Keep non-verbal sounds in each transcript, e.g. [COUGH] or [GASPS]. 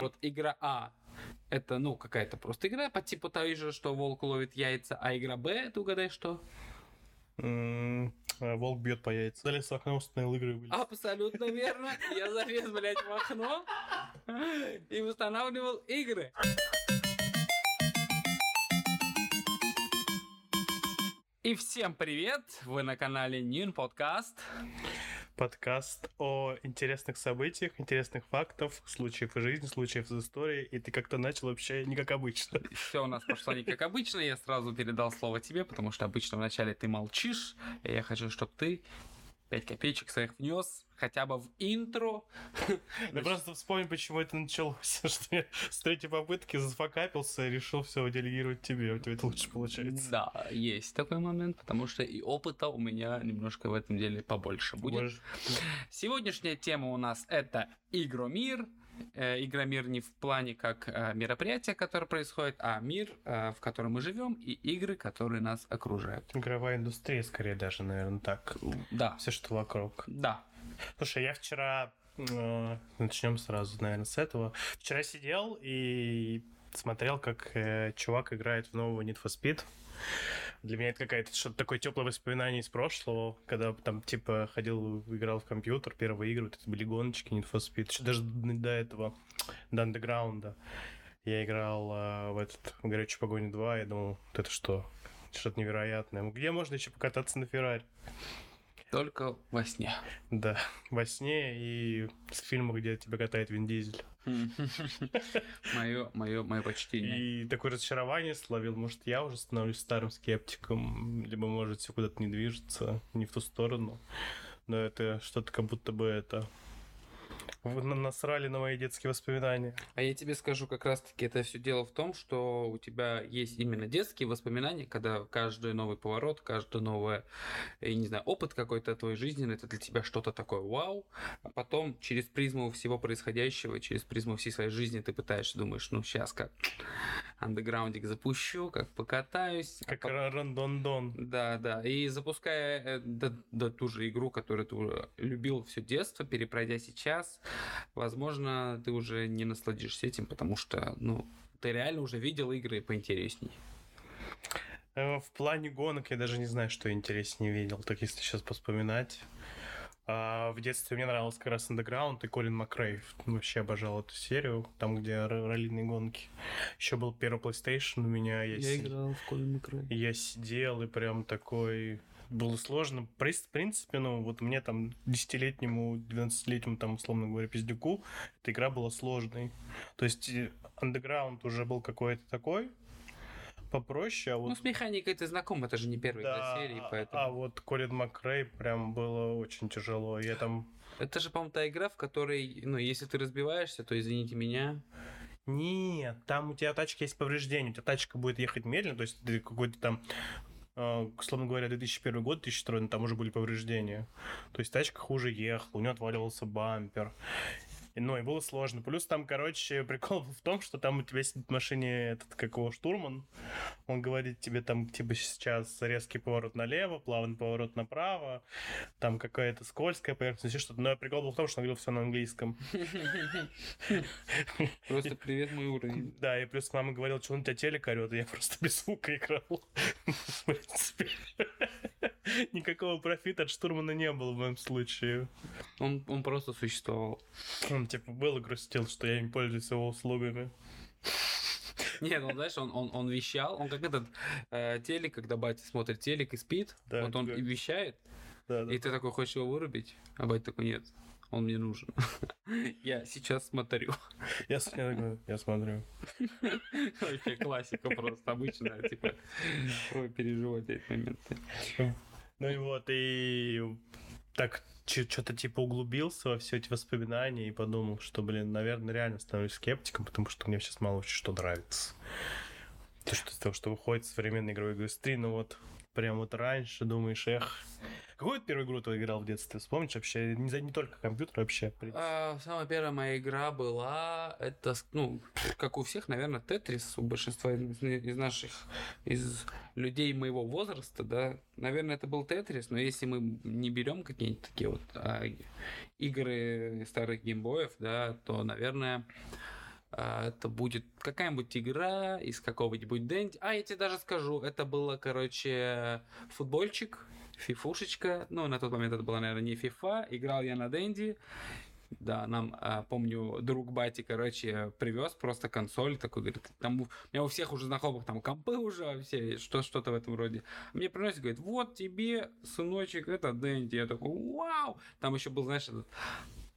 Вот игра А это, ну, какая-то просто игра по типу той же, что волк ловит яйца, а игра Б, это угадай что? А, Волк бьет по яйцам. Залез в окно, установил игры. вылез. Абсолютно верно. Я залез, блядь, в окно и устанавливал игры. И всем привет! Вы на канале Нин Подкаст. Подкаст о интересных событиях, интересных фактов, случаев из жизни, случаев из истории. И ты как-то начал вообще не как обычно. Все у нас пошло не как обычно. Я сразу передал слово тебе, потому что обычно вначале ты молчишь. И я хочу, чтобы ты 5 копеечек своих внес хотя бы в интро. [LAUGHS] Да просто вспомни, почему это началось. [LAUGHS] Что я с третьей попытки зафакапился и решил все делегировать тебе. У тебя это лучше получается. Да, есть такой момент, потому что и опыта у меня немножко в этом деле побольше будет. Сегодняшняя тема у нас это Игромир. Э, Игромир не в плане как э, мероприятие, которое происходит, а мир, э, в котором мы живем, и игры, которые нас окружают. Игровая индустрия, скорее даже, наверное, так. Да, Все, что вокруг. да. Слушай, я вчера... начнем сразу, наверное, с этого. Вчера сидел и смотрел, как э, чувак играет в нового Need for Speed. Для меня это какая-то что-то такое теплое воспоминание из прошлого, когда там типа ходил, играл в компьютер, первые игры, вот это были гоночки Need for Speed, еще даже до этого, до андеграунда. Я играл э, в этот в «Горячую погоню 2», я думал, вот это что? Что-то невероятное. Где можно еще покататься на Феррари? Только во сне. Да, во сне и в фильмах, где тебя катает Вин Дизель. Мое, мое, мое почтение. И такое разочарование словил. Может, я уже становлюсь старым скептиком, либо, может, все куда-то не движется, не в ту сторону. Но это что-то как будто бы это... Вы на- насрали на мои детские воспоминания. А я тебе скажу, как раз-таки это все дело в том, что у тебя есть именно детские воспоминания, когда каждый новый поворот, каждый новый, я не знаю, опыт какой-то твой жизненный, это для тебя что-то такое вау, а потом через призму всего происходящего, через призму всей своей жизни ты пытаешься, думаешь, ну сейчас как андеграундик запущу, как покатаюсь. а Как потом- рандон-дон. Да, да. И запуская э, да, да, ту же игру, которую ты любил все детство, перепройдя сейчас, возможно, ты уже не насладишься этим, потому что, ну, ты реально уже видел игры поинтересней. Э, В плане гонок я даже не знаю, что интереснее видел, так если сейчас поспоминать. А в детстве мне нравился как раз Underground и Колин Макрей. Вообще обожал эту серию, там, где р- раллийные гонки. Еще был первый PlayStation у меня. Я, си- в Колин и я сидел и прям такой... Было сложно. В принципе, ну, вот мне там 10-летнему, 12-летнему, там, условно говоря, пиздюку, эта игра была сложной. То есть э, Underground уже был какой-то такой, попроще, а вот Ну, с механикой ты знаком, это же не первая игра серии, а- поэтому... А вот Колин Макрей прям было очень тяжело. Я там... Это же, по-моему, та игра, в которой, ну, если ты разбиваешься, то, извините меня, Нет, там у тебя тачки есть повреждения. У тебя тачка будет ехать медленно, то есть ты какой-то там э, условно говоря, 2001 год, 2002, но там уже были повреждения. То есть тачка хуже ехала, у нее отваливался бампер. Ну, и было сложно. Плюс там, короче, прикол в том, что там у тебя сидит в машине этот, как его, штурман. Он говорит тебе там, типа, сейчас резкий поворот налево, плавный поворот направо, там какая-то скользкая поверхность, еще что-то. Но прикол был в том, что он говорил все на английском. просто привет мой уровень. Да, и плюс мама говорила, что он у тебя телек орёт, и я просто без звука играл. В принципе. [LAUGHS] Никакого профита от штурмана не было в моем случае. Он, он просто существовал. Он типа был и грустил, что я не пользуюсь его услугами. [LAUGHS] Не, ну знаешь, он, он, он вещал, он как этот э, телек, когда батя смотрит телек и спит, Да, вот он да. и вещает, Да, да. и ты такой хочешь его вырубить, а батя такой, нет, он мне нужен. [LAUGHS] Я сейчас смотрю. Я, я такой, я смотрю. Вообще классика просто обычная, типа, ой, переживать эти моменты. Ну и вот, и так что-то типа углубился во все эти воспоминания и подумал, что, блин, наверное, реально становлюсь скептиком, потому что мне сейчас мало что нравится. То, что того, что выходит в современной игровой индустрии, ну вот прям вот раньше думаешь, эх, какую первую игру ты играл в детстве? Вспомнишь вообще? Не, не только компьютер вообще. в принципе. А, самая первая моя игра была, это, ну, как у всех, наверное, Тетрис, у большинства из, из наших, из людей моего возраста, да, наверное, это был Тетрис, но если мы не берем какие-нибудь такие вот а, игры старых геймбоев, да, то, наверное, А, Это будет какая-нибудь игра из какого-нибудь Дэнди. А, я тебе даже скажу, это было, короче, футбольчик, фифушечка. Ну, на тот момент это была, наверное, не фифа. Играл я на Дэнди. Да, нам, а, помню, друг Бати, короче, привез просто консоль такой, говорит, там у меня у всех уже знакомых там компы уже все, что, что-то в этом роде. Мне приносит, говорит, вот тебе, сыночек, это Дэнди. Я такой, вау! Там еще был, знаешь, этот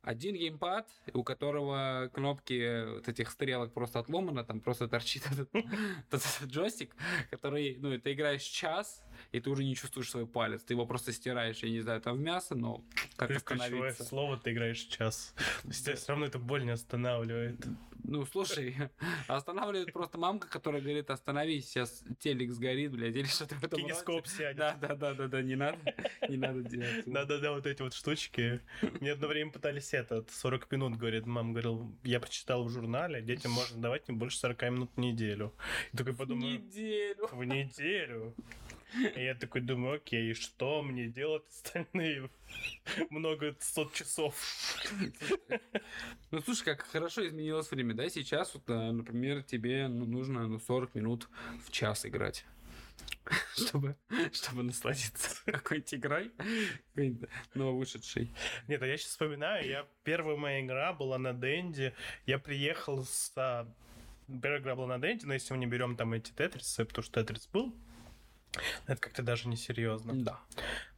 один геймпад, у которого кнопки вот этих стрелок просто отломано, там просто торчит [LAUGHS] этот джойстик, который, ну, ты играешь час, и ты уже не чувствуешь свой палец, ты его просто стираешь, я не знаю, там в мясо, но как ключевое остановиться? слово ты играешь час. [LAUGHS] Тебя все равно это боль не останавливает. Ну, слушай, [LAUGHS] останавливает просто мамка, которая говорит, остановись, сейчас телек сгорит, блядь, или что-то в этом. Кинескоп сядет. Да, да, да, да, да, не надо, [LAUGHS] не надо делать. Да-да-да, вот эти вот штучки. Мне одно время пытались это, 40 минут, говорит, мам говорил, я прочитал в журнале, детям можно давать не больше 40 минут в неделю. И такой подумал, Неделю. в неделю? И я такой думаю, окей, что мне делать остальные [LAUGHS] много сот часов? Ну, слушай, как хорошо изменилось время, да? Сейчас, вот, а, например, тебе ну, нужно ну, 40 минут в час играть. [LAUGHS] Чтобы, чтобы насладиться [LAUGHS] какой-нибудь игрой, какой-нибудь нововышедшей. Нет, а я сейчас вспоминаю, я первая моя игра была на Денде. Я приехал с... Первая игра была на Денде, но если мы не берем там эти тетрисы, потому что тетрис был, это как-то даже не серьезно. Да.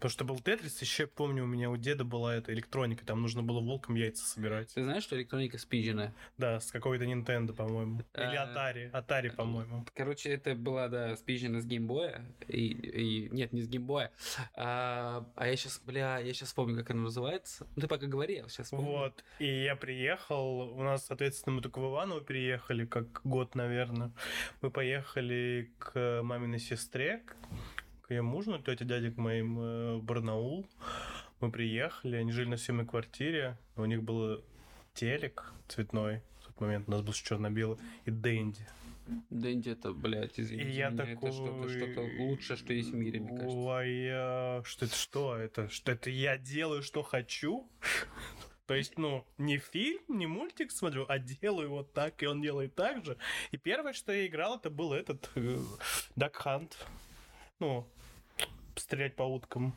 Потому что был тетрис, еще помню, у меня у деда была эта электроника, там нужно было волком яйца собирать. Ты знаешь, что электроника спиджена? Да, с какой-то Nintendo, по-моему. Или А, Atari. Atari, по-моему. Короче, это была, да, спиджена с геймбоя. И, и- нет, не с геймбоя. А, а я сейчас, бля, я сейчас вспомню, как она называется. Ну, ты пока говори, я сейчас вспомню. Вот, и я приехал, у нас, соответственно, мы только в Иваново переехали, как год, наверное. Мы поехали к маминой сестре, ее мужу, тетя к моим э, в Барнаул. Мы приехали, они жили на съемной квартире, у них был телек цветной, в тот момент у нас был черно-белый, и Дэнди. Дэнди это, блядь, извините И я меня, такой... это что-то, что-то лучшее, что есть в мире, мне кажется. Ой, а, что это что? Это что это я делаю, что хочу? [LAUGHS] То есть, ну, не фильм, не мультик смотрю, а делаю вот так, и он делает так же. И первое, что я играл, это был этот э, Duck Hunt. Ну, стрелять по уткам.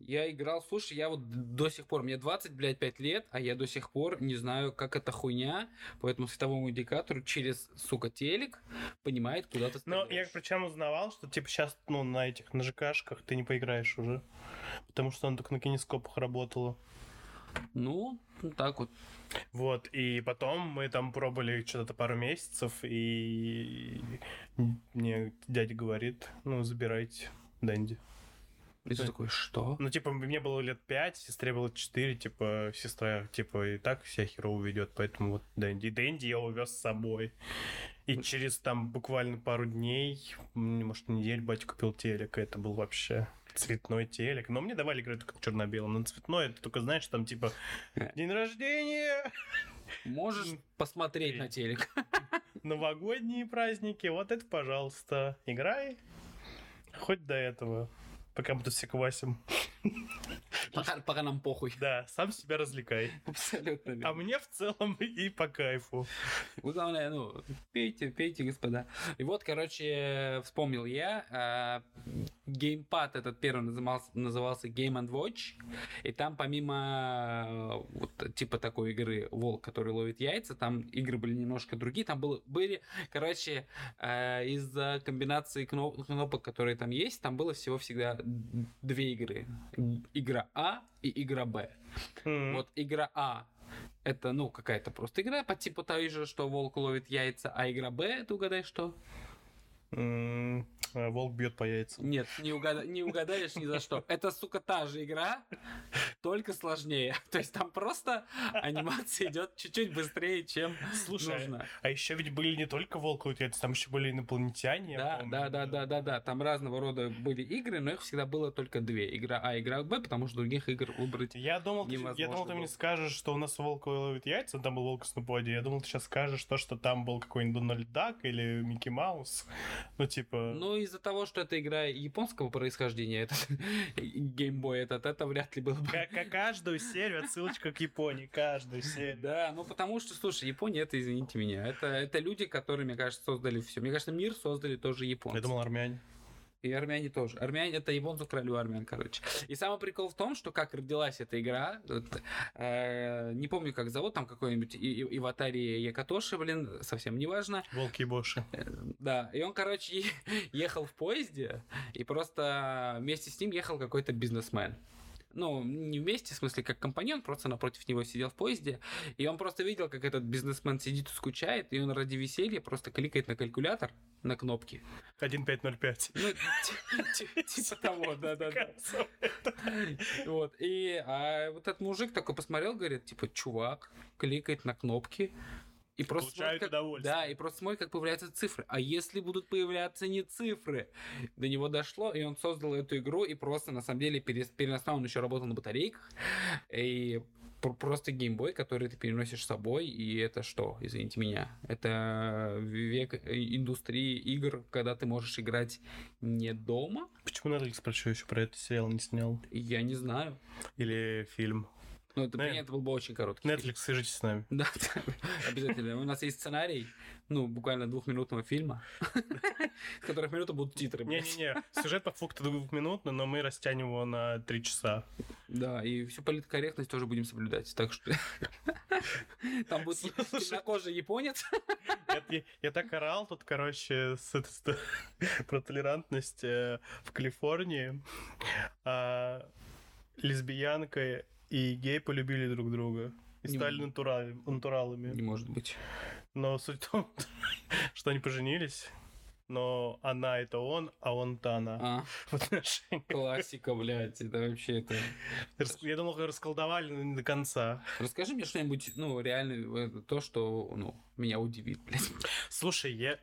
Я играл, слушай, я вот до сих пор, мне 20, блядь, 5 лет, а я до сих пор не знаю, как эта хуйня по этому световому индикатору через, сука, телек понимает, куда ты стреляешь. я причем узнавал, что типа сейчас, ну, на этих, на ЖКшках ты не поиграешь уже. Потому что он только на кинескопах работала. Ну, ну, так вот. Вот, и потом мы там пробовали что-то пару месяцев, и мне дядя говорит, ну, забирайте Дэнди. И ты такой, что? Ну, типа, мне было лет пять, сестре было четыре, типа, сестра, типа, и так вся херово ведет, поэтому вот Дэнди. Дэнди я увез с собой. И через там буквально пару дней, может, неделю батя купил телек, и это был вообще цветной телек. Но мне давали играть только на черно-белом. Но цветной, это только, знаешь, там, типа, день рождения, Можешь посмотреть на телек. [LAUGHS] новогодние праздники, вот это, пожалуйста, играй. Хоть до этого. Пока мы тут все квасим. Пока, пока нам похуй. Да, сам себя развлекай. Абсолютно. А верно. мне в целом и по кайфу. Вы, главное, ну, пейте, пейте, господа. И вот, короче, вспомнил я, а, геймпад этот первый назывался, назывался Game and Watch, и там помимо э, вот типа такой игры Волк, который ловит яйца, там игры были немножко другие, там было, были, короче, э, из-за комбинации кноп- кнопок, которые там есть, там было всего всегда две игры. Игра А и игра Б. М. Вот игра А это, ну, какая-то просто игра по типу той же, что волк ловит яйца, а игра Б, ты угадай что? М, а, Волк бьет по яйцам. Нет, не, угада- не угадаешь ни за что. Это, сука, та же игра, только сложнее. [LAUGHS] То есть там просто анимация идет чуть-чуть быстрее, чем Слушай, нужно. а еще ведь были не только волк ловит яйца, там еще были инопланетяне. Да, да, да, да, да, да. Там разного рода были игры, но их всегда было только две. Игра А, игра Б, потому что других игр выбрать. Я думал, ты, я думал, ты мне скажешь, что у нас волк ловит яйца, там был волк с нападе. Я думал, ты сейчас скажешь то, что там был какой-нибудь Дональд Дак или Микки Маус. Ну, типа... Ну, из-за того, что это игра японского происхождения, этот [LAUGHS] геймбой этот, это вряд ли было бы. Как каждую серию отсылочка к Японии, каждую серию. Да, ну потому что, слушай, Япония, это, извините меня, это, это люди, которые, мне кажется, создали все. Мне кажется, мир создали тоже японцы. Я думал, армяне. И армяне тоже. Армяне это японцы украли у армян, короче. И самый прикол в том, что как родилась эта игра, вот, э, не помню, как зовут, там какой-нибудь Иватари Якатоши, блин, совсем не важно. Волки Боши. Э, Да, и он, короче, [LAUGHS] ехал в поезде, и просто вместе с ним ехал какой-то бизнесмен. Ну, не вместе, в смысле, как компаньон, просто напротив него сидел в поезде, и он просто видел, как этот бизнесмен сидит и скучает, и он ради веселья просто кликает на калькулятор, на кнопки. 1505. Ну, ти- ти- типа того, [LAUGHS] да-да-да. Вот, и а вот этот мужик такой посмотрел, говорит, типа, чувак, кликает на кнопки, и просто Получает смотрит, как- удовольствие. Да, и просто смотрит, как появляются цифры. А если будут появляться не цифры? До него дошло, и он создал эту игру, и просто, на самом деле, перес- переносил, он еще работал на батарейках, и пр- просто геймбой, который ты переносишь с собой, и это что, извините меня, это век э, индустрии игр, когда ты можешь играть не дома, Почему Netflix, спрашиваю, еще про этот сериал не снял? я не знаю. Или фильм? Ну, это, Наверно. блин, это был бы очень короткий. Netflix, свяжитесь с нами. Да, [LAUGHS] обязательно. У нас есть сценарий, ну, буквально двухминутного фильма, в которых минуты будут титры. Не-не-не, сюжет по факту двухминутный, но мы растянем его на три часа. Да, и всю политкорректность тоже будем соблюдать, так что... [LAUGHS] Там будет темнокожий японец. Я, так орал тут, короче, про толерантность э, в Калифорнии. А, лесбиянка и гей полюбили друг друга. И Не стали натуралами, натуралами. Не может быть. Но суть в том, [LAUGHS] что они поженились, но она это он, а он это она А, [LAUGHS] в отношениях. классика, блядь, это вообще это... Я думал, расколдовали, но не до конца. Расскажи мне что-нибудь, ну, реально, то, что, ну, меня удивит, блядь. Слушай, я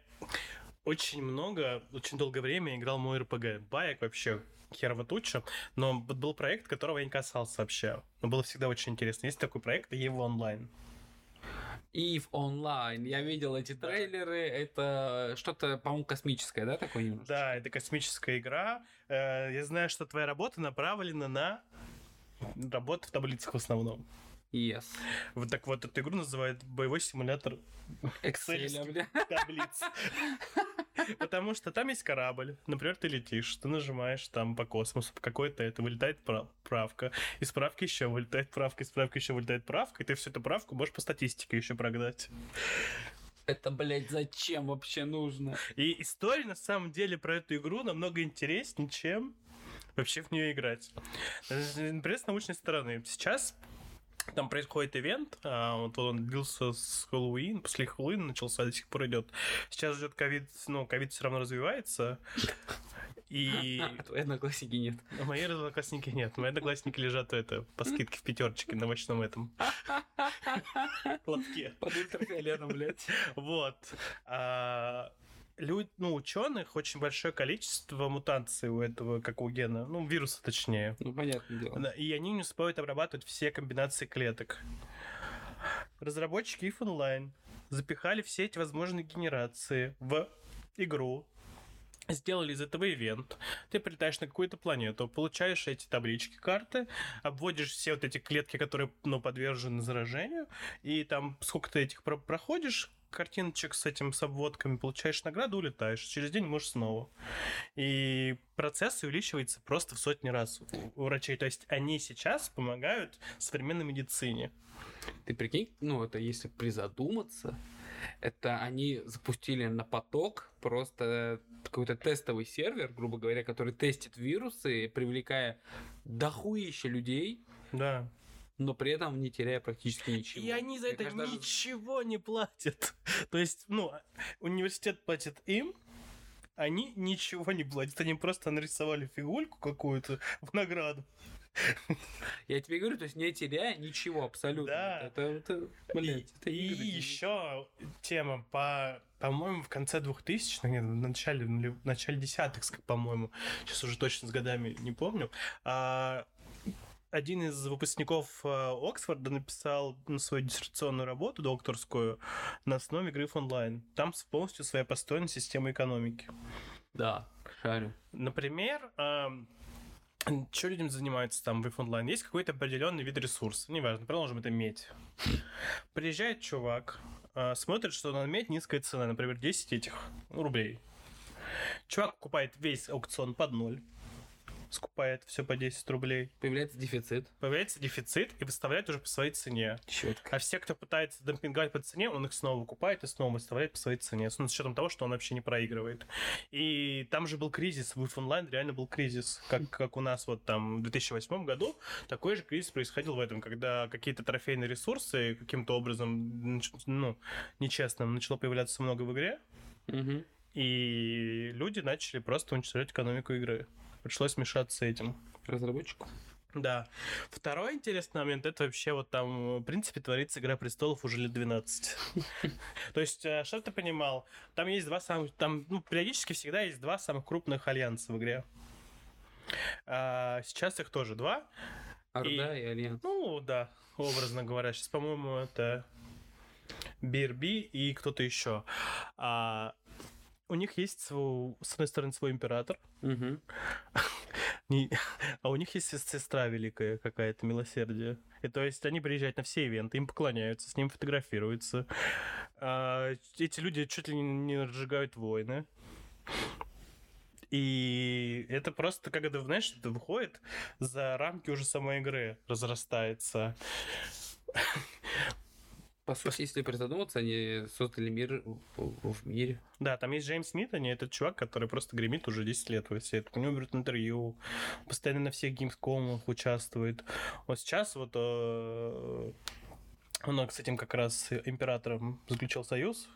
очень много, очень долгое время играл мой РПГ. Баек вообще херово туча, но был проект, которого я не касался вообще. Но было всегда очень интересно. Есть такой проект Ева онлайн. Ив онлайн. Я видел эти трейлеры. Это что-то, по-моему, космическое, да, такое немножко? Да, это космическая игра. Э, Я знаю, что твоя работа направлена на работу в таблицах в основном. Yes. Вот так вот эту игру называют боевой симулятор Excel, [LAUGHS] таблиц. Потому что там есть корабль, например, ты летишь, ты нажимаешь там по космосу, какой-то это, вылетает прав- правка, из правки еще вылетает правка, из правки еще вылетает правка, и ты всю эту правку можешь по статистике еще прогнать. Это, блядь, зачем вообще нужно? И история на самом деле про эту игру намного интереснее, чем вообще в нее играть. Э, Например, с научной стороны. Сейчас там происходит ивент, а, вот он длился с Хэллоуин, после Хэллоуина начался, до сих пор идет. Сейчас идет ковид, ну, ковид все равно развивается, и А, [LAUGHS] твои одноклассники нет. а мои одноклассники нет. Мои одноклассники лежат это, по скидке в пятерочке на овощном этом [LAUGHS] лотке. Под ультрафиолетом, блядь. [LAUGHS] Вот. А, лю- ну, ученых очень большое количество мутаций у этого, как у гена, ну, вируса точнее. Ну, понятное дело. И они не успевают обрабатывать все комбинации клеток. Разработчики EVE Online запихали все эти возможные генерации в игру, сделали из этого ивент. Ты прилетаешь на какую-то планету, получаешь эти таблички карты, обводишь все вот эти клетки, которые ну, подвержены заражению, и там сколько ты этих про- проходишь, картиночек с этим, с обводками, получаешь награду, улетаешь. Через день можешь снова. И процесс увеличивается просто в сотни раз у- врачей. То есть они сейчас помогают современной медицине. Ты прикинь, ну, это если призадуматься, это они запустили на поток просто какой-то тестовый сервер, грубо говоря, который тестит вирусы, привлекая дохуище людей, Да. Но при этом не теряя практически ничего. И они за Мне это кажется, даже- ничего не платят. [LAUGHS] То есть, ну, университет платит им, они ничего не платят. Они просто нарисовали фигульку какую-то в награду. [LAUGHS] Я тебе говорю, то есть не теряя ничего абсолютно. Да. Это, это, блядь, это И еще тема по, по-моему, в конце 2000-х, нет, в начале, в начале десятых, по-моему, сейчас уже точно с годами не помню, а, один из выпускников а, Оксфорда написал ну, свою диссертационную работу докторскую на основе игры онлайн. Там полностью своя построенная система экономики. Да. Шарю. Например, что людям занимаются там в Online? Есть какой-то определенный вид ресурса, неважно, продолжим это медь. Приезжает чувак, э, смотрит, что на медь низкая цена, например, 10 этих рублей. Чувак покупает весь аукцион под ноль скупает все по 10 рублей. Появляется дефицит. Появляется дефицит и выставляет уже по своей цене. Четко. А все, кто пытается демпинговать по цене, он их снова выкупает и снова выставляет по своей цене. Ну, с учетом того, что он вообще не проигрывает. И там же был кризис. В Online реально был кризис. Как, как у нас вот там в 2008 году такой же кризис происходил в этом, когда какие-то трофейные ресурсы каким-то образом, ну, нечестным, начало появляться много в игре. Угу. И люди начали просто уничтожать экономику игры пришлось мешаться с этим. Разработчику? Да. Второй интересный момент, это вообще вот там, в принципе, творится «Игра престолов» уже лет 12. [LAUGHS] То есть, э, что ты понимал? Там есть два самых... Там, ну, периодически всегда есть два самых крупных альянса в игре. А, сейчас их тоже два. Орда и, и Альянс. Ну, да, образно говоря. Сейчас, по-моему, это BRB и кто-то еще. А, у них есть, свой, с одной стороны, свой император, угу. [LAUGHS] а у них есть сестра великая какая-то, милосердие. И то есть они приезжают на все ивенты, им поклоняются, с ним фотографируются. А, эти люди чуть ли не разжигают войны. И это просто, когда, знаешь, это выходит за рамки уже самой игры, разрастается. По сути, если призадуматься, они создали мир в, мире. Да, там есть Джеймс Смит, а не этот чувак, который просто гремит уже 10 лет во все. У него берут интервью, постоянно на всех геймскомах участвует. Вот сейчас вот э, он с этим как раз императором заключил союз.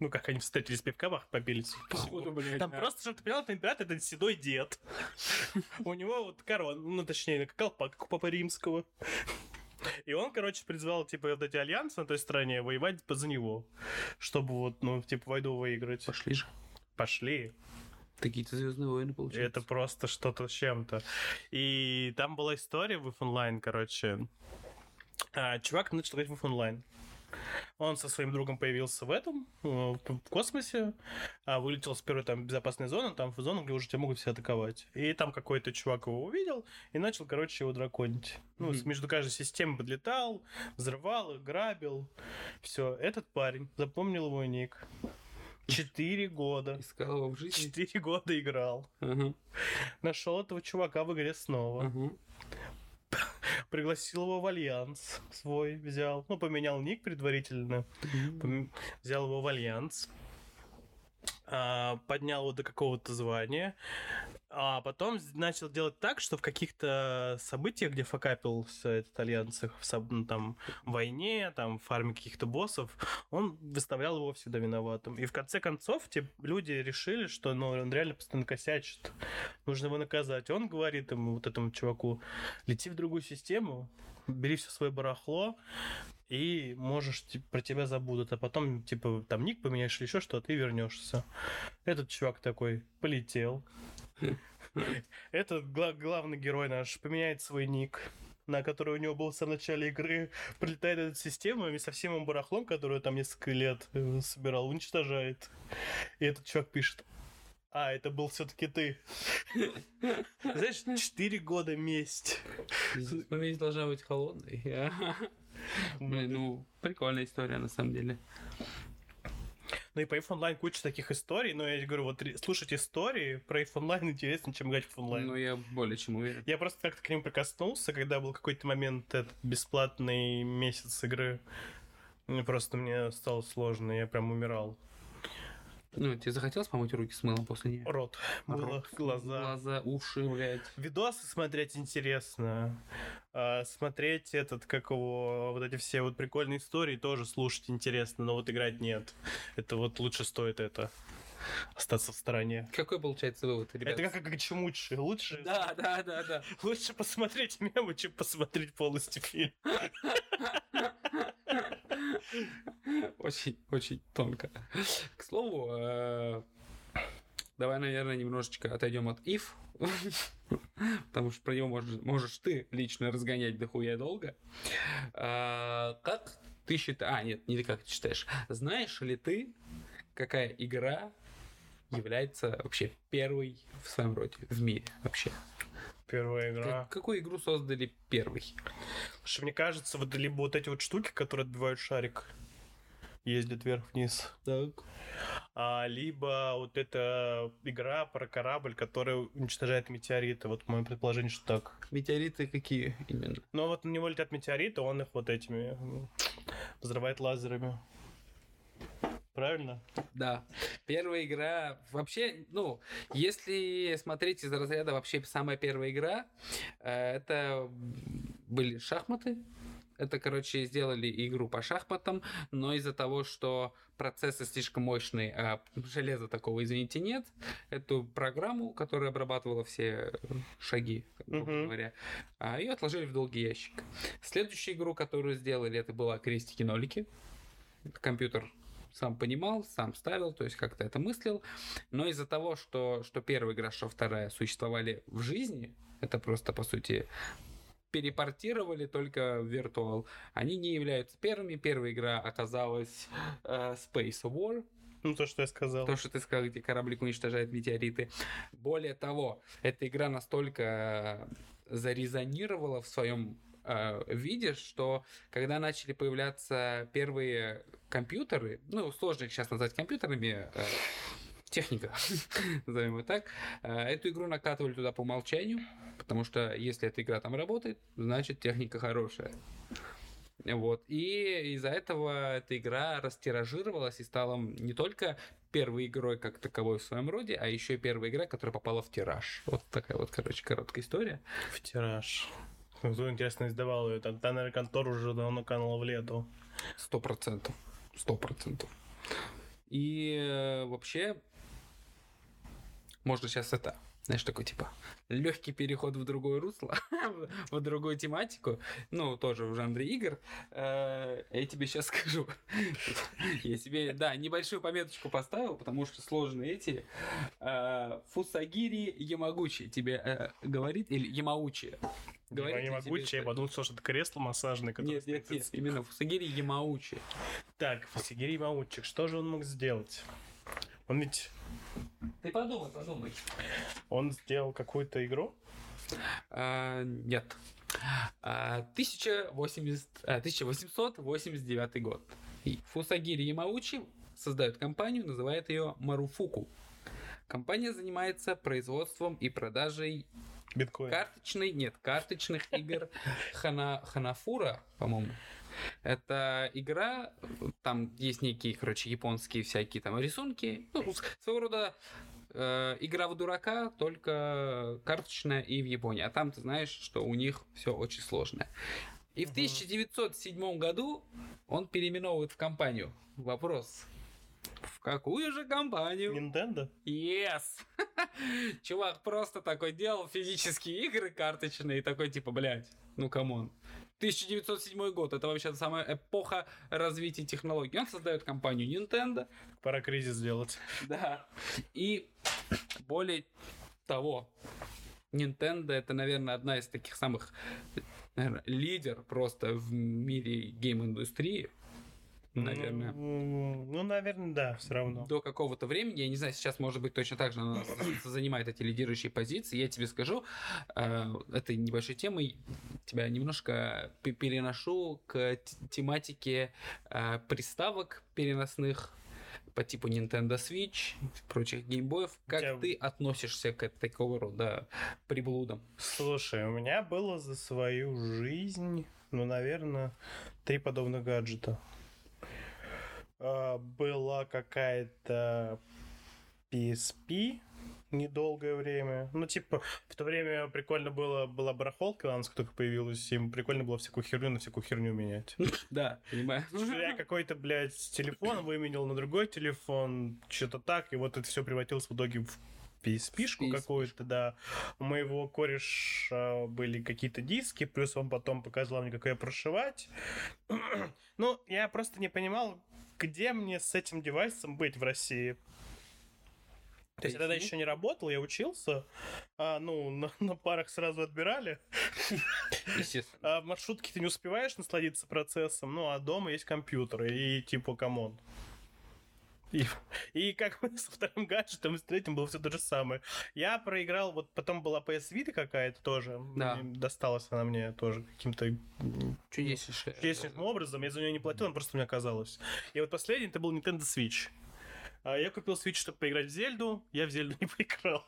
Ну, как они встретились в пивкабах, попились. Походу, блядь. Там просто, чтобы ты понял, это император, это седой дед. У него вот корона, ну, точнее, колпак, у Папы Римского. И он, короче, призвал, типа, вот эти альянсы на той стороне воевать за него. Чтобы вот, ну, типа, войну выиграть. Пошли же. Пошли. Какие-то звездные войны получаются. Это просто что-то с чем-то. И там была история в Online, короче. А, чувак начал играть в Online. Он со своим другом появился в этом, э, в космосе, а вылетел с первой там безопасной зоны, там в зону, где уже тебя могут все атаковать. И там какой-то чувак его увидел и начал, короче, его драконить. Ну, mm-hmm. между каждой системой подлетал, взрывал их, грабил. Все, этот парень запомнил его ник. Четыре года. Искал его в жизни? Четыре года играл. Uh-huh. Нашел этого чувака в игре снова. Uh-huh пригласил его в альянс свой, взял, ну, поменял ник предварительно, mm-hmm. взял его в альянс, а, поднял его до какого-то звания, а потом начал делать так, что в каких-то событиях, где факапился альянс, в ну, там, войне, там, фарме каких-то боссов, он выставлял его всегда виноватым. И в конце концов, те люди решили, что ну, он реально постоянно косячит. Нужно его наказать. Он говорит ему, вот этому чуваку, лети в другую систему, бери все свое барахло, и можешь, типа, про тебя забудут, а потом, типа, там ник поменяешь или еще что, ты вернешься. Этот чувак такой полетел. [LAUGHS] Этот главный герой наш поменяет свой ник на который у него был в самом начале игры, прилетает эта система и со всем барахлом, которую там несколько лет э, собирал, уничтожает. И этот чувак пишет, а, это был все-таки ты. [LAUGHS] Знаешь, 4 года месть. Месть должна быть холодной. [LAUGHS] Блин, ну, прикольная история, на самом деле. Ну и по EVE Online куча таких историй, но я говорю, вот слушать истории про EVE Online интереснее, чем играть в онлайн. Ну, я более чем уверен. Я просто как-то к ним прикоснулся, когда был какой-то момент этот бесплатный месяц игры. Просто мне стало сложно, я прям умирал. Ну, тебе захотелось помыть руки с мылом после нее? Рот. Мыло, Рот. глаза. Глаза, уши, блядь. Видосы смотреть интересно. А, смотреть этот, как его, вот эти все вот прикольные истории тоже слушать интересно, но вот играть нет. Это вот лучше стоит это остаться в стороне. Какой получается вывод, ребят? Это как, как чем лучше. Лучше... Да, да, да, да. [LAUGHS] Лучше посмотреть мемы, чем посмотреть полностью фильм. [LAUGHS] Очень, очень тонко. К слову, э, давай, наверное, немножечко отойдем от if, [LAUGHS] потому что про него можешь, можешь ты лично разгонять дохуя долго. А, как ты считаешь... А, нет, не ты как ты считаешь. Знаешь ли ты, какая игра является вообще первой в своем роде в мире вообще? Первая игра. Как- какую игру создали первый? Слушай, мне кажется, вот либо вот эти вот штуки, которые отбивают шарик, ездят вверх-вниз, Так. а, либо вот эта игра про корабль, который уничтожает метеориты. Вот мое предположение, что так. Метеориты какие именно? Но вот на него летят метеориты, он их вот этими взрывает лазерами. Правильно? Да. Первая игра... Вообще, ну, если смотреть из разряда вообще самая первая игра, э, это были шахматы. Это, короче, сделали игру по шахматам, но из-за того, что процессы слишком мощные, а железа такого, извините, нет, эту программу, которая обрабатывала все шаги, грубо Мгм. говоря, а, ее отложили в долгий ящик. Следующую игру, которую сделали, это была крестики-нолики. Компьютер сам понимал, сам ставил, то есть как-то это мыслил. Но из-за того, что, что первая игра, что вторая существовали в жизни, это просто, по сути, перепортировали только в виртуал. Они не являются первыми. Первая игра оказалась э, Space War, Ну, то, что я сказал. то, что ты сказал, где кораблик уничтожает метеориты. Более того, эта игра настолько зарезонировала в своем э, виде, что когда начали появляться первые компьютеры, ну, сложно их сейчас назвать компьютерами, э, техника, [LAUGHS] назовем ее так, э, эту игру накатывали туда по умолчанию, потому что если эта игра там работает, значит техника хорошая. Вот. И из-за этого эта игра растиражировалась и стала не только первой игрой как таковой в своем роде, а еще и первая игра, которая попала в тираж. Вот такая вот, короче, короткая история. В тираж. Кто, интересно, издавал ее? Тогда, наверное, контор уже давно канула в лету. Сто процентов. Сто процентов. И э, вообще, можно сейчас это, знаешь, такой типа легкий переход в другое русло, [LAUGHS] в другую тематику, ну, тоже в жанре игр. Э, Я тебе сейчас [LAUGHS] скажу. Я себе, да, небольшую пометочку поставил, потому что сложные эти. Э, Фусагири Ямагучи тебе э, говорит, или Ямаучи. Говорит я не ли могу, тебе я подумал, что это кресло массажное, которое Нет, нет, нет, именно Фусагири Ямаучи. Так, Фасигири Маутчик, что же он мог сделать? Он ведь... Ты подумай, подумай. Он сделал какую-то игру? А, нет. А, 1080, а, 1889 год. Фусагири Ямаучи создает компанию, называет ее Маруфуку. Компания занимается производством и продажей Биткоин. карточной, нет, карточных игр [LAUGHS] Хана, Ханафура, по-моему. Это игра, там есть некие, короче, японские всякие там рисунки, ну, своего рода э, игра в дурака, только карточная и в Японии. А там ты знаешь, что у них все очень сложное. И в Мгм. 1907 году он переименовывает в компанию. Вопрос. В какую же компанию? Nintendo? Yes! [LAUGHS] Чувак просто такой делал физические игры карточные и такой типа, блядь, ну come on. 1907 год, это вообще самая эпоха развития технологий. Он создает компанию Nintendo, Пора кризис сделать. да. И более того, Nintendo это, наверное, одна из таких самых, наверное, лидер просто в мире гейм-индустрии. Наверное. Ну, ну, наверное, да, все равно. до какого-то времени, я не знаю, сейчас, может быть, точно так же она занимает эти лидирующие позиции, я тебе скажу, э, этой небольшой темой тебя немножко пе- переношу к тематике э, приставок переносных по типу Nintendo Switch, прочих геймбоев. Как Тебя- ты относишься к такого рода приблудам? Слушай, у меня было за свою жизнь, ну, наверное, три подобных гаджета. А, Была какая-то PSP недолгое время. Ну, типа, в то время прикольно было, была барахолка, она только появилась, им прикольно было всякую херню на всякую херню менять. [LAUGHS] Да, понимаю. Я какой-то, блядь, телефон выменил на другой телефон, что-то так, и вот это все превратилось в итоге в PSP-шку PSP-шку. какую-то, да. У моего кореша были какие-то диски, плюс он потом показал мне, как ее прошивать. [CLEARS THROAT] ну, я просто не понимал, где мне с этим девайсом быть в России. То есть я тогда еще не работал, я учился, а, ну, на, [LAUGHS] на парах сразу отбирали. [LAUGHS] Естественно. А в маршрутке ты не успеваешь насладиться процессом, ну а дома есть компьютер, и типа, come on. И, и как [LAUGHS] со вторым гаджетом и с третьим было все то же самое. Я проиграл, вот потом была PS Vita какая-то тоже. Да. Досталась она мне тоже каким-то чудеснейшим образом. Я за нее не платил, она просто мне оказалась. И вот последний это был Nintendo Switch. А Я купил Switch, чтобы поиграть в Зельду. Я в Зельду [LAUGHS] не поиграл.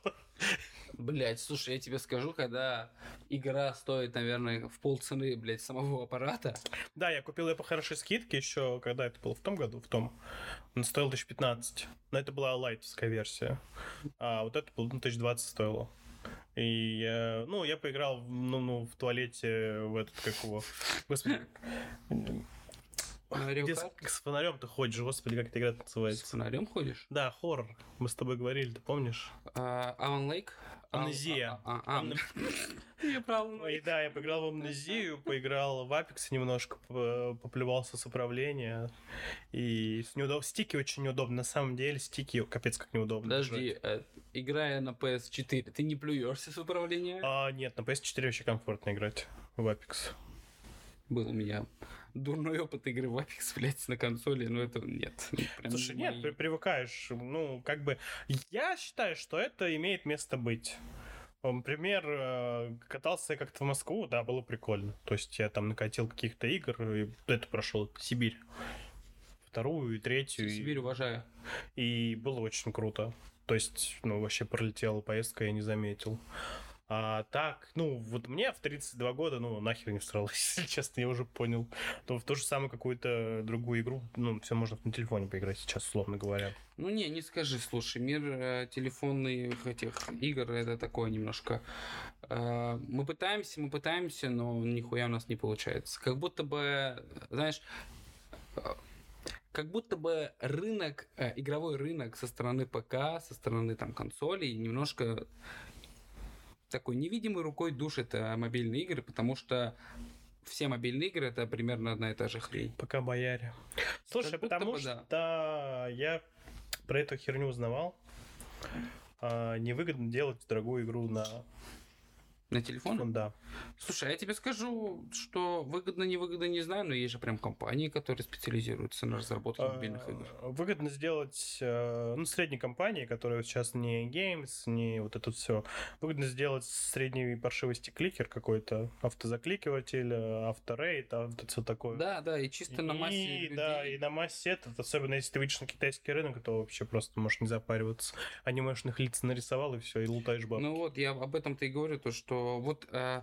Блять, слушай, я тебе скажу, когда игра стоит, наверное, в полцены, блядь, самого аппарата, Да, я купил ее по хорошей скидке еще, когда это было, в том году, в том. Он стоил 1015. Но это была лайтовская версия. А вот это было, ну, 1020 стоило. И я, ну, я поиграл в- ну, ну, в туалете в этот, как его, господи, где с, с фонарем ты ходишь, господи, как эта игра с называется? фонарем ходишь? Да, хоррор. Мы с тобой говорили, ты помнишь? А, Alan Lake? А- Амнезия. А, а, а, [LAUGHS] я прав. Ой, да, я поиграл в Амнезию, поиграл в Apex немножко, по- поплевался с управления. И с неудоб... стики очень неудобно. На самом деле стики капец как неудобно. Подожди, э, играя на PS4, ты не плюешься с управления? А, нет, на PS4 вообще комфортно играть в Apex. Был у меня дурной опыт игры в Apex, блядь, на консоли, но это нет. Прям Слушай, не нет, мои. при- привыкаешь. Ну, как бы... Я считаю, что это имеет место быть. Например, э, катался я как-то в Москву, да, было прикольно. То есть я там накатил каких-то игр, и это прошел Сибирь. Вторую и третью. и- Сибирь уважаю. И было очень круто. То есть, ну, вообще пролетела поездка, я не заметил. А так, ну, вот мне в 32 года, ну, нахер не всралось, [LAUGHS] если честно, я уже понял. То в ту же самую какую-то другую игру, ну, все можно на телефоне поиграть сейчас, условно говоря. Ну не, не скажи, слушай, мир э, телефонных этих игр это такое немножко. э, мы пытаемся, мы пытаемся, но нихуя у нас не получается. Как будто бы, знаешь, э, как будто бы рынок, э, игровой рынок со стороны ПК, со стороны там консолей немножко такой невидимой рукой душит э, мобильные игры, потому что все мобильные игры это примерно одна и та же хрень. Пока бояре. Слушай, потому бы что я про эту херню узнавал. А, невыгодно делать дорогую игру на... На телефон? Ну, да. Слушай, а я тебе скажу, что выгодно, невыгодно, не знаю, но есть же прям компании, которые специализируются на разработке мобильных игр. А, Выгодно сделать, э, ну, средней компании, которая сейчас не Games, не вот это все. Выгодно сделать средней паршивости кликер какой-то, автозакликиватель, э, авторейт, а это все такое. Да, да, и чисто на массе И, людей. да, и на массе этот, особенно если ты выйдешь на китайский рынок, то вообще просто можешь не запариваться. Анимешных лиц нарисовал, и все, и лутаешь бабки. Ну вот, я об этом-то и говорю, то что вот э,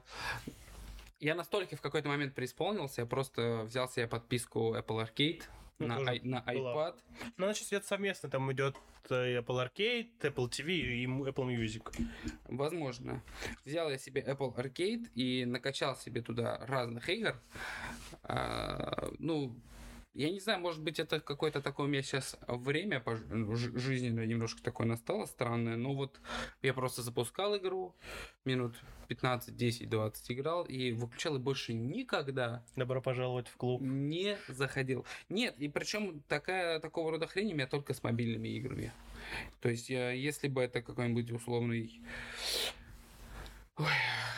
я настолько в какой-то момент преисполнился, я просто взял себе подписку Apple Arcade Ну, на, ай- на была. iPad. Ну, значит, это совместно, там идет э, Apple Arcade, Apple TV и Apple Music. Возможно. Взял я себе Apple Arcade и накачал себе туда разных игр. А, ну, я не знаю, может быть, это какое-то такое у меня сейчас время пож- ну, жи- жизненное немножко такое настало странное, но вот я просто запускал игру, минут 15, 10, 20 играл и выключал и больше никогда Добро пожаловать в клуб. не заходил. Нет, и причем такая, такого рода хрень у меня только с мобильными играми. То есть, я, если бы это какой-нибудь условный... Ой,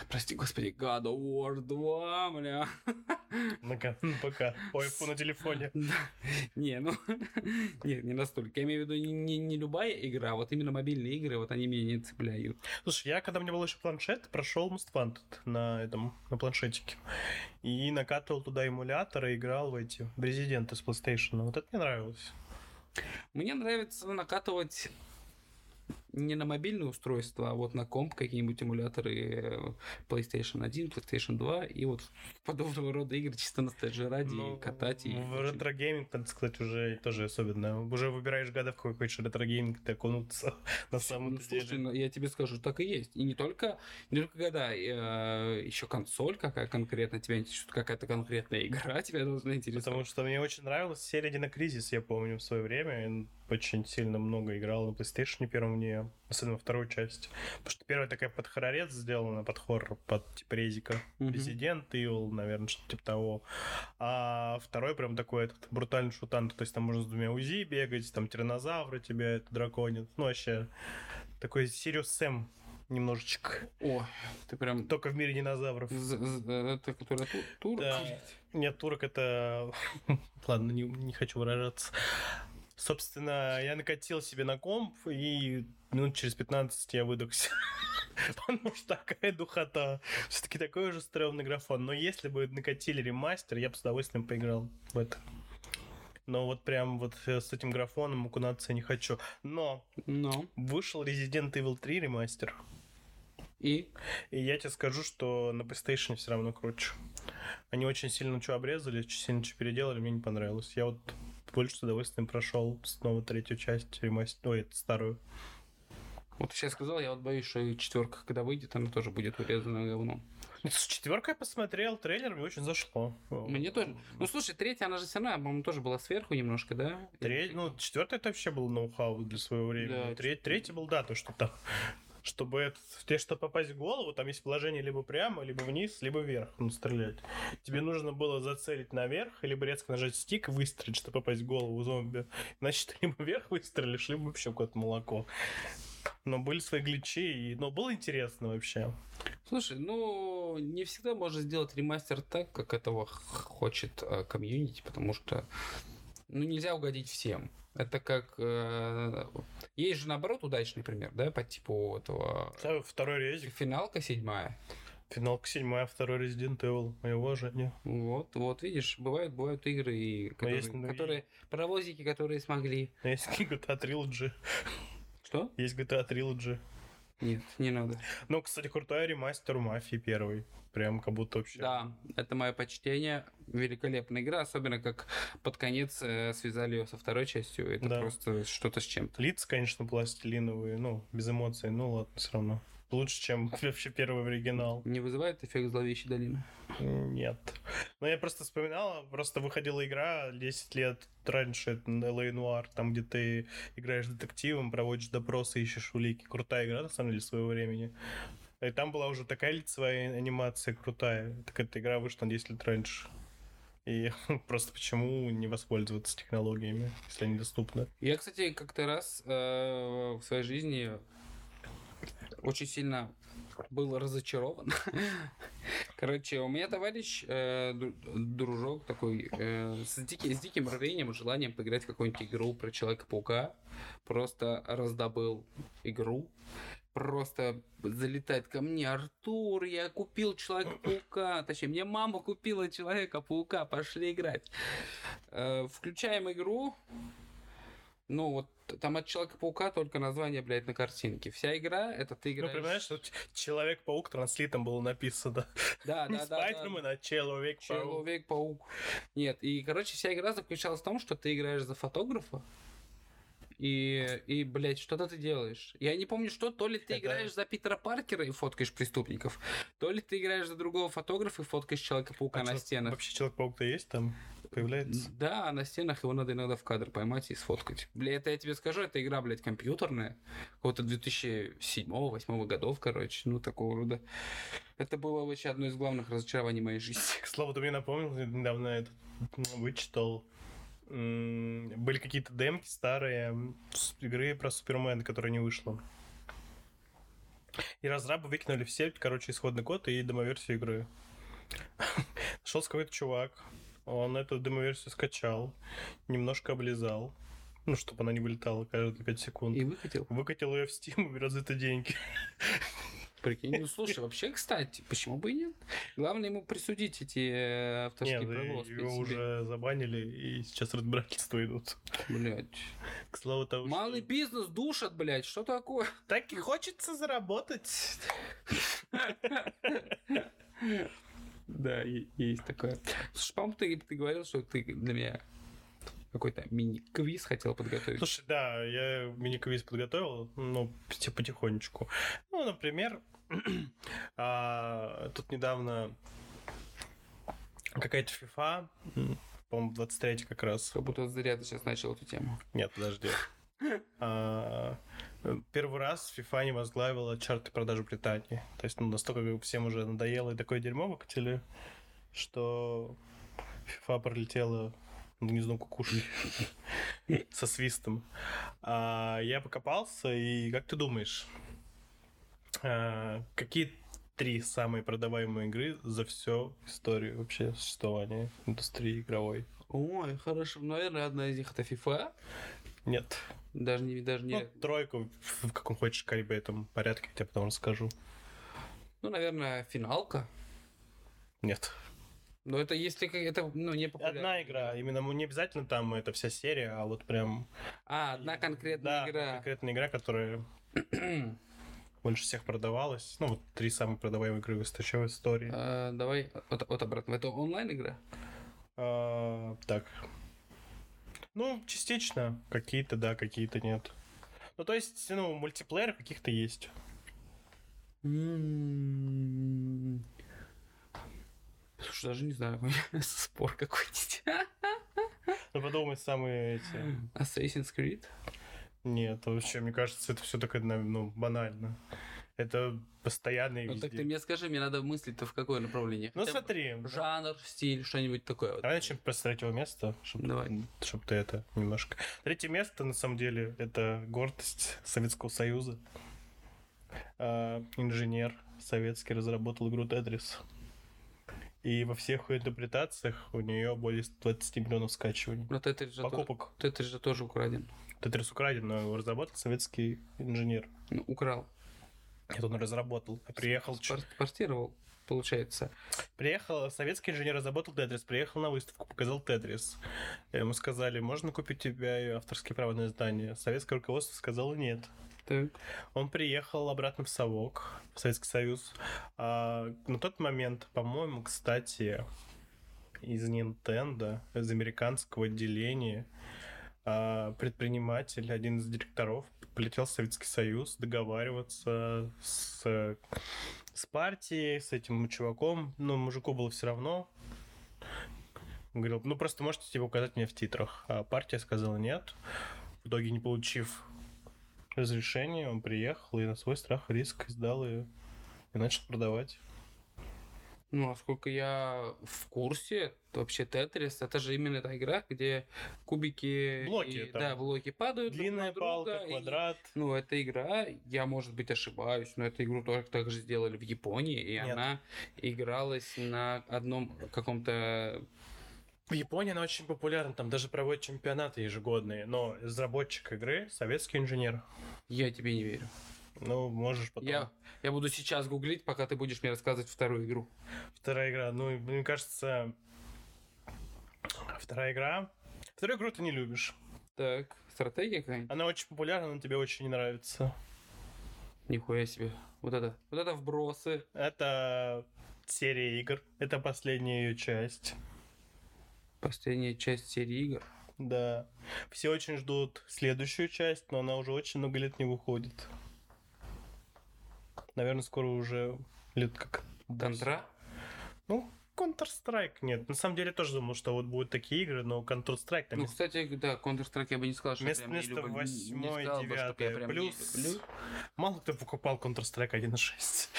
прости господи, God of War 2, бля. На пока. Ой, на телефоне. Не, ну, [LAUGHS] нет, не настолько. Я имею в виду не, не, не любая игра, а вот именно мобильные игры, вот они меня не цепляют. Слушай, я когда у меня был еще планшет, прошел Most Wanted на этом, на планшетике. И накатывал туда эмулятор и играл в эти, в Резиденты с PlayStation. Вот это мне нравилось. Мне нравится накатывать не на мобильное устройство, а вот на комп какие-нибудь эмуляторы э, PlayStation 1, PlayStation 2 и вот подобного рода игры чисто ностальжи ради Ну, катать и... В ретро-гейминг, надо сказать, уже тоже особенно. Уже выбираешь года, в какой хочешь ретро-гейминг ты окунуться [LAUGHS] на самом Ну, слушай, деле. ну, я тебе скажу, так и есть. И не только, не только года, э, еще консоль какая конкретно тебя интересует, какая-то конкретная игра [LAUGHS] тебя должна интересовать. Потому что мне очень нравилась серия Dino Crisis, я помню, в свое время. Я очень сильно много играл на PlayStation первом в нее, особенно во второй части. Потому что первая такая под хоррорец сделана, под хоррор, под типа резика. Мгм. Resident Evil, наверное, что-то типа того. А второй прям такой этот брутальный шутан, то есть там можно с двумя УЗИ бегать, там тиранозавры тебя это драконит. Ну, вообще, такой Сириус Сэм немножечко. О, ты прям... Только в мире динозавров. Это которая ту- турок? Да. Нет, турок это... [LAUGHS] Ладно, не, не хочу выражаться. Собственно, я накатил себе на комп, и минут через 15 я выдохся. [LAUGHS] Потому что такая духота. Все-таки такой уже стрёмный графон. Но если бы накатили ремастер, я бы с удовольствием поиграл в это. Но вот прям вот э, с этим графоном окунаться я не хочу. Но Но. вышел Resident Evil 3 ремастер. И? И я тебе скажу, что на PlayStation все равно круче. Они очень сильно что обрезали, очень сильно что переделали, мне не понравилось. Я вот больше с удовольствием прошел снова третью часть ремастер, ой, старую. Вот ты сейчас сказал, я вот боюсь, что и четверка, когда выйдет, она тоже будет урезана говном. Ну, С четверкой я посмотрел, трейлер мне очень зашло. Мне тоже. Ну слушай, третья, она же все равно, по-моему, тоже была сверху немножко, да? Треть, ну, четвертый это вообще был ноу-хау для своего времени. Да, Треть- третий был, да, то, что там чтобы это, тебе, чтобы попасть в голову, там есть положение либо прямо, либо вниз, либо вверх, ну, стрелять. Тебе нужно было зацелить наверх, либо резко нажать стик и выстрелить, чтобы попасть в голову зомби. [LAUGHS] Значит, ты либо вверх выстрелишь, либо вообще какое-то молоко. Но были свои гличи, и... но было интересно вообще. Слушай, ну, не всегда можно сделать ремастер так, как этого хочет э, комьюнити, потому что, ну, нельзя угодить всем. Это как... э, есть же, наоборот, удачный пример, да, по типу этого... Второй резик, Финалка седьмая. финалка седьмая, второй Resident Evil, мое уважение. Вот, вот, видишь, бывают, бывают игры, и которые, есть, ну, и- которые паровозики, которые смогли. Есть [LAUGHS] GTA Trilogy, Что? есть GTA Trilogy. Нет, не надо. Ну, кстати, крутой ремастер Мафии первый. Прям как будто вообще... Да, это мое почтение. Великолепная игра, особенно как под конец э, связали ее со второй частью. Это Да. просто что-то с чем-то. Лица, конечно, пластилиновые, ну, без эмоций, ну ладно, все равно. Лучше, чем [LAUGHS] вообще первый оригинал. Не вызывает эффект зловещей долины? Нет. Но я просто вспоминал, просто выходила игра 10 лет раньше, это LA Noir, там, где ты играешь детективом, проводишь допросы, ищешь улики. Крутая игра, на самом деле, своего времени. И там была уже такая лицевая анимация крутая. Так эта игра вышла на 10 лет раньше. И [LAUGHS] просто почему не воспользоваться технологиями, если они доступны? Я, кстати, как-то раз э, в своей жизни очень сильно был разочарован. [LAUGHS] Короче, у меня товарищ, э, дру- дружок такой, э, с, дики- с диким рвением, желанием поиграть в какую-нибудь игру про Человека-паука, просто раздобыл игру, просто залетает ко мне, Артур, я купил Человека-паука, точнее, мне мама купила Человека-паука, пошли играть. Э, включаем игру, ну вот там от Человека-паука только название, блядь, на картинке. Вся игра, это ты Ну, играешь... понимаешь, что Человек-паук транслитом было написано. Да, да, [LAUGHS] да, да. Спайдермен, а Человек-паук. Человек-паук. Нет, и, короче, вся игра заключалась в том, что ты играешь за фотографа, и, и, блядь, что-то ты делаешь. Я не помню, что, то ли ты Это- играешь за Питера Паркера и фоткаешь преступников, то ли ты играешь за другого фотографа и фоткаешь Человека-паука А на стенах. Вообще Человек-паук-то есть там? Появляется? Да, на стенах его надо иногда в кадр поймать и сфоткать. Бля, это я тебе скажу, это игра, блядь, компьютерная. Какого-то 2007-2008 годов, короче, ну, такого рода. Это было вообще одно из главных разочарований моей жизни. К слову, ты мне напомнил, я недавно это м, вычитал. Были какие-то демки старые игры про Супермен, которая не вышла. И разрабы выкинули все, короче, исходный код и демоверсию игры. [LAUGHS] Нашелся какой-то чувак, он эту демоверсию скачал, немножко облизал, ну, чтобы она не вылетала каждые 5 секунд. И выкатил. Выкатил ее в Steam и берет за это деньги. Прикинь. Ну, слушай, вообще, кстати, почему бы и нет? Главное ему присудить эти э, авторские Нет, права. его успеть себе. уже забанили, и сейчас разбирательства идут. Блядь. К слову того, что- Малый бизнес душат, блядь, что такое? Так и хочется заработать. [LAUGHS] Да, есть такое. Слушай, по-моему, ты, ты говорил, что ты для меня какой-то мини-квиз хотел подготовить. Слушай, да, я мини-квиз подготовил, ну, потихонечку. Ну, например, [CLEARS THROAT] а, тут недавно какая-то FIFA, по-моему, 23 как раз. Как будто зря ты сейчас начал эту тему. Нет, подожди. [LAUGHS] А, Первый раз FIFA не возглавила чарты продаж в Британии. То есть, ну, настолько всем уже надоело и такое дерьмо выкатили, что FIFA пролетела над гнездом кукушки [LAUGHS] со свистом. А, я покопался, и как ты думаешь, а, какие три самые продаваемые игры за всю историю вообще существования индустрии игровой? Ой, хорошо. Наверное, одна из них это FIFA. Нет. Даже не... Даже не... Ну, тройку в каком хочешь калибре этом порядке, я тебе потом расскажу. Ну, наверное, финалка. Нет. Но это если это ну, не популярно. Одна игра, именно ну, не обязательно там это вся серия, а вот прям... А, одна конкретная Да, игра. конкретная игра, которая [CLEARS THROAT] больше всех продавалась. Ну, вот три самые продаваемые игры в истории-. А, давай от, от обратно. Это онлайн игра? А, так. Ну, частично. Какие-то да, какие-то нет. Ну, то есть, ну, мультиплеер каких-то есть. М. Слушай, даже не знаю, [LAUGHS] спор какой-нибудь. Ну, подумай, самые эти... Assassin's Creed? Нет, вообще, мне кажется, это все так, ну, банально. Это постоянные Ну так ты мне скажи, мне надо мыслить-то в какое направление. Ну, Хотя смотри. Жанр, стиль, что-нибудь такое. вот. Давай начнем с третьего места, чтобы Давай. ты это немножко... Третье место, на самом деле, это гордость Советского Союза. А, инженер советский разработал игру Тетрис. И во всех интерпретациях у нее более 20 миллионов скачиваний. Но Тетрис же, тоже, Покупок. Тетрис же тоже украден. Тетрис украден, но его разработал советский инженер. Ну, украл. Это он разработал. Приехал, Спортировал, получается. приехал советский инженер, разработал Тетрис, приехал на выставку, показал Тетрис. Ему сказали, можно купить у тебя авторские права на издание? Советское руководство сказало нет. Так. Он приехал обратно в Совок, в Советский Союз. А, на тот момент, по-моему, кстати, из Nintendo, из американского отделения, а, предприниматель, один из директоров, полетел в Советский Союз договариваться с, с партией, с этим чуваком. Ну, мужику было все равно. Он говорил, ну просто можете типа указать мне в титрах. А партия сказала нет. В итоге, не получив разрешение, он приехал и на свой страх и риск издал ее и начал продавать. Ну, насколько я в курсе, то вообще Тетрис это же именно та игра, где кубики Блоки и- там. да, блоки падают. друг Длинная на друга, палка, и- квадрат. Ну, эта игра, я, может быть, ошибаюсь, но эту игру тоже так же сделали в Японии, и Нет. она игралась на одном каком-то... В Японии она очень популярна, там даже проводят чемпионаты ежегодные, но разработчик игры советский инженер. Я тебе не верю. Ну, можешь потом. Я, я буду сейчас гуглить, пока ты будешь мне рассказывать вторую игру. Вторая игра, ну, мне кажется, вторая игра. Вторую игру ты не любишь. Так, стратегия какая-нибудь? Она очень популярна, но тебе очень не нравится. Нихуя себе. Вот это. Вот это вбросы. Это серия игр. Это последняя ее часть. Последняя часть серии игр. Да. Все очень ждут следующую часть, но она уже очень много лет не выходит. Наверное, скоро уже лет как... Контра? Ну, Counter-Strike нет. На самом деле тоже думал, что вот будут такие игры, но Counter-Strike там Ну, есть кстати, да, Counter-Strike я бы не сказал, что я Место, не место люблю. Не восьмое, сказал бы, чтоб я девятое. прям не Плюс люблю. мало кто покупал Counter-Strike 1.6.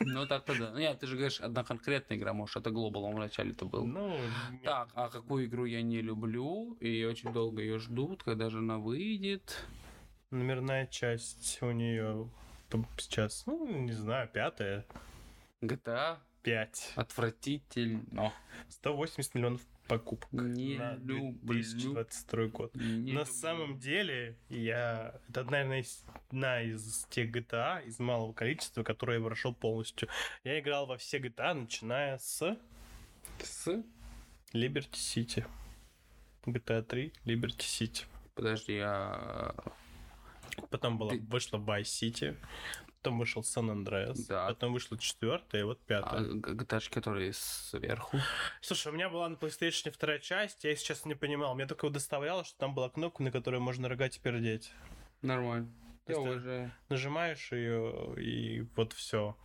Ну, так-то да. Ну, нет, ты же говоришь, одна конкретная игра, может, это Global, он вначале это был. Ну, нет. Так, а какую игру я не люблю, и очень долго ее ждут, когда же она выйдет? номерная часть у нее сейчас, ну, не знаю, пятая, GTA? 5. Отвратительно. 180 миллионов покупок Не на люблю. 2022 год. Не На люблю. самом деле, я... Это, наверное, одна из тех GTA, из малого количества, которые я прошел полностью. Я играл во все GTA, начиная с С... Liberty City. GTA 3, Liberty City. Подожди, я... Потом была, Ты- вышла Vice City, потом вышел San Andreas, Да. потом вышла четвертая, и вот А, пятая. GTA, которые сверху. Слушай, у меня была на PlayStation вторая часть, я, если честно, не понимал. Меня только доставляло, что там была кнопка, на которой можно рогать и пердеть. Нормально. То Я уже... Нажимаешь ее, и вот все.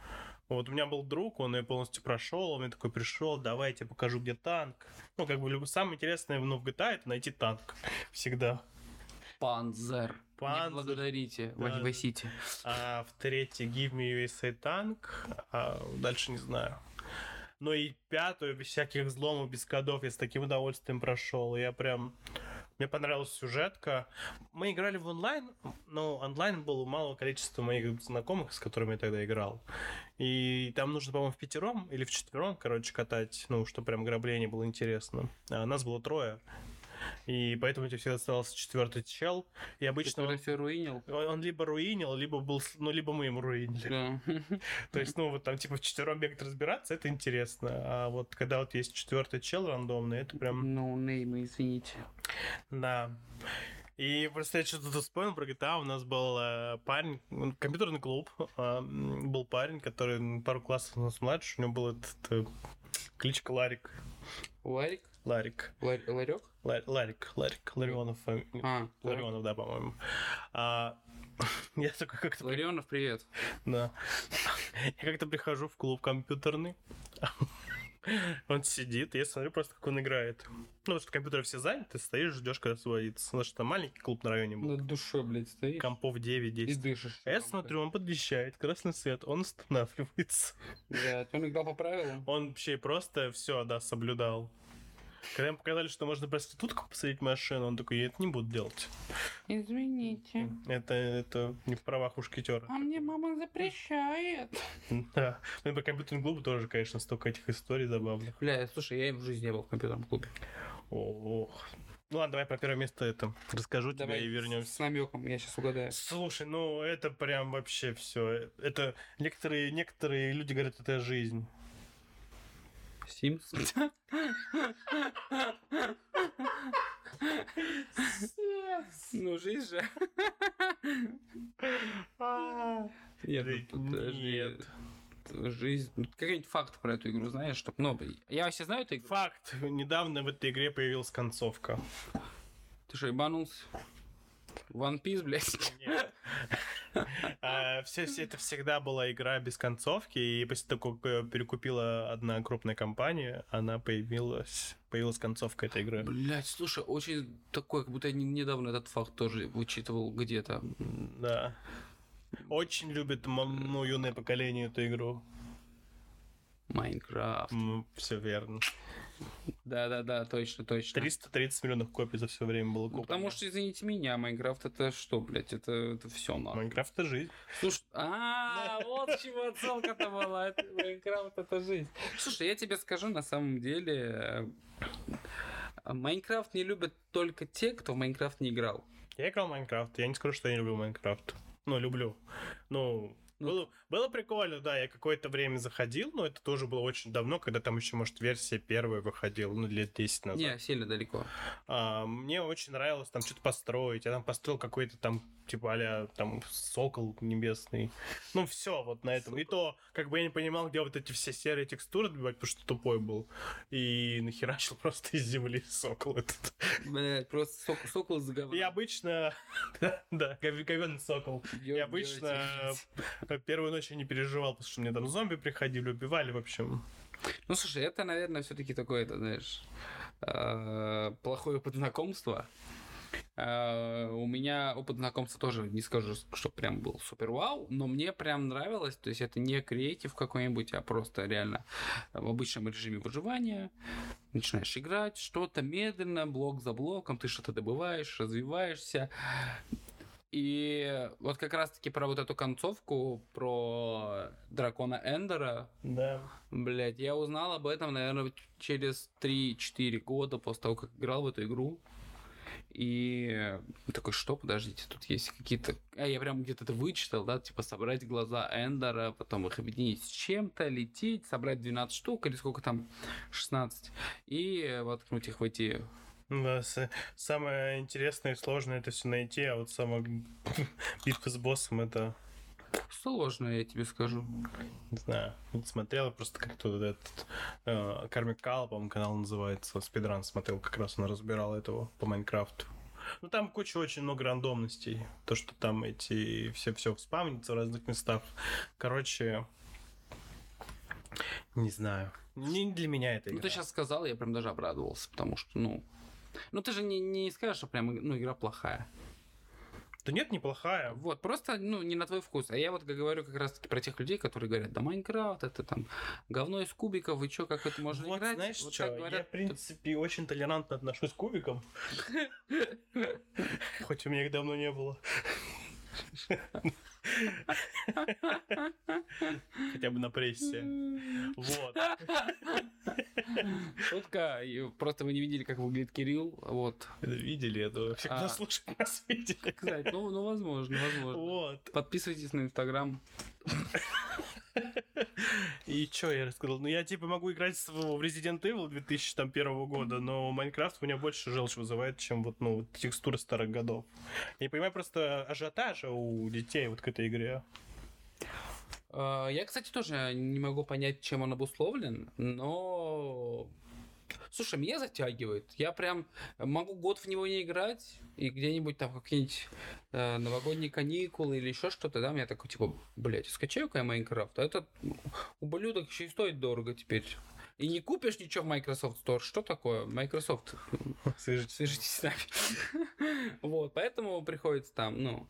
Вот у меня был друг, он ее полностью прошел, он мне такой пришел, давай я тебе покажу, где танк. Ну, как бы самое интересное ну, в GTA это найти танк. Всегда. Панзер. Не благодарите. Да. Сити. А в третьей Give Me USA танк, а дальше не знаю. Ну и пятую, без всяких взломов, без кодов, я с таким удовольствием прошел. Я прям... Мне понравилась сюжетка. Мы играли в онлайн, но онлайн был у малого количества моих знакомых, с которыми я тогда играл. И там нужно, по-моему, в пятером или в четвером, короче, катать, ну, что прям ограбление было интересно. А нас было трое. И поэтому у тебя всегда оставался четвертый чел. И обычно он, все руинил. он- либо руинил, либо был, ну, либо мы ему руинили. Да. [LAUGHS] То есть, ну, вот там, типа, в четвером бегать разбираться, это интересно. А вот когда вот есть четвертый чел рандомный, это прям, Ну, неймы, извините. да. И просто я что-то вспомнил про GTA. У нас был э, парень, компьютерный клуб. э, был парень, который пару классов у нас младше. У него был этот э, кличка Ларик. Ларик? Ларик. Лар- Ларек? Ла- Ларик. Ларик. Ларионов. А, Ларионов, да, по-моему. А, [LAUGHS] я такой как-то... Ларионов, привет. Да. Я как-то прихожу в клуб компьютерный. [LAUGHS] Он сидит, и я смотрю просто, как он играет. Ну, потому что компьютеры все заняты, стоишь, ждешь, когда освободится. Потому что там маленький клуб на районе был. Над душой, блядь, стоишь Компов и 9-10. дышишь. А я смотрю, он подъезжает, красный свет, он останавливается. Блядь, он играл по правилам. Он вообще просто все, да, соблюдал. Когда им показали, что можно проститутку посадить в машину, он такой, я это не буду делать. Извините. Это, это не в правах мушкетера. А мне мама запрещает. Да. Ну, и по компьютерному клубу тоже, конечно, столько этих историй забавных. Бля, слушай, я в жизни не был в компьютерном клубе. Ох. Ну ладно, давай про первое место это расскажу Давай тебе и вернемся. С намеком, я сейчас угадаю. Слушай, ну это прям вообще все. Это некоторые, некоторые люди говорят, это жизнь. Симс. Ну, жизнь же. Нет, ну, подожди. Нет. Жизнь. Ну, Какой-нибудь факт про эту игру знаешь, чтоб, ну, я вообще знаю эту игру? Факт. Недавно в этой игре появилась концовка. Ты что, ебанулся? One Piece, блядь? Нет. [LAUGHS] А, все, все это всегда была игра без концовки, и после того, как перекупила одна крупная компания, она появилась, появилась концовка этой игры. Блять, слушай, очень такой, как будто я не- недавно этот факт тоже вычитывал где-то. Да. Очень любит ну, юное поколение эту игру. Minecraft. Все верно. Да-да-да, точно, точно. 330 миллионов копий за все время было Ну, куплено. потому что, извините меня, Minecraft это что, блядь, это, это все нахуй. Minecraft это жизнь. Слушай, а, вот чего отсылка-то была. Minecraft это жизнь. Слушай, я тебе скажу, на самом деле, Minecraft не любят только те, кто в Minecraft не играл. Я играл в Майнкрафт. Я не скажу, что я не люблю Майнкрафт. Ну, люблю. Ну, Ну, было, было прикольно, да, я какое-то время заходил, но это тоже было очень давно, когда там еще, может, версия первая выходила, ну, лет 10 назад. Не, сильно далеко. А, мне очень нравилось там что-то построить. Я там построил какой-то там, типа, а там сокол небесный. Ну, все вот на этом. И то, как бы я не понимал, где вот эти все серые текстуры добивать, потому что тупой был. И нахерачил [LAUGHS] просто из земли сокол этот. Блядь, просто сокол, сокол заговор. И обычно... [LAUGHS] Да, говенный сокол. И обычно э, первую ночь я не переживал, потому что мне там зомби приходили, убивали, в общем. Ну, слушай, это, наверное, все-таки такое, это, знаешь, э, плохое опыт знакомства. Э, У меня опыт знакомства тоже, не скажу, что прям был супер вау, но мне прям нравилось, то есть это не креатив какой-нибудь, а просто реально в обычном режиме выживания. Начинаешь играть, что-то медленно, блок за блоком, ты что-то добываешь, развиваешься. И вот как раз-таки про вот эту концовку, про дракона Эндера, Да. Блять, я узнал об этом, наверное, через 3-4 года после того, как играл в эту игру. И такой, что, подождите, тут есть какие-то... А я прям где-то это вычитал, да, типа собрать глаза Эндера, потом их объединить с чем-то, лететь, собрать 12 штук или сколько там, 16, и воткнуть их в эти... Да, самое интересное и сложное это все найти, а вот сама [LAUGHS] битва с боссом это, Сложно, я тебе скажу. не знаю, вот смотрел просто как-то вот этот э, Кармик Кал, по-моему, канал называется, спидран смотрел, как раз он разбирал этого по Майнкрафту. Ну там куча очень много рандомностей, то что там эти все все спавнится в разных местах. Короче, не знаю, не для меня это Ну, игра. ты сейчас сказал, я прям даже обрадовался, потому что, ну... Ну, ты же не, не скажешь, что прям ну, игра плохая. Да нет, неплохая. Вот, просто, ну, не на твой вкус. А я вот говорю как раз-таки про тех людей, которые говорят, да Майнкрафт, это там говно из кубиков, и чё, как это можно вот играть? знаешь Вот что, так я, говорят, в принципе, очень толерантно отношусь к кубикам. [LAUGHS] Хоть у меня их давно не было. [LAUGHS] Хотя бы на прессе. Вот. Шутка. Просто вы не видели, как выглядит Кирилл. Вот. Видели, это А. кто слушает нас видели. Сказать, ну, ну, возможно, возможно. Вот. Подписывайтесь на Инстаграм. [LAUGHS] И чё я рассказал? Ну, я типа могу играть в Resident Evil 2001 года, но Майнкрафт у меня больше желчь вызывает, чем вот, ну, вот текстуры старых годов. Я не понимаю просто ажиотажа у детей вот к этой игре. А, Я, кстати, тоже не могу понять, чем он обусловлен, но... Слушай, меня затягивает. Я прям могу год в него не играть, и где-нибудь там какие-нибудь э, новогодние каникулы или еще что-то, да, меня такой, типа, блядь, скачаю-ка я Майнкрафт, а этот ублюдок еще и стоит дорого теперь. И не купишь ничего в Microsoft Store. Что такое? Microsoft, Свяжитесь. свяжитесь с нами. [LAUGHS] Вот, поэтому приходится там, ну,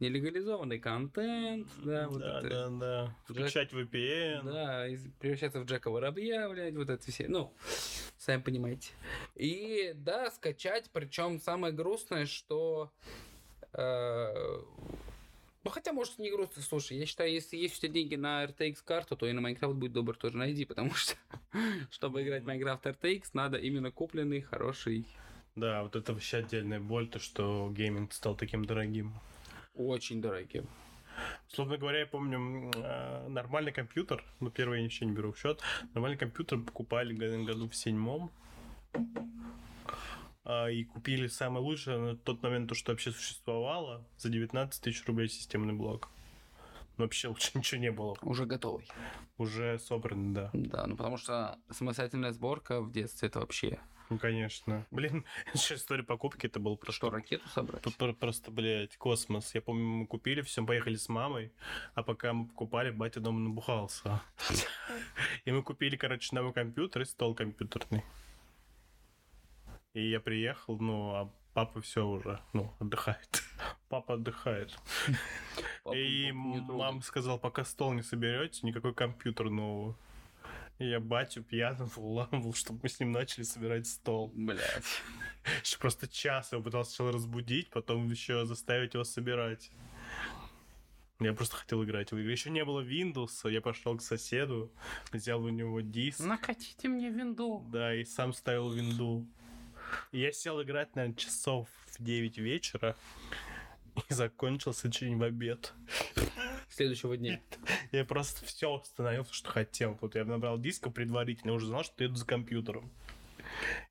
нелегализованный контент, да, вот да, это. да, да. Включать VPN. Да, из- превращаться в Джека Воробья, блядь, вот это все. Ну, сами понимаете. И да, скачать, причем самое грустное, что... э, ну, хотя, может, не грустно, слушай, я считаю, если есть у тебя деньги на RTX карту, то и на Майнкрафт будет добр тоже найди, [LAUGHS] потому что, чтобы играть в Minecraft RTX, надо именно купленный, хороший, Да, вот это вообще отдельная боль, то, что гейминг стал таким дорогим. Очень дорогий. Условно говоря, я помню, э, нормальный компьютер, ну, первый я ничего не беру в счет, нормальный компьютер покупали году в седьмом, а, и купили самое лучшее на тот момент, то, что вообще существовало, за 19 тысяч рублей системный блок. Но вообще лучше [LAUGHS] ничего не было. Уже готовый. Уже собрано, да. Да, ну потому что самостоятельная сборка в детстве это вообще... Ну, конечно. [LAUGHS] Блин, еще история покупки, это был Что, просто... ракету собрать? Просто, блядь, космос. Я помню, мы купили, все, поехали с мамой, а пока мы покупали, батя дома набухался. [LAUGHS] И мы купили, короче, новый компьютер и стол компьютерный. И я приехал, ну, а папа все уже, ну, отдыхает. [LAUGHS] Папа отдыхает. Папу- И мама сказала, пока стол не соберете, никакой компьютер нового. И я батю пьяным уламывал, чтобы мы с ним начали собирать стол. Блядь. Еще просто час его пытался сначала разбудить, потом еще заставить его собирать. Я просто хотел играть в игры. Еще не было Windows, я пошел к соседу, взял у него диск, Накатите мне винду. да, и сам ставил винду. И я сел играть, наверное, часов в 9 вечера, и закончился чуть не в обед. Следующего дня. [LAUGHS] Я просто все установил, что хотел. Вот я набрал дисков предварительно, уже знал, что еду за компьютером.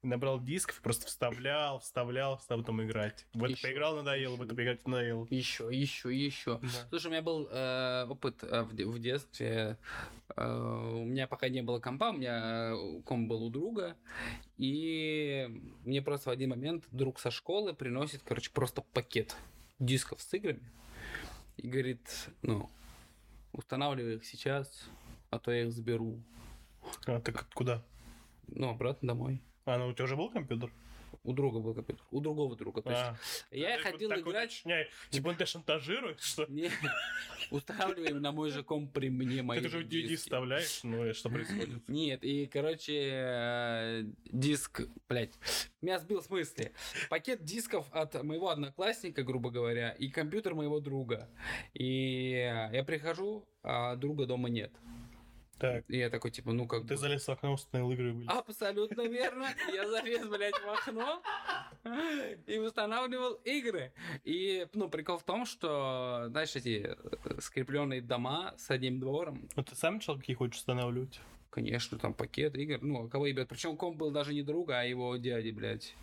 Набрал дисков, просто вставлял, вставлял, стал потом играть. В это поиграл, надоело, в это поиграть надоело. Еще, еще, еще. Да. Слушай, у меня был э, опыт э, в, в детстве. Э, у меня пока не было компа, у меня э, комп был у друга. И мне просто в один момент друг со школы приносит, короче, просто пакет дисков с играми. И говорит, ну, устанавливай их сейчас, а то я их заберу. А, так куда? Ну, обратно домой. А, ну у тебя уже был компьютер? У друга был компьютер. У другого друга. То есть А, я вот ходил так играть... уточняй. Типа он тебя шантажирует, что? Не, [LAUGHS] устанавливаем на мой же комп при мне мои Ты же диски. вставляешь, ну и что происходит? [LAUGHS] Нет, и, короче, э, диск, блядь, меня сбил с мысли. Пакет дисков от моего одноклассника, грубо говоря, и компьютер моего друга. И я прихожу, а друга дома нет. Так, И я такой, типа, ну как ты бы... залез в окно, установил игры и вылез. Абсолютно верно. Я залез, блядь, в окно и устанавливал игры. И, ну, прикол в том, что, знаешь, эти скрепленные дома с одним двором, Ну ты сам начал какие хочешь устанавливать? конечно, там пакет игр, ну, а кого ебет. Причем комп был даже не друга, а его дяди, блядь.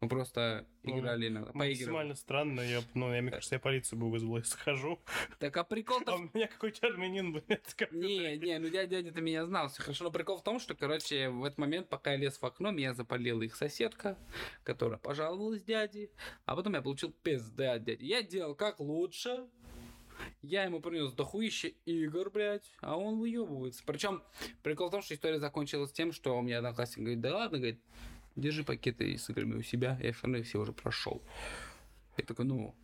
Мы просто Ну, играли на. Максимально странно, я, ну, я, мне кажется, я полицию бы вызвал, если схожу. [LAUGHS] Так а прикол-то А у меня какой-то армянин, блядь, [LAUGHS] как- Не, не, ну дядя, дядя-то меня знал, все хорошо. Но прикол в том, что, короче, в этот момент, пока я лез в окно, меня запалила их соседка, которая пожаловалась дяде, а потом я получил пизды от дяди. Я делал как лучше, я ему принес дохуище игр, блядь, а он выебывается. Причем прикол в том, что история закончилась тем, что у меня одноклассник говорит, да ладно, говорит, держи пакеты с играми у себя, я все равно все уже прошел. Я такой, ну,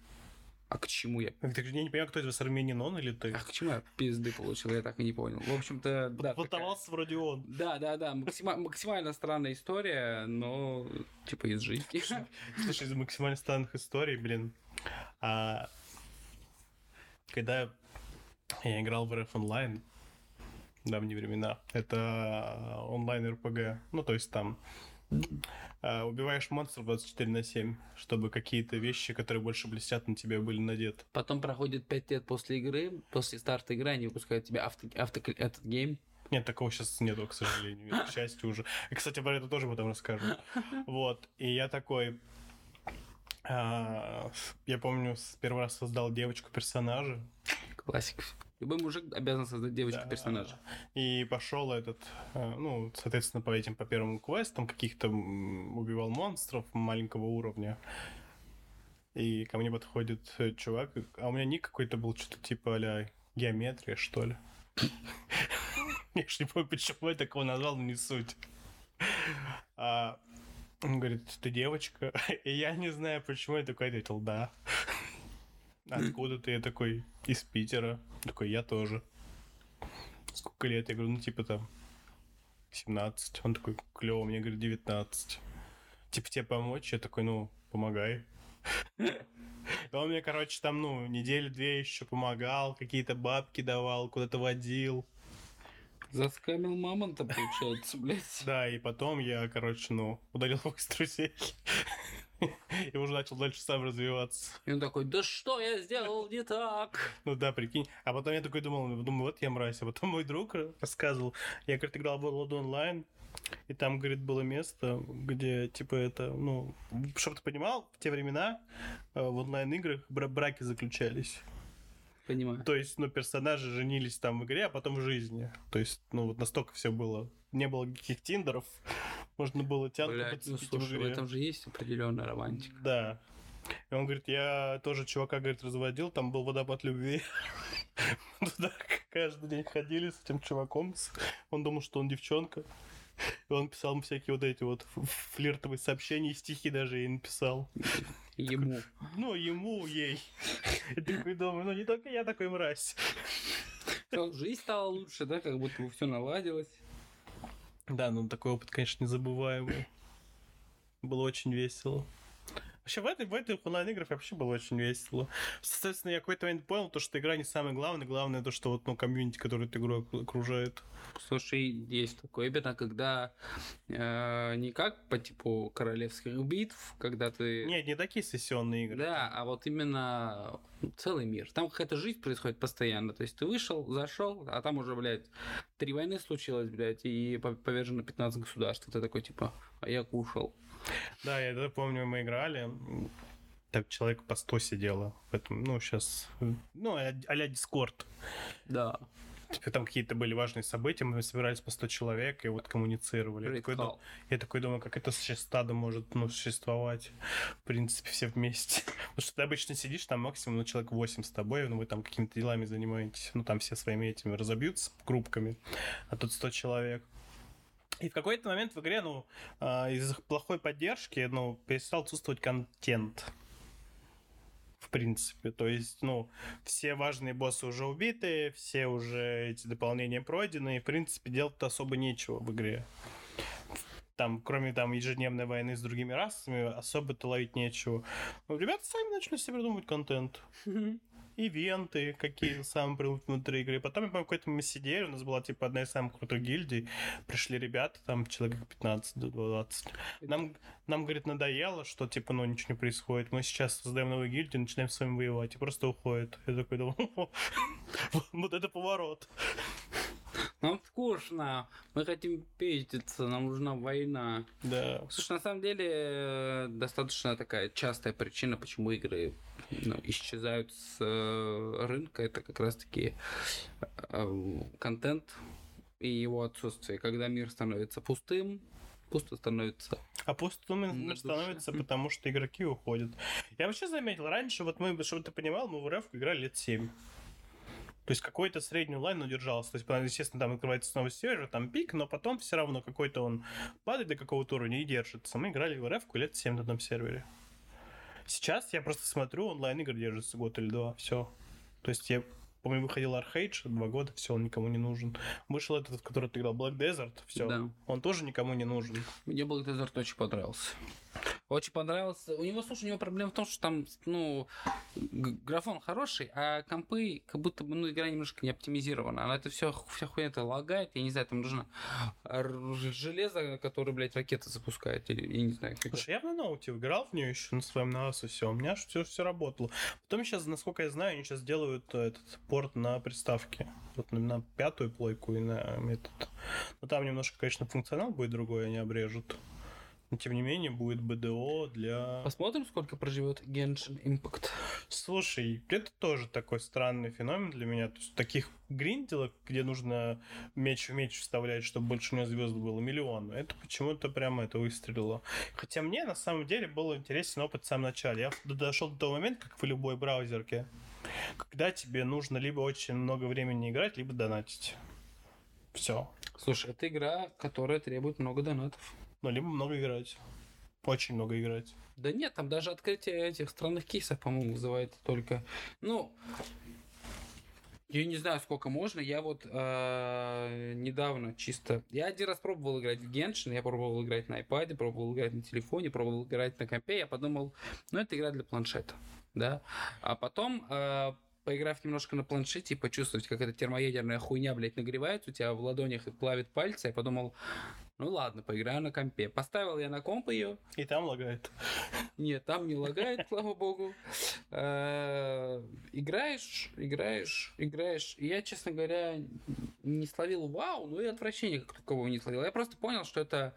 а к чему я Так, я не понимаю, кто это, армянин он или ты? а к чему я пизды получил, я так и не понял. В общем-то, да. такая- Волтовался вроде он. Да, да, да, максима- максимально странная история, но типа из жизни. Слушай, из максимально странных историй, блин. А, когда я играл в РФ онлайн, давние времена, это онлайн РПГ, ну, то есть там а, убиваешь монстров 24 на 7, чтобы какие-то вещи, которые больше блестят, на тебе были надеты. Потом проходит 5 лет после игры, после старта игры, они выпускают тебе авто, авто, этот гейм. Нет, такого сейчас нету, к сожалению. К счастью уже. И, кстати, про это тоже потом расскажу. Вот. И я такой... А, я помню, первый раз создал девочку персонажа. Классик. Любой мужик обязан создать девочку персонажа. И пошел этот, э, ну, соответственно, по этим, по первым квестам каких-то убивал монстров маленького уровня. И ко мне подходит э, чувак, а у меня ник какой-то был, что-то типа а геометрия, что ли. [LAUGHS] Я ж не помню, почему я такого назвал, но не суть. А он говорит, ты девочка? [LAUGHS] И я не знаю, почему я такой ответил, да. Откуда ты? Я такой, из Питера. Такой, я тоже. Сколько лет? Я говорю, ну, типа там 17. Он такой, клево, мне говорит, 19. Типа, тебе помочь? Я такой, ну, помогай. [LAUGHS] Он мне, короче, там, ну, недели-две еще помогал, какие-то бабки давал, куда-то водил. Заскамил мамонта, получается, [LAUGHS] блядь. Да, и потом я, короче, ну, удалил его из друзей. И уже начал дальше сам развиваться. И он такой, да что я сделал не так? Ну да, прикинь. А потом я такой думал, думаю, вот я мразь. А потом мой друг рассказывал, я, говорит, играл в World Online, и там, говорит, было место, где, типа, это, ну, чтобы ты понимал, в те времена э, в онлайн-играх браки заключались. Понимаю. То есть, ну, персонажи женились там в игре, а потом в жизни. То есть, ну, вот настолько все было. Не было никаких тиндеров. Можно было тянуть Блядь, ну, слушай, в, в этом же есть определенная романтика. Да. И он говорит, я тоже чувака, говорит, разводил, там был водопад любви. [LAUGHS] Туда каждый день ходили с этим чуваком. Он думал, что он девчонка. И он писал всякие вот эти вот флиртовые сообщения, стихи даже ей написал. [LAUGHS] Ему. Ну, ему, ей. И такой думаю, ну не только я такой мразь. Жизнь стала лучше, да, как будто бы все наладилось. Да, ну такой опыт, конечно, незабываемый. Было очень весело. Вообще в этой, в этой онлайн-играх вообще было очень весело. Соответственно, я какой-то момент понял, то, что игра не самое главное, главное то, что вот, ну, комьюнити, который эту игру окружает. Слушай, есть такое именно, когда э, не как по типу королевских битв, когда ты... Нет, не такие сессионные игры. Да, а вот именно целый мир. Там какая-то жизнь происходит постоянно. То есть ты вышел, зашел, а там уже, блядь, три войны случилось, блядь, и повержено 15 государств. Ты такой, типа, а я кушал. Да, я это помню, мы играли, так человек по 100 сидело. Поэтому, ну, сейчас, ну, а-ля Дискорд. Да. Типа там какие-то были важные события, мы собирались по 100 человек и вот коммуницировали. Я такой, дум... я такой думаю, как это сейчас стадо может ну, существовать, в принципе, все вместе. [LAUGHS] Потому что ты обычно сидишь, там максимум ну, человек 8 с тобой, ну вы там какими-то делами занимаетесь, ну там все своими этими разобьются группками, а тут 100 человек. И в какой-то момент в игре, ну, а, из-за плохой поддержки, ну, перестал отсутствовать контент. В принципе. То есть, ну, все важные боссы уже убиты, все уже эти дополнения пройдены, и, в принципе, делать особо нечего в игре. Там, кроме там ежедневной войны с другими расами, особо-то ловить нечего. Но ребята сами начали себе придумывать контент [LAUGHS] ивенты, какие самые придут внутри игры. Потом, я помню, какой-то мы сидели, у нас была, типа, одна из самых крутых гильдий. Пришли ребята, там, человек 15-20. Нам, нам, говорит, надоело, что, типа, ну, ничего не происходит. Мы сейчас создаем новую гильдию, начинаем с вами воевать. И просто уходит. Я такой думал, [LAUGHS] вот это поворот. Нам скучно, мы хотим пиздиться, нам нужна война. Да. Слушай, на самом деле, э, достаточно такая частая причина, почему игры ну, исчезают с э, рынка, это как раз-таки э, контент и его отсутствие. Когда мир становится пустым, пусто становится. А пустым становится, потому что игроки уходят. Я вообще заметил, раньше, вот мы, чтобы ты понимал, мы в РФ играли лет 7. То есть какой-то средний онлайн удержался. То есть, естественно, там открывается снова сервер, там пик, но потом все равно какой-то он падает до какого-то уровня и держится. Мы играли в РФ лет 7 на этом сервере. Сейчас я просто смотрю, онлайн-игры держится год или два, все. То есть я Помню, выходил Архейдж два года, все, он никому не нужен. Вышел этот, в который ты играл, Black Desert, все. Да. Он тоже никому не нужен. Мне Black Desert очень понравился. Очень понравился. У него, слушай, у него проблема в том, что там, ну, графон хороший, а компы как будто бы, ну, игра немножко не оптимизирована. Она это все, вся хуйня это лагает. Я не знаю, там нужно железо, которое, блядь, ракеты запускает. Или, я не знаю. Слушай, я на ноуте играл в нее еще на своем на все. У меня все, все работало. Потом сейчас, насколько я знаю, они сейчас делают э, этот порт на приставке. Вот на пятую плойку и на метод. Но там немножко, конечно, функционал будет другой, они обрежут. Но тем не менее будет БДО для... Посмотрим, сколько проживет Genshin Impact. Слушай, это тоже такой странный феномен для меня. То есть таких гринделок, где нужно меч в меч вставлять, чтобы больше у него звезд было миллион. Это почему-то прямо это выстрелило. Хотя мне на самом деле был интересен опыт в самом начале. Я дошел до того момента, как в любой браузерке, когда тебе нужно либо очень много времени играть, либо донатить. Все. Слушай, это игра, которая требует много донатов. Ну, либо много играть. Очень много играть. Да нет, там даже открытие этих странных кейсов, по-моему, вызывает только... Ну, я не знаю, сколько можно. Я вот э, недавно чисто... Я один раз пробовал играть в Genshin, я пробовал играть на iPad, пробовал играть на телефоне, пробовал играть на компе. Я подумал, ну, это игра для планшета, да. А потом э, поиграв немножко на планшете и почувствовать, как эта термоядерная хуйня, блядь, нагревается у тебя в ладонях и плавит пальцы, я подумал, ну ладно, поиграю на компе. Поставил я на комп ее. И там лагает. Нет, там не лагает, [LAUGHS] слава богу. Э, играешь, играешь, играешь. И я, честно говоря, не словил вау, ну и отвращение как такового не словил. Я просто понял, что это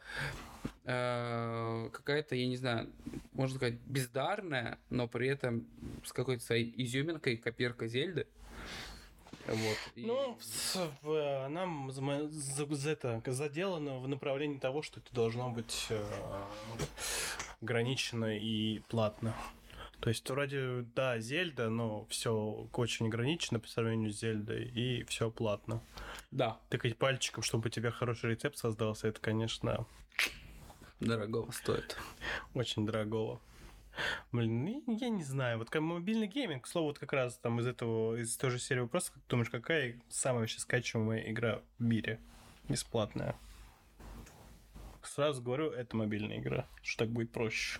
э, какая-то, я не знаю, можно сказать, бездарная, но при этом с какой-то своей изюминкой копирка Зельды. Вот. Ну, в, она за, за это заделана в направлении того, что это должно быть э, ограничено и платно. То есть вроде, да, Зельда, но все очень ограничено по сравнению с Зельдой, и все платно. Да. Тыкать пальчиком, чтобы у тебя хороший рецепт создался, это, конечно... Дорогого стоит. Очень дорогого. Блин, ну, я не знаю. Вот как мобильный гейминг, к слову, вот как раз там из этого, из той же серии вопросов, как думаешь, какая самая вообще скачиваемая игра в мире? Бесплатная. Сразу говорю, это мобильная игра, что так будет проще.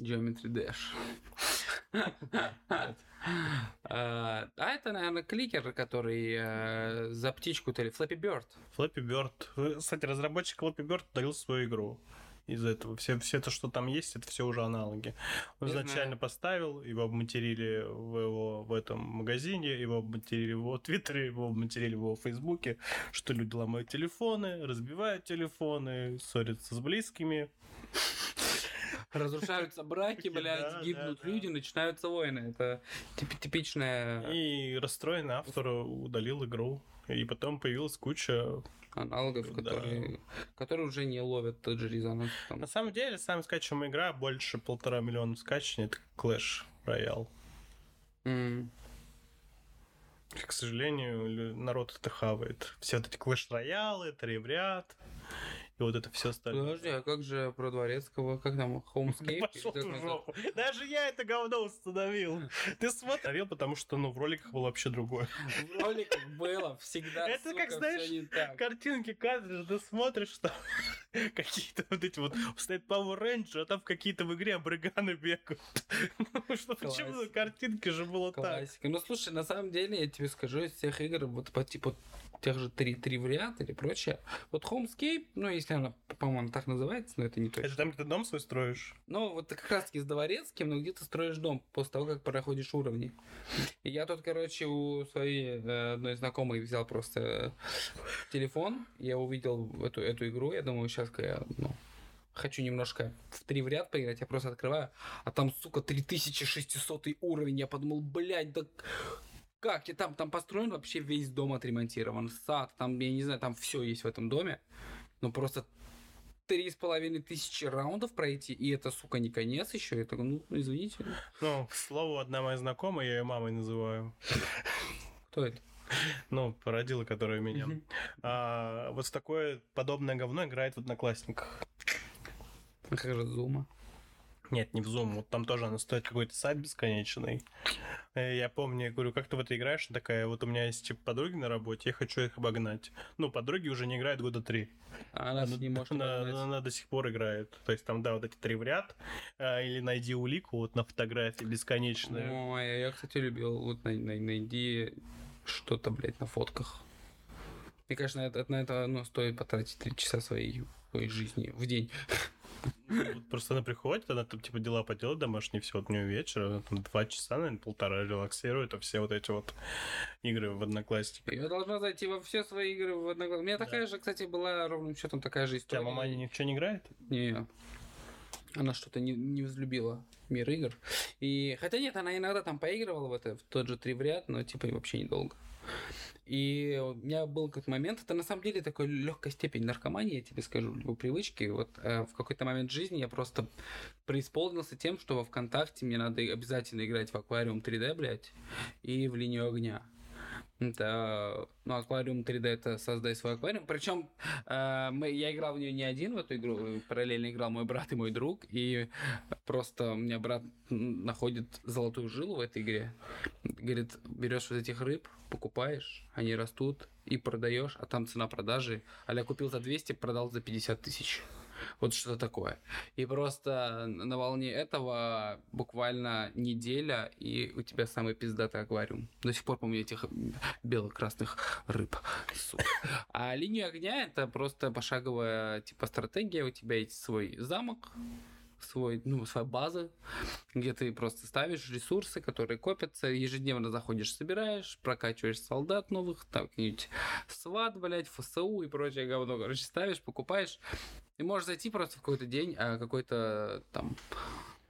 Geometry Dash. А, а это, наверное, кликер, который э, за птичку-то или Flappy Bird. Flappy Bird. Кстати, разработчик Flappy Bird удалил свою игру из этого. Все, все то, что там есть, это все уже аналоги. Он Я изначально знаю. поставил, его обматерили в, его, в этом магазине, его обматерили в его твиттере, его обматерили в его фейсбуке, что люди ломают телефоны, разбивают телефоны, ссорятся с близкими. Разрушаются браки, блядь, гибнут люди, начинаются войны. Это типичная... И расстроенный автор удалил игру. И потом появилась куча аналогов, которые, да. которые уже не ловят тот же резонанс. Там. На самом деле, самая скачиваемая игра больше полтора миллиона скачаний, это Clash Royale. Mm. К сожалению, народ это хавает. Все вот эти Clash Royale, три в ряд и вот это все остальное. Подожди, а как же про Дворецкого, как там, Homescape? Пошел ты жопу. Даже я это говно установил. Ты смотрел, потому что, ну, в роликах было вообще другое. В роликах было всегда, Это как, знаешь, картинки, кадры, ты смотришь, что [LAUGHS] какие-то вот эти вот, стоит Power Ranger, а там какие-то в игре абриганы бегают. [LAUGHS] Ну, что, почему картинки же было так? Ну, слушай, на самом деле, я тебе скажу, из всех игр, вот по типу тех же три, три в ряд или прочее. Вот Homescape, ну, если она, по-моему, так называется, но это не точно. Это там, где ты дом свой строишь? Ну, вот как раз таки с дворецким, но где ты строишь дом после того, как проходишь уровни. И я тут, короче, у своей э, одной знакомой взял просто телефон, я увидел эту, эту игру, я думаю, сейчас я, ну, хочу немножко в три в ряд поиграть, я просто открываю, а там, сука, 3600 уровень, я подумал, блядь, да как? И там, там построен вообще весь дом отремонтирован. Сад, там, я не знаю, там все есть в этом доме. Ну просто три с половиной тысячи раундов пройти, и это, сука, не конец еще. Такой, ну, извините. Ну, к слову, одна моя знакомая, я ее мамой называю. Кто это? Ну, породила, которая меня. А, вот такое подобное говно играет в Одноклассниках. Как же Зума? Нет, не в Zoom. Вот там тоже она стоит какой-то сайт бесконечный. Э, Я помню, я говорю, как ты в это играешь? Она такая, вот у меня есть типа подруги на работе, я хочу их обогнать. Ну, подруги уже не играют года три. А она не может она, обогнать. она до сих пор играет. То есть там, да, вот эти три в ряд. а, или найди улику вот на фотографии бесконечные. Ой, а я, кстати, любил. Вот най- най- найди что-то, блядь, на фотках. Мне кажется, на это, на это ну, стоит потратить три часа своей, своей жизни в день. [LAUGHS] Ну, просто она приходит, она там типа дела поделает домашние, все, вот у нее вечер, она там два часа, наверное, полтора релаксирует, а все вот эти вот игры в одноклассниках. Я должна зайти во все свои игры в одноклассниках. У меня Да. такая же, кстати, была ровным счетом такая же У тебя история. мама ни в что не играет? Не. Она что-то не, не взлюбила мир игр. И хотя нет, она иногда там поигрывала в это, в тот же три в ряд, но типа вообще недолго. И у меня был какой-то момент, это на самом деле такой легкая степень наркомании, я тебе скажу, либо привычки. Вот э, в какой-то момент жизни я просто преисполнился тем, что во ВКонтакте мне надо обязательно играть в аквариум 3D, блядь, и в линию огня. Это, ну, аквариум 3D это создай свой аквариум. Причем мы, я играл в нее не один в эту игру, э, параллельно играл мой брат и мой друг. И просто у меня брат находит золотую жилу в этой игре. Говорит, берешь вот этих рыб, покупаешь, они растут и продаешь, а там цена продажи. Аля купил за 200, продал за 50 тысяч. [LAUGHS] Вот что такое. И просто на волне этого буквально неделя, и у тебя самый пиздатый аквариум. До сих пор помню этих бело-красных рыб. А линия огня это просто пошаговая типа стратегия. У тебя есть свой замок, свой, ну, своя база, где ты просто ставишь ресурсы, которые копятся, ежедневно заходишь, собираешь, прокачиваешь солдат новых, там какие-нибудь СВАТ, блядь, ФСУ и прочее говно, короче, ставишь, покупаешь, и можешь зайти просто в какой-то день, а какой-то там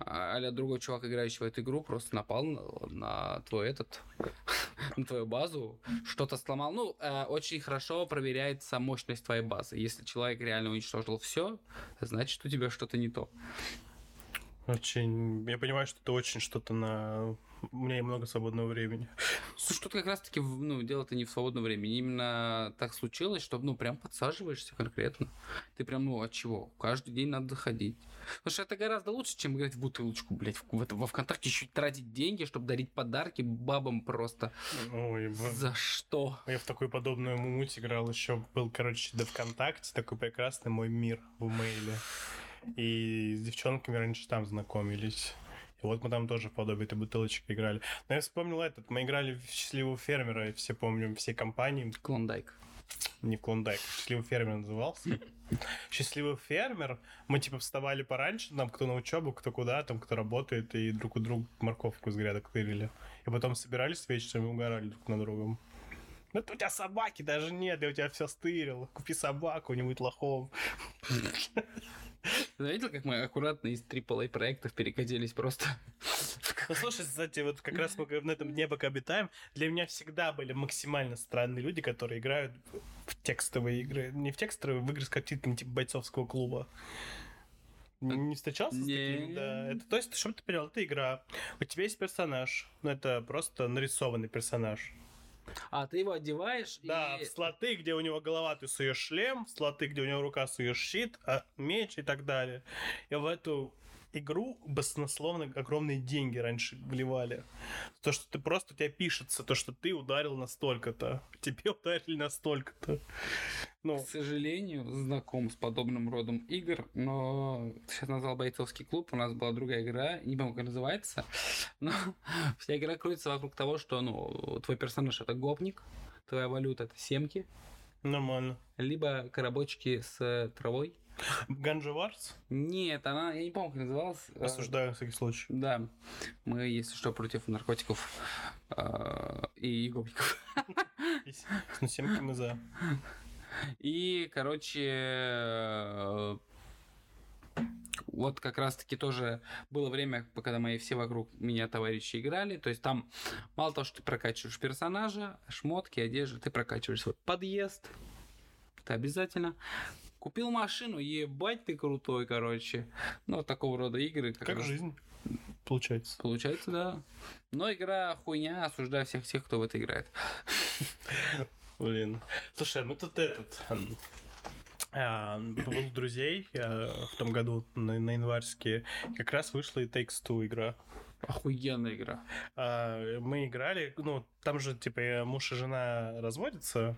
а другой чувак, играющий в эту игру, просто напал на, на твой этот, [LAUGHS] на твою базу, что-то сломал. Ну, э, очень хорошо проверяется мощность твоей базы. Если человек реально уничтожил все, значит, у тебя что-то не то. Очень... Я понимаю, что это очень что-то на... У меня и много свободного времени. [LAUGHS] Слушай, тут как раз-таки, ну, дело-то не в свободном времени. Именно так случилось, что, ну, прям подсаживаешься конкретно. Ты прям, ну, от чего? Каждый день надо ходить. Потому что это гораздо лучше, чем играть в бутылочку, блядь, в, в во ВКонтакте еще тратить деньги, чтобы дарить подарки бабам просто. Ой, б- За что? Я в такую подобную муть играл еще. Был, короче, до ВКонтакте такой прекрасный мой мир в мейле. И с девчонками раньше там знакомились. И вот мы там тоже в подобие этой бутылочки играли. Но я вспомнил этот. Мы играли в «Счастливого фермера», и все помним, все компании. Клондайк. Не Клондайк, «Счастливый фермер» назывался. «Счастливый фермер». Мы типа вставали пораньше, там кто на учебу, кто куда, там кто работает, и друг у друга морковку из грядок тырили. И потом собирались вечером и угорали друг на другом. Ну, у тебя собаки даже нет, я у тебя все стырил. Купи собаку, не будь лохом. [LAUGHS] Заметил, как мы аккуратно из AAA проектов перекатились просто? [LAUGHS] Ну, слушай, кстати, вот как раз мы на этом пока обитаем, для меня всегда были максимально странные люди, которые играют в текстовые игры. Не в текстовые, в игры с картинками типа бойцовского клуба. Не встречался с такими? Не. Да. Это, то есть, чтобы ты понял, это игра. У тебя есть персонаж. Ну, это просто нарисованный персонаж. А, ты его одеваешь Да, и... в слоты, где у него голова, ты суешь шлем, в слоты, где у него рука, суешь щит, а меч и так далее. И в эту игру баснословно огромные деньги раньше вливали. То, что ты просто у тебя пишется, то, что ты ударил настолько-то, тебе ударили настолько-то. Ну, К сожалению, знаком с подобным родом игр, но сейчас назвал бойцовский клуб, у нас была другая игра, не помню, как называется, но [LAUGHS] вся игра крутится вокруг того, что, ну, твой персонаж это гопник, твоя валюта это семки, нормально. либо коробочки с травой. Ганджа Варс? Нет, она, я не помню, как называлась. э, Осуждаю на всякий случай. Да, мы, если что, против наркотиков э, и гопников. [LAUGHS] Ну, семки мы за. И, короче, вот как раз-таки тоже было время, когда мои все вокруг меня товарищи играли. То есть там мало того, что ты прокачиваешь персонажа, шмотки, одежду, ты прокачиваешь свой подъезд. Это обязательно. Купил машину, ебать ты крутой, короче. Ну, вот такого рода игры. Как раз жизнь, получается. Получается, да. Но игра хуйня, осуждаю всех тех, кто в это играет. [LAUGHS] Блин. Слушай, ну тут этот... м, А, был друзей а, в том году на, на январские. Как раз вышла и Takes Two игра. Охуенная игра. А, мы играли, ну, там же, типа, муж и жена разводятся,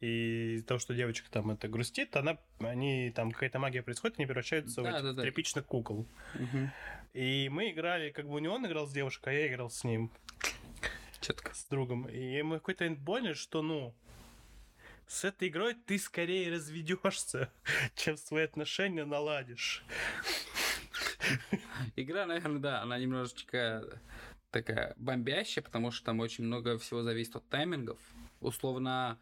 и из-за того, что девочка там это грустит, она, они, там какая-то магия происходит, они превращаются Да, в да, да. тряпичных кукол. Мгм. И мы играли, как бы не он играл с девушкой, а я играл с ним, Четко. с другом. И мы какой-то поняли, что, ну, с этой игрой ты скорее разведешься, [LAUGHS] чем свои отношения наладишь. Игра, наверное, да, она немножечко такая бомбящая, потому что там очень много всего зависит от таймингов. Условно,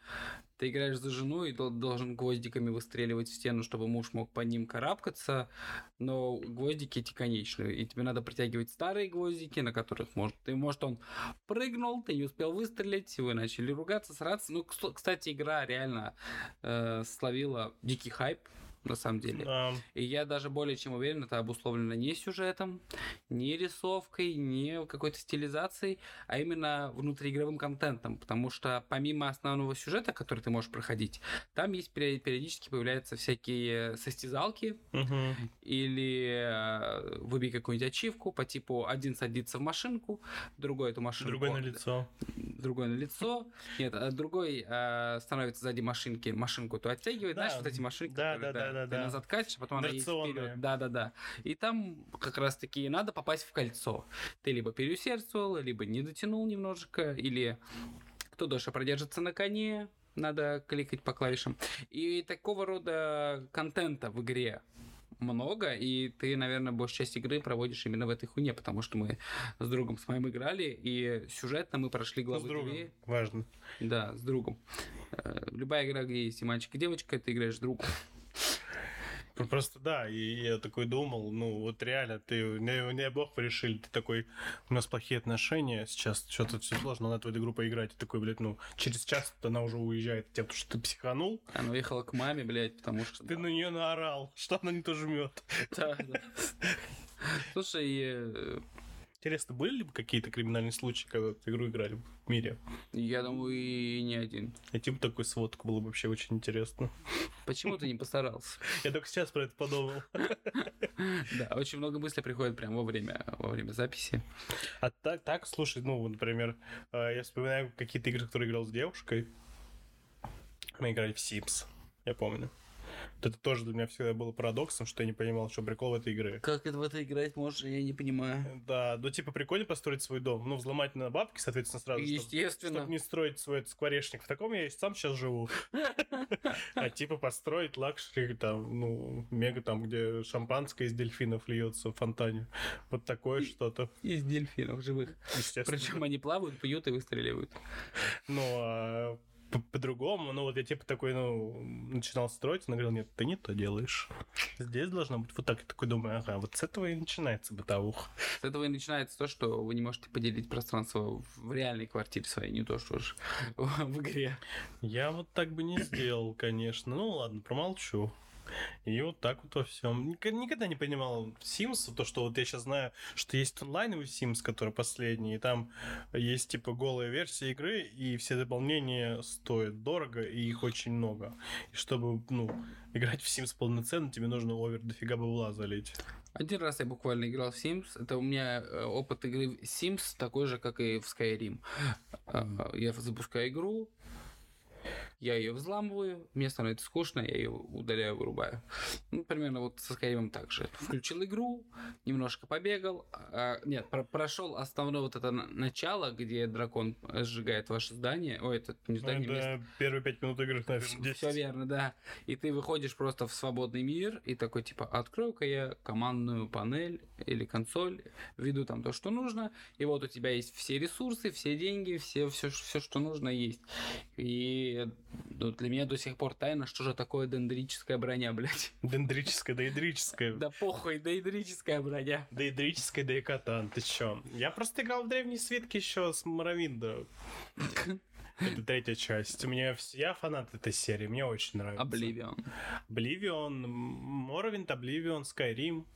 ты играешь за жену и дол- должен гвоздиками выстреливать в стену, чтобы муж мог по ним карабкаться, но гвоздики эти конечные, и тебе надо притягивать старые гвоздики, на которых может, ты, может, он прыгнул, ты не успел выстрелить, вы начали ругаться, сраться. Ну, кс- кстати, игра реально э, словила дикий хайп, на самом деле. А, И я даже более чем уверен, это обусловлено не сюжетом, не рисовкой, не какой-то стилизацией, а именно внутриигровым контентом. Потому что помимо основного сюжета, который ты можешь проходить, там есть периодически появляются всякие состязалки мгм. или э, выбей какую-нибудь ачивку по типу один садится в машинку, другой эту машинку... Другой на лицо. Другой на лицо. Нет, а другой э, становится сзади машинки, машинку то оттягивает. Да, Знаешь, вот эти машинки, да, да, да, да, ты да. назад катишь, а потом она едет вперед. Да, да, да. И там как раз таки надо попасть в кольцо. Ты либо переусердствовал, либо не дотянул немножечко, или кто дольше продержится на коне, надо кликать по клавишам. И такого рода контента в игре много, и ты, наверное, большую часть игры проводишь именно в этой хуйне, потому что мы с другом с моим играли, и сюжетно мы прошли Ну, главы с другом. две. Важно. Да, с другом. Э, Любая игра, где есть и мальчик, и девочка, ты играешь с другом. Ну, Просто да, и я такой думал, ну вот реально, ты, не, не бог порешили, ты такой, у нас плохие отношения, сейчас что-то все сложно, надо в эту игру поиграть, и такой, блядь, ну, через час она уже уезжает от тебя, потому что ты психанул, Она уехала к маме, блядь, потому что... ты на нее наорал, что она не то жмет. Да, да. [LAUGHS] Слушай, э, Интересно, были ли какие-то криминальные случаи, когда в эту игру играли в мире? я думаю, и не один. Найти бы такую сводку было бы вообще очень интересно. Почему ты не постарался? Я только сейчас про это подумал. Да, очень много мыслей приходит прямо во время, во время записи. А так, так, слушай, ну, например, э, я вспоминаю какие-то игры, которые играл с девушкой. Мы играли в Sims, я помню. Вот это тоже для меня всегда было парадоксом, что я не понимал, что прикол в этой игры. Как это в это играть можно, я не понимаю. Да, ну типа прикольно построить свой дом. Ну, взломать на бабки, соответственно, сразу. Естественно. Чтобы не строить свой этот скворечник. В таком я и сам сейчас живу. А типа построить luxury, там, ну, мега там, где шампанское из дельфинов льется в фонтане. Вот такое что-то. Из дельфинов живых. Естественно. Причем они плавают, пьют и выстреливают. Ну, а по-другому, ну, вот я типа такой, ну, начинал строить, он говорил, нет, ты не то делаешь. Здесь должно быть вот так. Я такой думаю, ага, вот с этого и начинается бытовуха. С этого и начинается то, что вы не можете поделить пространство в реальной квартире своей, не то что ж в игре. Я вот так бы не сделал, конечно. Ну, ладно, промолчу. И вот так вот во всем. Никогда не понимал Sims, то, что вот я сейчас знаю, что есть онлайновый Sims, который последний, и там есть типа голая версия игры, и все дополнения стоят дорого, и их очень много. И чтобы, ну, играть в Sims полноценно, тебе нужно овер дофига бабла залить. Один раз я буквально играл в Sims. Это у меня э, опыт игры в Sims такой же, как и в Skyrim. Э, Я запускаю игру, я ее взламываю, мне становится скучно, я ее удаляю, вырубаю. Ну, примерно вот со Skyrim так же. Включил игру, немножко побегал. а, нет, про- прошел основное вот это на- начало, где дракон сжигает ваше здание. Ой, это не здание, место. Это первые пять минут игры, наверное, 10. Все верно, да. И ты выходишь просто в свободный мир и такой типа открою-ка я командную панель или консоль, введу там то, что нужно, и вот у тебя есть все ресурсы, все деньги, все, все, все что нужно есть. И ну, для меня до сих пор тайна, что же такое дендрическая броня, блядь. [LAUGHS] Дендрическая, доидрическая. Да похуй, дендрическая броня. Доидрическая, да и катан, ты чё? Я просто играл в древние свитки еще с Моровинда. [LAUGHS] Это третья часть. У меня я фанат этой серии, мне очень нравится. Обливион. Обливион, Моровинд, Обливион, Скайрим.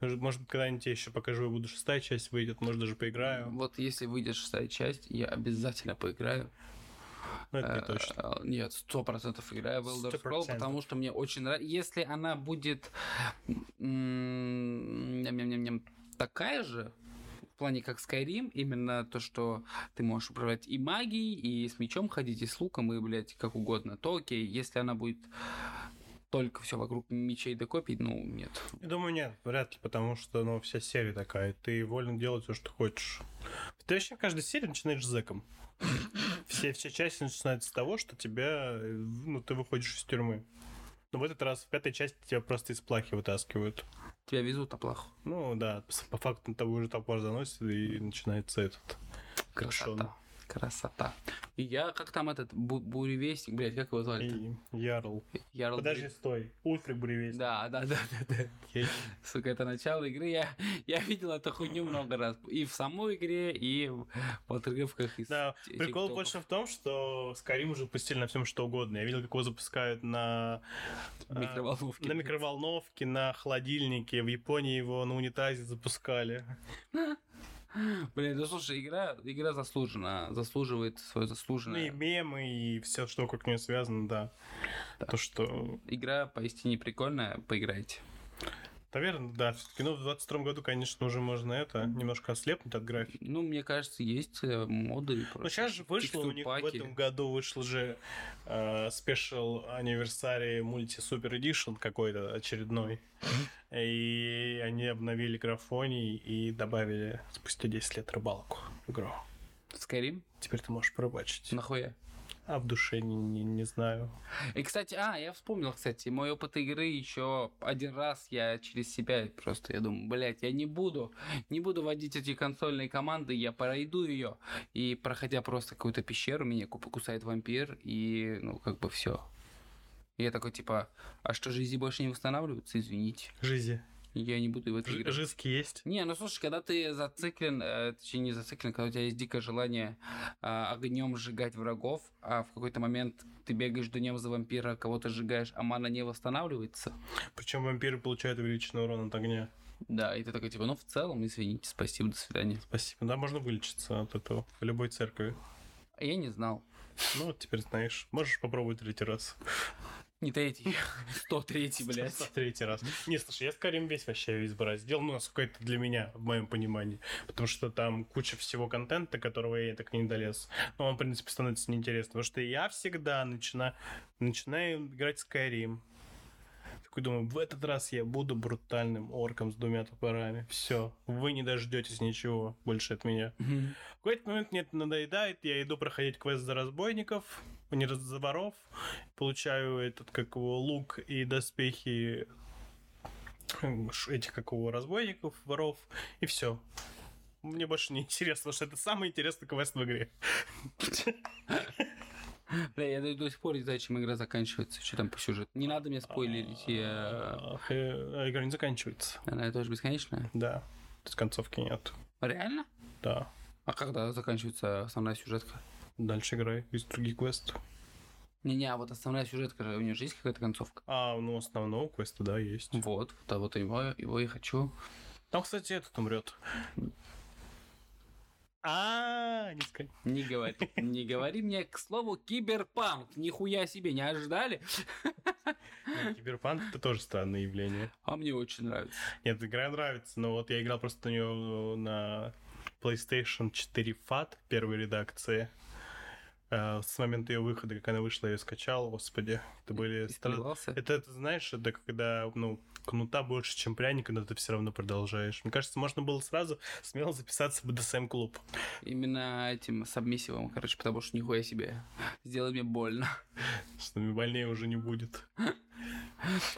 Может, быть, когда-нибудь я еще покажу, и буду шестая часть выйдет, может, даже поиграю. Вот если выйдет шестая часть, я обязательно поиграю. Но это не точно. Э, Нет, сто процентов играю в Elder Scrolls, 100%. потому что мне очень нравится. Если она будет такая же, в плане как Skyrim, именно то, что ты можешь управлять и магией, и с мечом ходить, и с луком, и, блядь, как угодно, то окей. Если она будет только все вокруг мечей да копий, ну, нет. Я думаю, нет, вряд ли, потому что, ну, вся серия такая. Ты волен делать все, что хочешь. Ты вообще в каждой серии начинаешь зэком. Все, все части начинаются с того, что тебя, ну, ты выходишь из тюрьмы. Но в этот раз в пятой части тебя просто из плахи вытаскивают. Тебя везут на плаху. Ну да, с- по факту того уже топор заносит и начинается этот. Красота. Красота. И я, как там этот бу- буревестник, блядь, как его звали? Ярл. Ярл Подожди, стой. Ульфрик Буревестник. Да, да, да, да, да. Сука, это начало игры. Я, я видел эту хуйню много раз. И в самой игре, и в отрывках из Да, прикол больше в том, что Skyrim уже запустили на всем что угодно. Я видел, как его запускают на а, Микроволновки. на микроволновке, на холодильнике. В Японии его на унитазе запускали. [LAUGHS] [LAUGHS] Блин, ну слушай, игра, игра заслужена, заслуживает свое Ну и заслуженное. мемы, и все, что вокруг нее связано, да. Да. То, что... Игра поистине прикольная, поиграйте. Наверное, да. Все-таки, ну, в 22 году, конечно, уже можно это, немножко ослепнуть от графики. Ну, мне кажется, есть э, моды Ну, сейчас же вышло, у них в этом году вышел же э, спешл анниверсарий мульти супер эдишн какой-то очередной. И они обновили графоний и добавили спустя 10 лет рыбалку в игру. Skyrim? Теперь ты можешь порыбачить. Нахуя? А в душе не, не, не знаю. И, кстати, а, я вспомнил, кстати, мой опыт игры еще один раз я через себя просто, я думаю, блядь, я не буду, не буду водить эти консольные команды, я пройду ее, и проходя просто какую-то пещеру, меня ку- кусает вампир, и, ну, как бы все. Я такой, типа, а что, жизни больше не восстанавливаются? Извините. Жизи. Я не буду в это играть. Жизки есть? Не, ну слушай, когда ты зациклен, э, точнее не зациклен, когда у тебя есть дикое желание огнем сжигать врагов, а в какой-то момент ты бегаешь днем за вампира, кого-то сжигаешь, а мана не восстанавливается. Причем вампиры получают увеличенный урон от огня. Да, и ты такой, типа, ну в целом, извините, спасибо, до свидания. Спасибо. Да, можно вылечиться от этого в любой церкви. А я не знал. Ну, вот теперь знаешь. Можешь попробовать третий раз. Не третий, 103, блядь. Третий раз. Не, слушай, я Skyrim весь вообще весь бы раздел, ну, насколько это для меня, в моем понимании. Потому что там куча всего контента, которого я так и не долез. Но он, в принципе, становится неинтересным. Потому что я всегда начина... начинаю играть Skyrim. Такой думаю, в этот раз я буду брутальным орком с двумя топорами. Все, вы не дождетесь ничего больше от меня. Мгм. В какой-то момент мне это надоедает, я иду проходить квест за разбойников, не за воров, получаю этот, как его, лук и доспехи этих, как его, разбойников, воров, и все. Мне больше не интересно, потому что это самый интересный квест в игре. [LAUGHS] [LAUGHS] Бля, я до, сих пор не знаю, чем игра заканчивается, что там по сюжету. Не надо мне спойлерить, я... Э, а игра не заканчивается. Она тоже бесконечная. Да. То есть концовки нет. Реально? Да. А когда заканчивается основная сюжетка? Дальше играй. Есть другие квесты. Не-не, а вот основная сюжетка, же, у нее же есть какая-то концовка? А, ну, основного квеста, да, есть. Вот, да, вот его, его и хочу. Там, кстати, этот умрет. А, не сказать. Не говори, не говори мне, к слову, киберпанк. Нихуя себе, не ожидали? Нет, Киберпанк это тоже странное явление. А мне очень нравится. Нет, игра нравится, но вот я играл просто на нее на PlayStation 4 FAT первой редакции. Э, С момента ее выхода, как она вышла, я ее скачал, господи, это были... Испугался? Это, это, знаешь, это когда, ну, кнута больше, чем пряника, но ты все равно продолжаешь. Мне кажется, можно было сразу смело записаться в BDSM-клуб. Именно этим сабмиссивом, короче, потому что нихуя себе. Сделай мне больно. Что мне больнее уже не будет.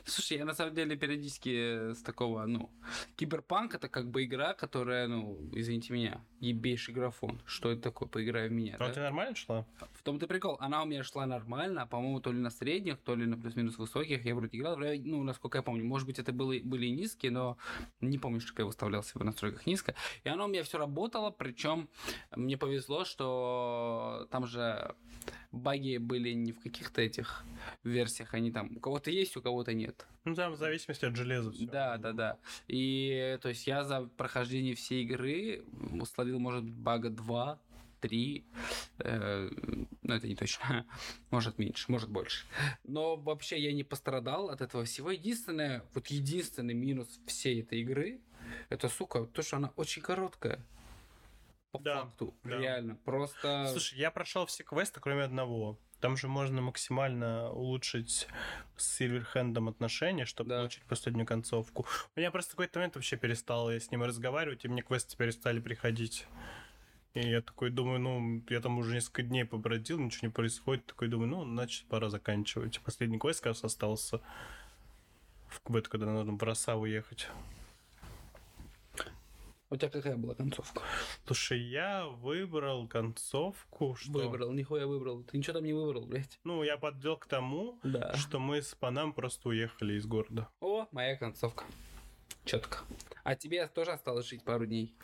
Слушай, я на самом деле периодически с такого, ну, киберпанк это как бы игра, которая, ну, извините меня, ебейший графон. Что это такое? Поиграй в меня. А да? тебя нормально шла? В том-то прикол. Она у меня шла нормально, а, по-моему, то ли на средних, то ли на плюс-минус высоких. Я вроде играл, ну, насколько я помню. Может быть, это было, были и низкие, но не помню, что я выставлял себе в настройках низко. И оно у меня все работало, причем мне повезло, что там же баги были не в каких-то этих версиях, они там у кого-то есть, у кого-то нет. Ну, там в зависимости от железа все. Да, да, да. И то есть я за прохождение всей игры словил, может быть, бага 2, 3. Э, Но это не точно. [LAUGHS] Может меньше, может больше. Но вообще я не пострадал от этого всего. Единственное, вот единственный минус всей этой игры, это, сука, то, что она очень короткая. По Да, факту. да. Реально. Просто... Слушай, я прошел все квесты, кроме одного. Там же можно максимально улучшить с Сильверхендом отношения, чтобы Да. получить последнюю концовку. У меня просто в какой-то момент вообще перестал я с ним разговаривать, и мне квесты перестали приходить. И я такой думаю, ну, я там уже несколько дней побродил, ничего не происходит. Такой думаю, ну, значит, пора заканчивать. Последний квест раз остался в квест, когда надо в Росаву ехать. У тебя какая была концовка? Слушай, я выбрал концовку, что... Выбрал, нихуя выбрал. Ты ничего там не выбрал, блядь. Ну, я подвел к тому, Да. что мы с Панам просто уехали из города. О, моя концовка. Четко. А тебе тоже осталось жить пару дней?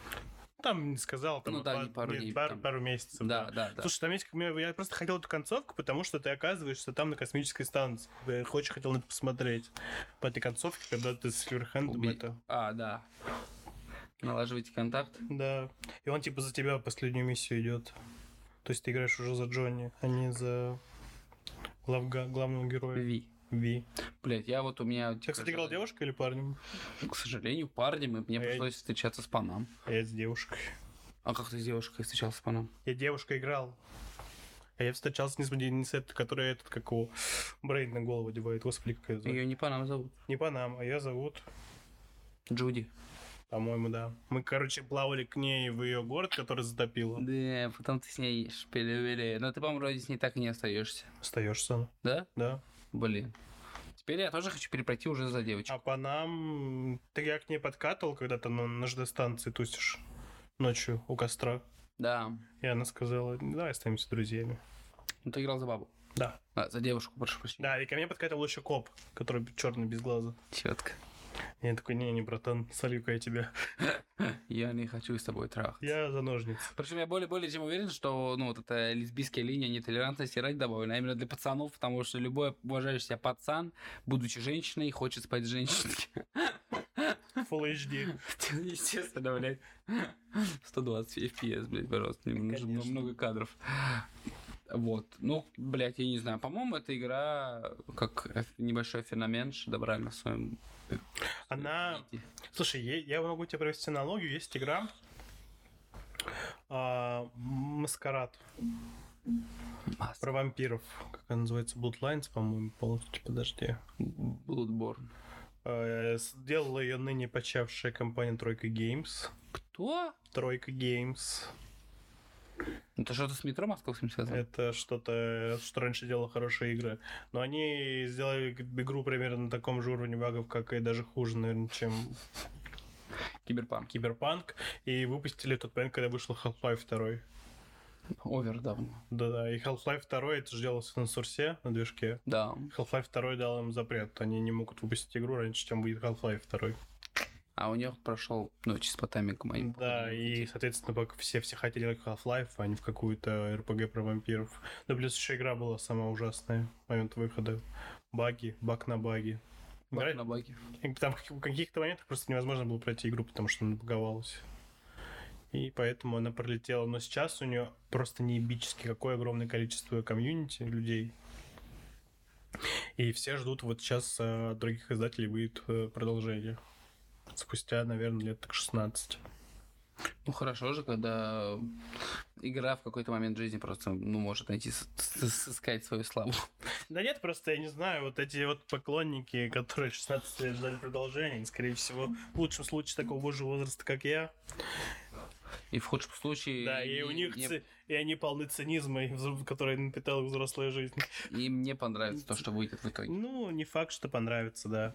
Там не сказал, там Ну да, пар- не пару нет, дней, пар- там. пару месяцев. Да, да, да. Слушай, там есть, я просто хотел эту концовку, потому что ты оказываешься там на космической станции. Я очень хотел на это посмотреть. По этой концовке, когда ты с Сильверхендом Убей. это... А, да. Налаживайте контакт. Да. И он типа за тебя последнюю миссию идет. То есть ты играешь уже за Джонни, а не за главного героя. Ви. Ви. Блять, я вот у меня... Ты, кстати, играл девушкой или парнем? К сожалению, парнем, и мне А я- пришлось встречаться с паном. А я с девушкой. А как ты с девушкой встречался с паном? Я девушка играл. А я встречался не с, не с этой, которая этот, как его, брейд на голову одевает. Господи, как ее зовут. Ее не панам зовут. Не по нам, а я зовут, Джуди. по-моему, да. Мы, короче, плавали к ней в ее город, который затопило. Да, потом ты с ней шпили Но ты, по-моему, вроде с ней так и не остаешься. Остаешься, Да? да. Блин. Теперь я тоже хочу перепройти уже за девочку. А по нам, ты я к ней подкатывал, когда ты на, на ЖД-станции тусишь ночью у костра. Да. И она сказала, давай останемся друзьями. Ну ты играл за бабу. Да. А, за девушку, прошу прощения. Да, и ко мне подкатывал еще коп, который черный без глаза. Четко. Я такой, не-не, братан, солю-ка я тебя. [LAUGHS] Я не хочу с тобой трахаться. Я за ножницы. Причем я более, более чем уверен, что ну, вот эта лесбийская линия нетолерантности ради добавлена а именно для пацанов, потому что любой уважающий себя пацан, будучи женщиной, хочет спать с женщиной. Full HD. [LAUGHS] Естественно, блядь. 120 FPS, блядь, пожалуйста. Мне нужно много кадров. Вот. Ну, блядь, я не знаю. По-моему, эта игра как небольшой феномен шедеврально в своем... э, Она... Слушай, я, могу тебе провести аналогию. Есть игра а, Маскарад Масс. про вампиров. Как она называется? Bloodlines, по-моему. Полностью, подожди. Bloodborne. А, Сделала ее ныне почавшая компания Тройка Games. Кто? Тройка Games. Это что-то с метро московским связано? Это что-то, что раньше делало хорошие игры. Но они сделали игру примерно на таком же уровне багов, как и даже хуже, наверное, чем Cyberpunk. Cyberpunk. И выпустили тот момент, когда вышел Half-Life 2. Over давно. Да-да, и Half-Life 2 это же делалось на сурсе, на движке. Да. Half-Life 2 дал им запрет. Они не могут выпустить игру раньше, чем выйдет Half-Life 2. А у них прошел потами к моим. Да, и, соответственно, пока все, все хотели в Half-Life, а не в какую-то RPG про вампиров. Да, плюс еще игра была самая ужасная в момент выхода. Баги, баг на баги. Баг на баге. И Там в каких- в каких-то моментах просто невозможно было пройти игру, потому что она баговалась. И поэтому она пролетела. Но сейчас у нее просто неебически какое огромное количество комьюнити людей. И все ждут вот сейчас э, от других издателей выйдет э, продолжение. Спустя, наверное, лет так 16. Ну хорошо же, когда игра в какой-то момент жизни просто, ну, может найти, сыскать свою славу. Да нет, просто я не знаю, вот эти вот поклонники, которые 16 лет ждали продолжения, скорее всего, в лучшем случае такого божьего возраста, как я. И в худшем случае... Да, и у не- них не- ци- и они полны цинизма, и который напитал их взрослая жизнь. Им не понравится то, что выйдет в итоге. Ну, не факт, что понравится, да.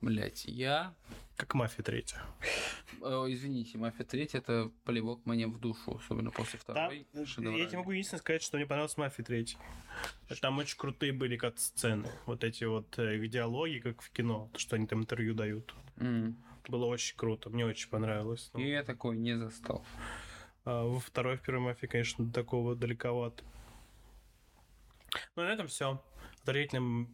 Блять, я... Как мафия третья. Э, извините, Мафия 3 это плевок мне в душу, особенно после Там, второй. я шедевральной. тебе могу единственное сказать, что мне понравилась мафия третья. Там очень крутые были как сцены. Вот эти вот э, диалоги, как в кино, то, что они там интервью дают. М. Было очень круто, мне очень понравилось. Ну, И я такой не застал. А во второй, в первой мафии, конечно, такого далековато. Ну, на этом все. Э,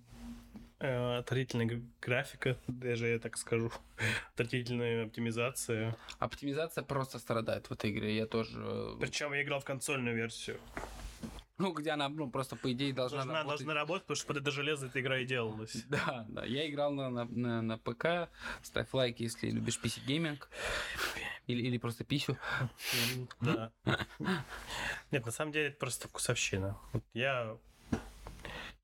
отвратительная гра- графика, даже я так скажу. [LAUGHS] Отвратительная оптимизация. Оптимизация просто страдает в этой игре. Я тоже... э, Причем я играл в консольную версию. Ну, где она, ну, просто по идее должна, Должна, работать. должна работать, потому что под это железо эта игра и делалась. [LAUGHS] Да, да. Я играл на, на, на, на ПК. Ставь лайк, если любишь PC-гейминг. Или, или просто писю. Да. Нет, на самом деле это просто вкусовщина. Вот я...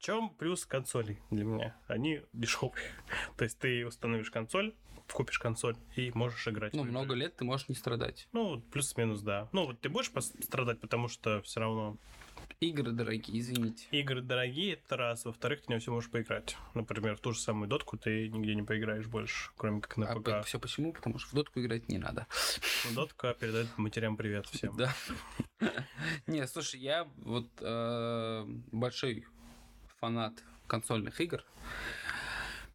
В чем плюс консолей для меня? Они дешевые. [LAUGHS] То есть ты установишь консоль, купишь консоль и можешь играть. Ну, много лет ты можешь не страдать. Ну, плюс-минус, да. Ну, вот ты будешь страдать, потому что все равно Игры дорогие, извините. игры дорогие, это раз. Во-вторых, ты не все можешь поиграть. Например, в ту же самую дотку ты нигде не поиграешь больше, кроме как на А ПК. все почему? Потому что в дотку играть не надо. Ну, Дотка передает матерям привет всем. [LAUGHS] Да. [LAUGHS] Не, слушай, я вот э, большой фанат консольных игр.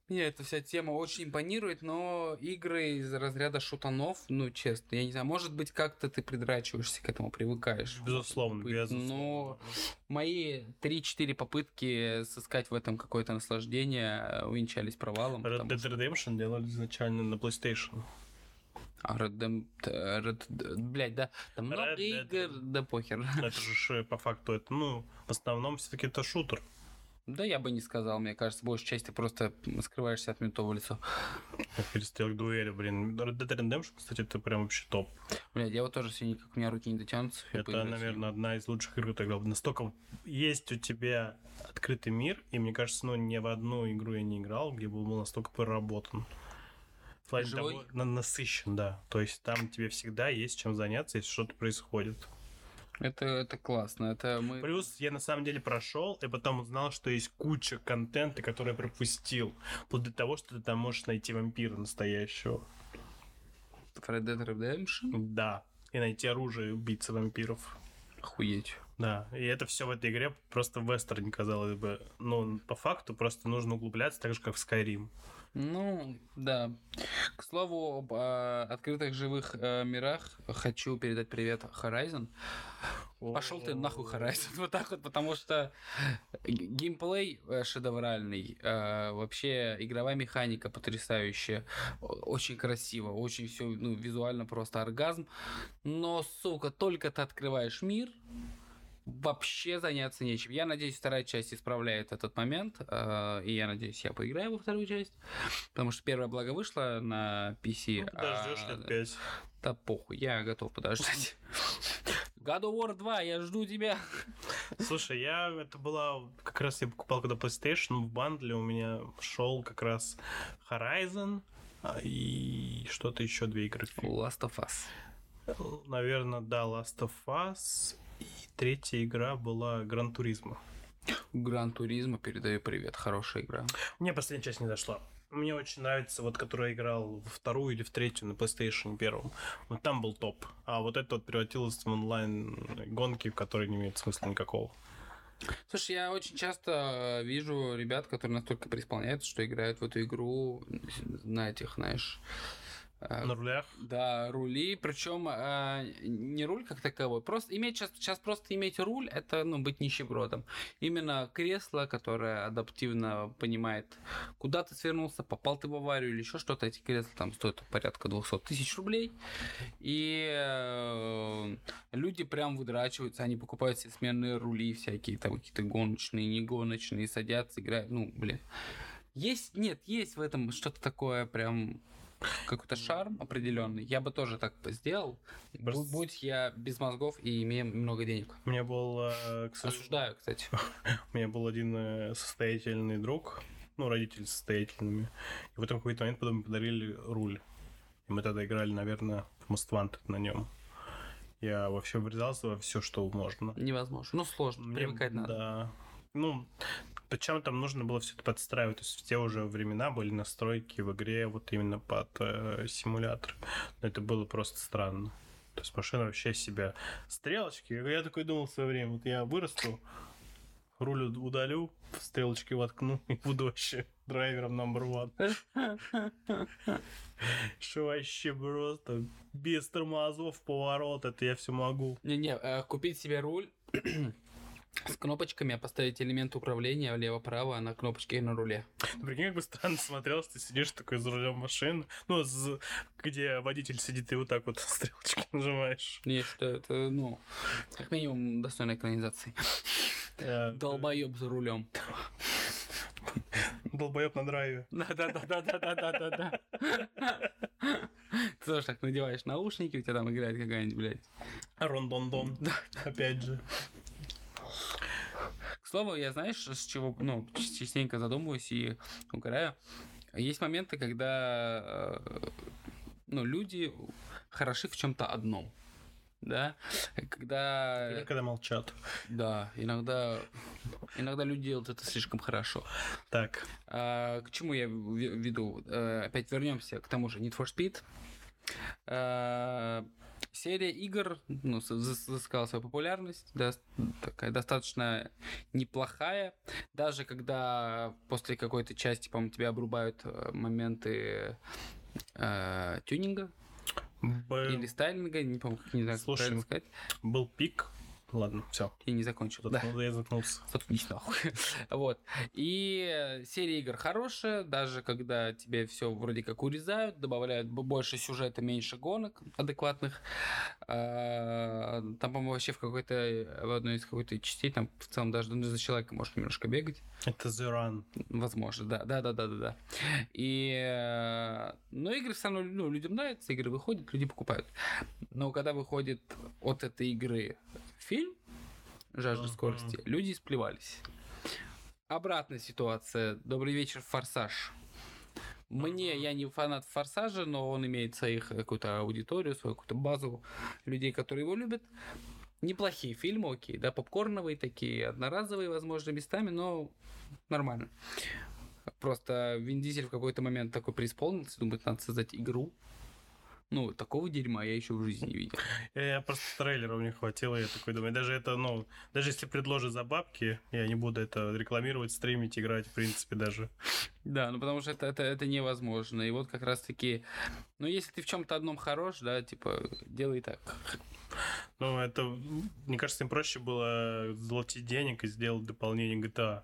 Меня эта вся тема очень импонирует, но игры из разряда шутанов, ну, честно, я не знаю, может быть, как-то ты придрачиваешься к этому, привыкаешь. Безусловно, Быть, безусловно. Но мои 3-4 попытки сыскать в этом какое-то наслаждение э, увенчались провалом. Red Dead Redemption делали изначально на PlayStation. А Red Dead- Red Dead- блядь, да, там много Red Dead. игр, да похер. Это же по факту это, ну, в основном все-таки это шутер. Да я бы не сказал, мне кажется, большей части ты просто скрываешься от ментов в лицо. Как перестрелок дуэли, блин. Red Dead Redemption, кстати, это прям вообще топ. Блядь, я вот тоже все никак, у меня руки не дотянутся. Это, наверное, одна из лучших игр, играл. Настолько есть у тебя открытый мир, и мне кажется, ну, ни в одну игру я не играл, где бы был настолько проработан. Живой? того, на- насыщен, да. То есть там тебе всегда есть чем заняться, если что-то происходит. Это, это классно, это мы... Плюс я на самом деле прошел, и потом узнал, что есть куча контента, который я пропустил. Вплоть до того, что ты там можешь найти вампира настоящего. Red Dead Redemption. Да. И найти оружие и убийцы вампиров. Охуеть. Да, и это все в этой игре просто вестерн, казалось бы. Но по факту просто нужно углубляться так же, как в Skyrim. Ну, да. К слову, об э, открытых живых э, мирах хочу передать привет Horizon. Пошел ты нахуй, Horizon. [LAUGHS] Вот так вот, потому что геймплей э, шедевральный. э, вообще игровая механика потрясающая. Очень красиво, очень все ну, визуально просто оргазм. Но, сука, только ты открываешь мир, вообще заняться нечем. Я надеюсь, вторая часть исправляет этот момент, э, и я надеюсь, я поиграю во вторую часть, потому что первая, благо, вышла на PC. Ну, подождешь а- лет пять. Да похуй, я готов подождать. God of War 2, я жду тебя. Слушай, я это была как раз я покупал когда PlayStation в бандле у меня шел как раз Horizon а, и что-то еще две игры. Last of Us. Наверное, да, Last of Us. И третья игра была Гран Туризма. Гран Туризма, передаю привет, хорошая игра. Мне последняя часть не зашла. Мне очень нравится, вот, который я играл во вторую или в третью на PlayStation первом. Вот там был топ. А вот это вот превратилось в онлайн гонки, в которые не имеет смысла никакого. Слушай, я очень часто э, вижу ребят, которые настолько преисполняются, что играют в эту игру на этих, знаешь, На рулях. Да, рули, причем не руль как таковой. Просто иметь сейчас, сейчас просто иметь руль, это ну, быть нищебродом. Именно кресло, которое адаптивно понимает, куда ты свернулся, попал ты в аварию или еще что-то. Эти кресла там стоят порядка 200 тысяч рублей. И э, люди прям выдрачиваются, они покупают себе сменные рули всякие, там какие-то гоночные, не гоночные, садятся, играют. Ну, блин. Есть, нет, есть в этом что-то такое прям какой-то шарм определенный. Я бы тоже так сделал, Просто- будь я без мозгов и имея много денег. У меня был, э, к Осуждаю, кстати. [LAUGHS] у меня был один э, состоятельный друг, ну, родители состоятельными. И потом в какой-то момент потом подарили руль. И мы тогда играли, наверное, в Most Wanted на нем. Я во все врезался, во все, что можно. Невозможно. Ну, сложно. Мне- Привыкать надо. Да. Ну, причем там нужно было все это подстраивать. То есть в те уже времена были настройки в игре вот именно под э, симулятор. Но это было просто странно. То есть машина вообще себя стрелочки. Я такой думал в свое время, вот я вырасту, руль уд- удалю, стрелочки воткну [LAUGHS] и буду вообще драйвером номер one. Что вообще просто без тормозов, поворот, это я все могу. Не-не, э, купить себе руль С кнопочками, а поставить элемент управления влево-право на кнопочке на руле. Ну, прикинь, как бы странно смотрелось, ты сидишь такой за рулем машины, ну, с- где водитель сидит, и вот так вот [LAUGHS] стрелочки нажимаешь. Я считаю, это, ну, как минимум достойной экранизации. Э, Долбоеб за рулем. Долбоеб на драйве. Да-да-да-да-да-да-да-да. Ты тоже так надеваешь наушники, у тебя там играет какая-нибудь, блядь. Рон-дон-дон. Опять же. К слову, я знаешь, с чего, ну, частенько задумываюсь и угораю. Есть моменты, когда, э, ну, люди хороши в чем-то одном. Да, когда, Или когда молчат. да, иногда, иногда люди делают это слишком хорошо. Так. А, к чему я веду? Э, Опять вернемся к тому же Need for Speed. А, Серия игр ну, взыскала свою популярность, да, такая достаточно неплохая. Даже когда после какой-то части, по-моему, тебя обрубают э, моменты э, тюнинга Был, или стайлинга, не помню, как не знаю, как Слушай, правильно сказать. был пик. Ладно, все. И не закончил. Да. Я заткнулся. Заткнись нахуй. [LAUGHS] вот. И серия игр хорошая, даже когда тебе все вроде как урезают, добавляют больше сюжета, меньше гонок адекватных. А, Там, по-моему, вообще в какой-то, в одной из какой-то частей, там в целом даже ну, за человека может немножко бегать. Это The Run. Возможно, да, да, да, да, да, да. И, э, но игры все равно, ну, людям нравятся, игры выходят, люди покупают. Но когда выходит от этой игры фильм «Жажда скорости», люди сплевались. Обратная ситуация. Добрый вечер, «Форсаж». Мне, я не фанат «Форсажа», но он имеет своих какую-то аудиторию, свою какую-то базу людей, которые его любят. Неплохие фильмы, окей, да, попкорновые такие, одноразовые, возможно, местами, но нормально. Просто Вин Дизель в какой-то момент такой преисполнился, думает, надо создать игру. Ну, такого дерьма я еще в жизни не видел. Я просто трейлеров не хватило, я такой думаю, даже это, ну, даже если предложат за бабки, я не буду это рекламировать, стримить, играть, в принципе, даже. Да, ну потому что это, это, это невозможно. И вот как раз таки, ну если ты в чем-то одном хорош, да, типа, делай так. Ну, это, мне кажется, им проще было золотить денег и сделать дополнение GTA.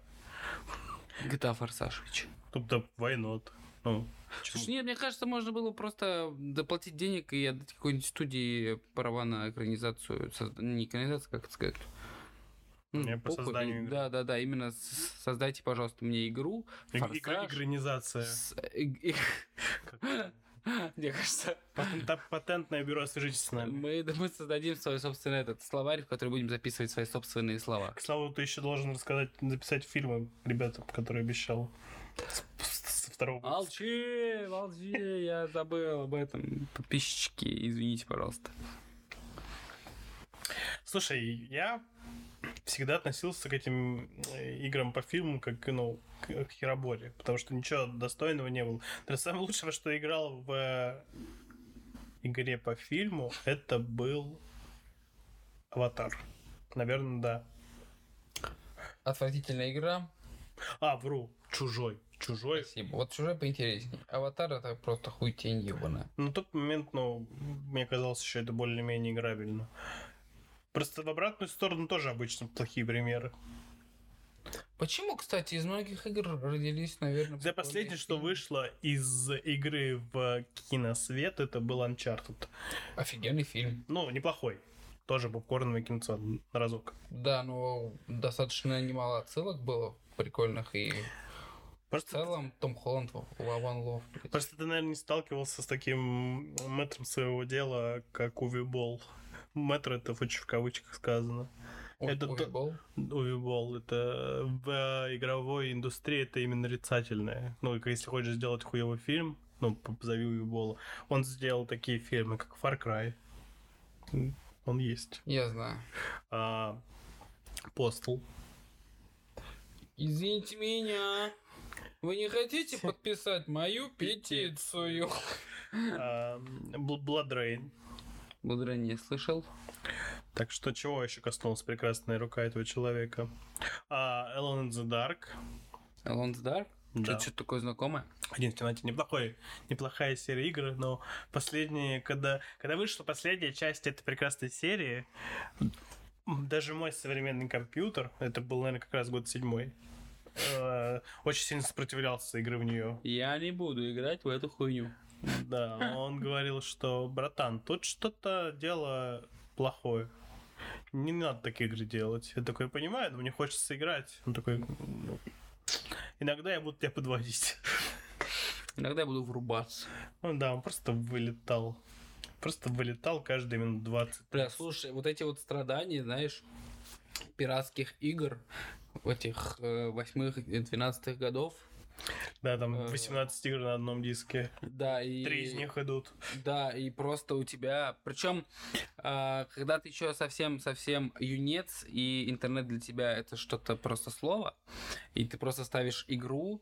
GTA Форсажевич. Тут-то войнот. Ну? Слушай, нет, мне кажется, можно было просто доплатить денег и отдать какой-нибудь студии права на экранизацию. созда- Не экранизацию, как это сказать? Ну, Не, по похуй. созданию игры. Да, да, да, именно создайте, пожалуйста, мне игру. Форсаж. Игранизация. с- [LAUGHS] Мне кажется, Патентное бюро, свяжитесь с нами. мы, да, мы создадим свой собственный этот словарь, в который будем записывать свои собственные слова. Слава, ты еще должен рассказать, записать фильмы ребятам, которые обещал. С- с- Со второго выпуска. Молчи, молчи, я забыл об этом. Подписчики, извините, пожалуйста. Слушай, я всегда относился к этим э, играм по фильму как, ну, к, хероборе, потому что ничего достойного не было. Даже самое лучшее, во что я играл в э, игре по фильму, это был Аватар. Наверное, да. Отвратительная игра. А, вру. Чужой. Чужой. Спасибо. Вот чужой поинтереснее. Аватар это просто хуй тень ебаная. На тот момент, ну, мне казалось, еще это более-менее играбельно. Просто в обратную сторону тоже обычно плохие примеры. Почему, кстати, из многих игр родились, наверное... Да, последнее, что вышло из игры в киносвет, это был Uncharted. Офигенный фильм. Ну, неплохой. Тоже попкорновое кинцо на разок. Да, но достаточно немало отсылок было прикольных, и в Просто, целом Том Холланд в One Love. блядь. просто ты, наверное, не сталкивался с таким мэтром своего дела, как Уви Болл. Мэтр это очень в кавычках сказано. Это Уви то- Болл. Уви Болл это в игровой индустрии это именно нарицательное. Ну, если хочешь сделать хуевый фильм, ну, позови Уви Болла. Он сделал такие фильмы, как Far Cry. Он есть. Я знаю. А, Postal. Извините меня. Вы не хотите подписать мою петицию? а, Rain. Бодра не слышал. Так что чего еще коснулась прекрасная рука этого человека? А, Alone in the Dark. Alone Dark? Да. Что-то такое знакомое? Один в темноте неплохой, неплохая серия игр, но последние, когда, когда вышла последняя часть этой прекрасной серии, Даже мой современный компьютер, это был, наверное, как раз год седьмой, э, очень сильно сопротивлялся игры в нее. Я не буду играть в эту хуйню. Да, он говорил, что, братан, тут что-то дело плохое. Не надо такие игры делать. Я такой, понимаю, но мне хочется играть. Он такой, «Ну, иногда я буду тебя подводить. Иногда я буду врубаться. Ну да, он просто вылетал. Просто вылетал каждые минут 20. Бля, слушай, вот эти вот страдания, знаешь, пиратских игр этих э, восьмых и двенадцатых годов. Да, там Э, 18 игр на одном диске. Да, и... Три из них идут. Да, и просто у тебя... Причем, когда ты еще совсем-совсем юнец, и интернет для тебя это что-то просто слово, и ты просто ставишь игру,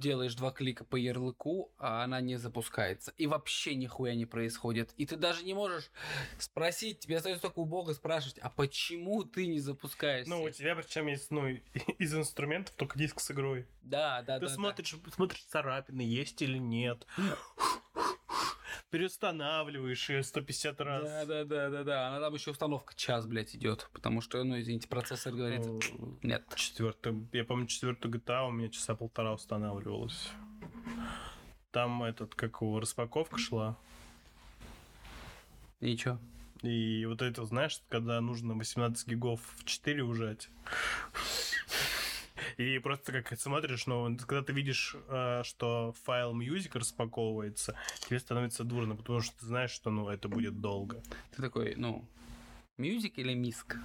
делаешь два клика по ярлыку, а она не запускается. И вообще нихуя не происходит. И ты даже не можешь спросить, тебе остается только у бога спрашивать, а почему ты не запускаешься? Ну, у тебя причем есть, ну, [LAUGHS] из инструментов только диск с игрой. Да, да, Ты да. смотришь, смотришь царапины, есть или нет. [GASPS] [LAUGHS] Переустанавливаешь ее 150 раз. Да, да, да, да, да. Она там еще установка час, блядь, идет. Потому что, ну, извините, процессор говорит, Ну, нет. Четвертый, я помню, четвертую GTA у меня часа полтора устанавливалась. Там этот, как его, распаковка шла. Ничего. И вот это, знаешь, когда нужно 18 гигов в 4 ужать. И просто как смотришь, ну, когда ты видишь, э, что файл music распаковывается, тебе становится дурно, потому что ты знаешь, что, ну, это будет долго. Ты такой, ну, мюзик или миск?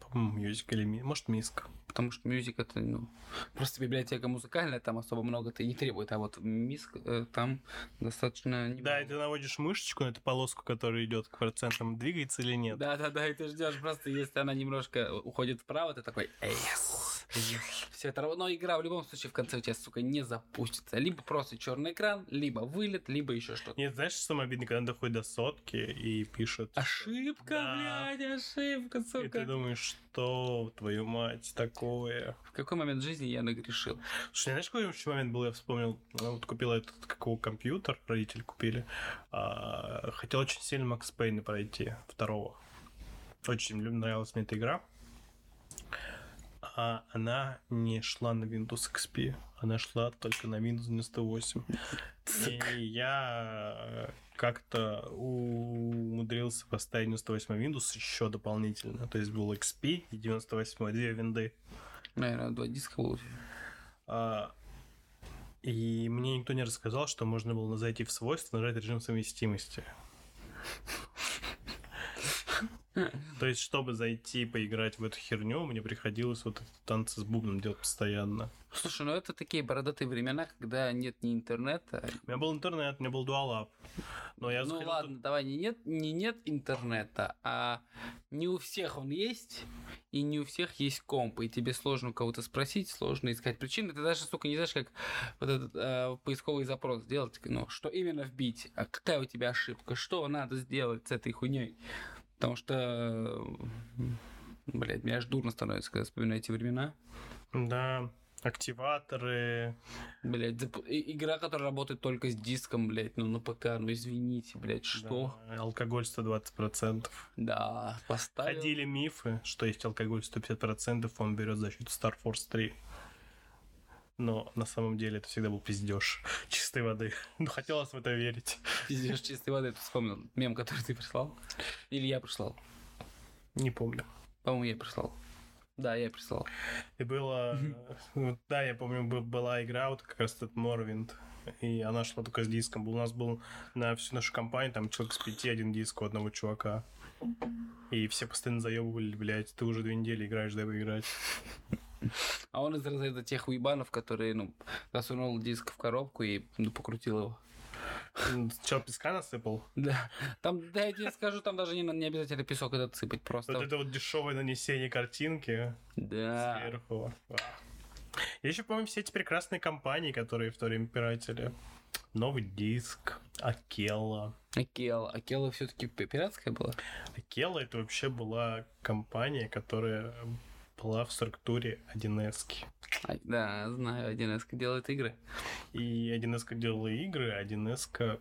По-моему, music или ми- может миск. Потому что мюзик это, ну, просто библиотека музыкальная, там особо много-то и не требует, а вот миск э, там достаточно. Да, и ты наводишь мышечку на эту полоску, которая идет к процентам, двигается или нет. Да, да, да, и ты ждешь просто, если она немножко уходит вправо, ты такой, yes. Все это равно, но игра в любом случае в конце у тебя, сука, не запустится. Либо просто черный экран, либо вылет, либо еще что-то. Нет, знаешь, что самое обидное, когда доходит до сотки и пишет... Ошибка, Да. блядь, ошибка, И ты сука. думаешь, что, твою мать, такое? В какой момент жизни я нагрешил? Слушай, знаешь, какой еще момент был, я вспомнил? Вот купил этот, какого компьютер, родители купили. А, хотел очень сильно Макс Пейна пройти, второго. Очень нравилась мне эта игра. А она не шла на Windows XP, она шла только на Windows 98. И я как-то умудрился поставить 98 Windows еще дополнительно. То есть был XP и 98, две винды. Наверное, два диска было. А, И мне никто не рассказал, что можно было зайти в свойства, нажать режим совместимости. То есть, чтобы зайти поиграть в эту херню, мне приходилось вот танцы с бубном делать постоянно. Слушай, ну это такие бородатые времена, когда нет ни интернета. У меня был интернет, у меня был дуалап. Но я ну ладно, давай, не нет, не нет интернета, а не у всех он есть, и не у всех есть комп, и тебе сложно у кого-то спросить, сложно искать причины. Ты даже, сука, не знаешь, как вот этот э, поисковый запрос сделать, ну, что именно вбить, а какая у тебя ошибка, что надо сделать с этой хуйней. Потому что, блядь, мне аж дурно становится, когда вспоминаю эти времена. Да, активаторы. Блять, игра, которая работает только с диском, блять, ну на ПК, ну извините, блять, что? да, алкоголь 120%. Да, поставил. Ходили мифы, что есть алкоголь 150%, он берет защиту Star Force 3. Но на самом деле это всегда был пиздеж [LAUGHS] чистой воды. Ну, хотелось в это верить. Пиздешь чистой воды, ты вспомнил мем, который ты прислал? Или я прислал? Не помню. По-моему, я прислал. Да, я прислал. И было... [LAUGHS] Да, я помню, бы- была игра, вот как раз этот Morrowind. И она шла только с диском. У нас был на всю нашу компанию, там человек с пяти, один диск у одного чувака. И все постоянно заебывали, блядь, ты уже две недели играешь, дай поиграть. А он из разряда тех уебанов, которые, ну, засунул диск в коробку и ну, покрутил его. Че, песка насыпал? Да. Там, да, я тебе скажу, там даже не, не обязательно песок этот сыпать, просто. Вот это вот дешевое нанесение картинки Да. сверху. Я еще помню все эти прекрасные компании, которые в то время пиратели. Новый диск, Акела. Акела. Акела все-таки пиратская была? Акела это вообще была компания, которая была в структуре 1С. А, да, знаю, 1С делает игры. И 1С делала игры, а 1С,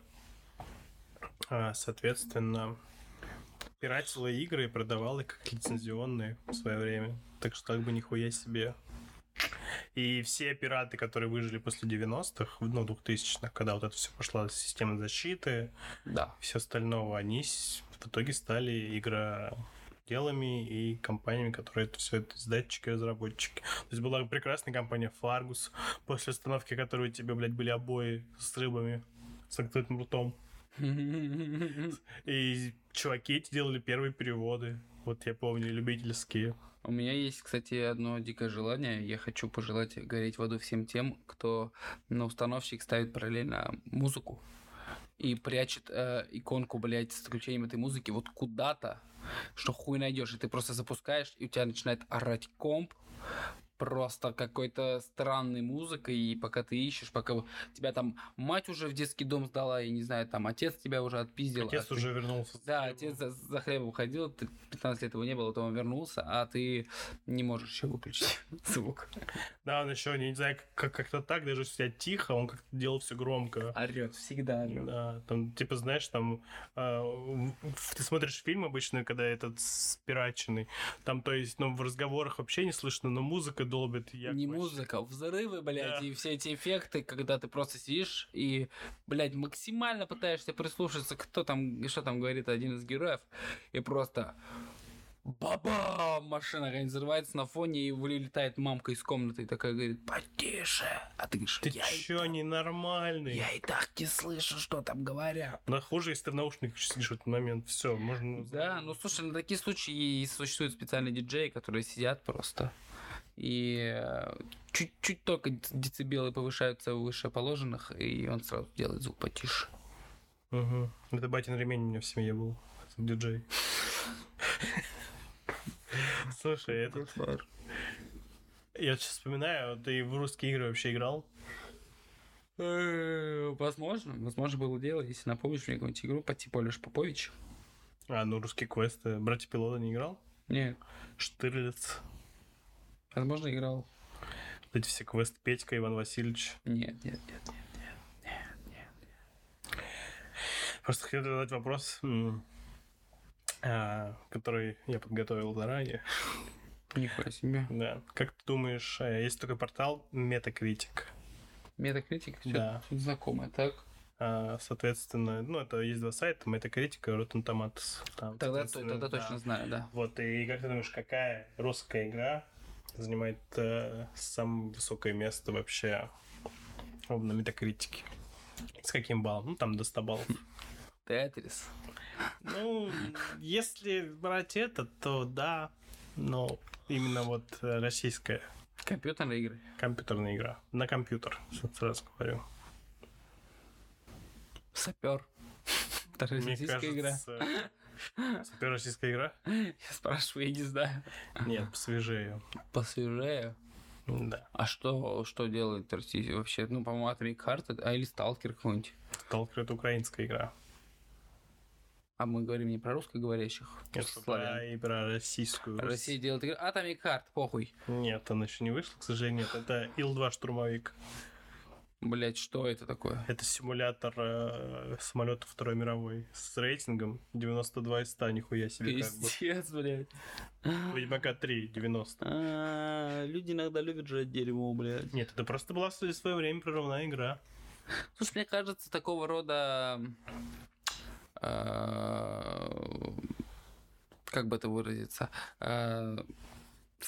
а, соответственно, пиратила игры и продавал их как лицензионные в свое время. Так что как бы нихуя себе. И все пираты, которые выжили после 90-х, ну, 2000-х, когда вот это все пошла система защиты, Да. все остального, они в итоге стали игроделами и компаниями, которые это все это издатчики, разработчики. То есть была прекрасная компания Fargus, после остановки которой у тебя, блядь, были обои с рыбами, с открытым ртом. И чуваки эти делали первые переводы. Вот я помню, любительские. У меня есть, кстати, одно дикое желание. Я хочу пожелать гореть в аду всем тем, кто на установщик ставит параллельно музыку и прячет э, иконку, блядь, с включением этой музыки вот куда-то, что хуй найдешь, и ты просто запускаешь, и у тебя начинает орать комп, просто какой-то странной музыкой, и пока ты ищешь, пока тебя там мать уже в детский дом сдала, я не знаю, там отец тебя уже отпиздил. Отец а ты- уже вернулся. да, отец за, за хлебом уходил, ты 15 лет его не было, потом он вернулся, а ты не можешь еще выключить [LAUGHS] звук. Да, он еще, не знаю, как- как-то так, даже если у тебя тихо, он как-то делал все громко. Орет, всегда орет. Да, там, типа, знаешь, там, а, ты смотришь фильм обычно, когда этот спираченный, там, то есть, ну, в разговорах вообще не слышно, но музыка долбит. я Не вообще- музыка, взрывы, блядь, Да. и все эти эффекты, когда ты просто сидишь и, блядь, максимально пытаешься прислушаться, кто там, что там говорит один из героев, и просто баба машина какая-нибудь взрывается на фоне, и вылетает мамка из комнаты и такая говорит, потише. А ты говоришь, Ты я, чё, ненормальный? я и так не слышу, что там говорят. Но хуже, если ты в наушниках сидишь в этот момент. Все, можно... Да, ну слушай, на такие случаи и существуют специальные диджеи, которые сидят просто. И э, чуть-чуть только децибелы повышаются выше положенных, и он сразу делает звук потише. Угу. Это батин ремень у меня в семье был. Диджей. Слушай, это... Я сейчас вспоминаю, ты в русские игры вообще играл? Э, Возможно, возможно было дело, если напомнишь мне какую-нибудь игру по типу Алёш Попович. А, ну русские квесты. Братья Пилота не играл? Нет, Штирлиц. Возможно, играл. Вот Эти все квесты Петька, Иван Васильевич. Нет, нет, нет, нет. Просто хотел задать вопрос, а, который я подготовил заранее. Нихуя себе. Да. Как ты думаешь, э, есть такой портал Metacritic? Все Да. знакомое, так? А, соответственно, ну, это есть два сайта, Metacritic и Rotten Tomatoes. Там, Тогда, тогда да. точно знаю, да. Вот, и как ты думаешь, какая русская игра занимает э, самое высокое место вообще на Метакритике? С каким баллом? Ну, там до 100 баллов. Тетрис. Ну, если брать это, то да, но именно вот э, российская Компьютерные игры. компьютерная игра. На компьютер, сразу говорю. Сапер. Вторая Мне российская игра. Супер российская игра? Я спрашиваю, я не знаю. Нет, посвежее. Посвежее. Да. А что, что делает Россия вообще? Ну, по-моему, Atomic Heart, а или Сталкер какой-нибудь. Сталкер это украинская игра. А мы говорим не про русскоговорящих Нет, про, и про российскую. Россия делает игры. Atomic Heart, похуй. Нет, она еще не вышла, к сожалению. Это Ил-2 штурмовик. Блять, что это такое? Это симулятор э, самолета Второй мировой с рейтингом 92 из 100, нихуя себе как бы. Пиздец, блядь. Ведьмака 3, 90. А, Люди иногда любят жрать дерьмо, блядь. Нет, это просто была в свое время прорывная игра. Слушай, мне кажется, такого рода... э, Как бы это выразиться? э,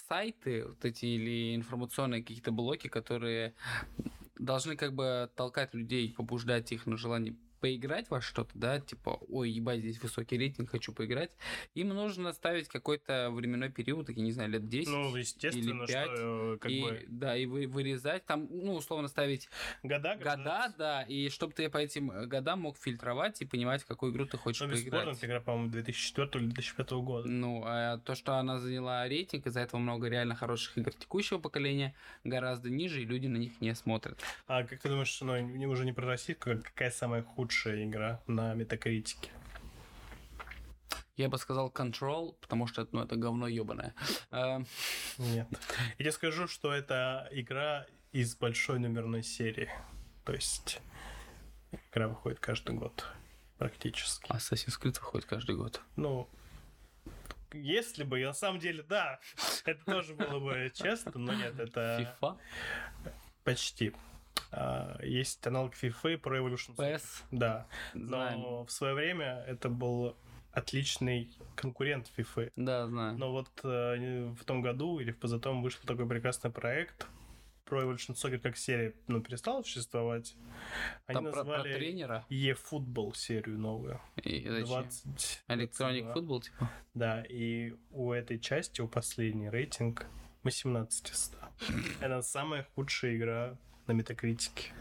Сайты вот эти или информационные какие-то блоки, которые должны как бы толкать людей, побуждать их на желание поиграть во что-то, да, типа, ой, ебать, здесь высокий рейтинг, хочу поиграть. Им нужно ставить какой-то временной период, я не знаю, лет 10. Ну, естественно, или пять, что э, как и, бы да, и вы, вырезать, там, ну, условно ставить года, года, да, и чтобы ты по этим э, годам мог фильтровать и понимать, в какую игру ты хочешь Ну, поиграть. эта игра, по-моему, 2004 или 2005 года. Ну, а то, что она заняла рейтинг, из-за этого много реально хороших игр текущего поколения гораздо ниже, и люди на них не смотрят. А как ты думаешь, ну, не- уже не про российскую, а какая самая худшая игра на метакритике? Я бы сказал Control, потому что ну, это говно ебаное. А, Нет. Я тебе скажу, что это игра из большой номерной серии. То есть игра выходит каждый год практически. Assassin's Creed выходит каждый год. Ну, если бы, и на самом деле, да, это тоже было бы честно, но нет, это FIFA? почти. А, Есть аналог FIFA Pro Evolution Soccer. PS? Да, Знаем. но в свое время это был отличный конкурент FIFA. Да, знаю. Но вот э, в том году или в позатом вышел такой прекрасный проект Pro Evolution Soccer как серия, ну, перестала существовать. Они Там про, про назвали тренера eFootball серию новую. и зачем? 20, Electronic 22. Football, типа? Да, и у этой части, у последней рейтинг 18 из 100. Это [LAUGHS] самая худшая игра на метакритике.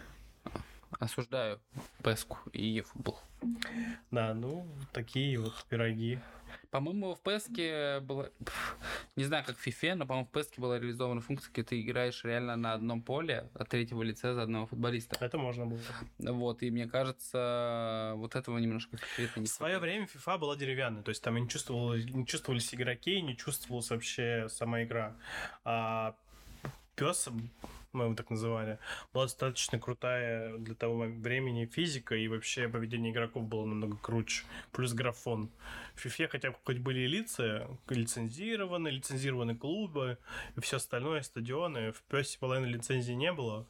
Осуждаю PES и eFootball. Да, ну, такие вот пироги. По-моему, в PES было... Не знаю, как в FIFA, но, по-моему, в PES была реализована функция, где ты играешь реально на одном поле от третьего лица за одного футболиста. Это можно было. Вот, и мне кажется, вот этого немножко не В свое время FIFA была деревянной, то есть там не, чувствовал, не чувствовались игроки, не чувствовалась вообще сама игра. А пес, мы его так называли, была достаточно крутая для того времени физика, и вообще поведение игроков было намного круче. Плюс графон. В FIFA хотя бы хоть были лица, лицензированы, лицензированы клубы и все остальное, стадионы. В песе половины лицензии не было,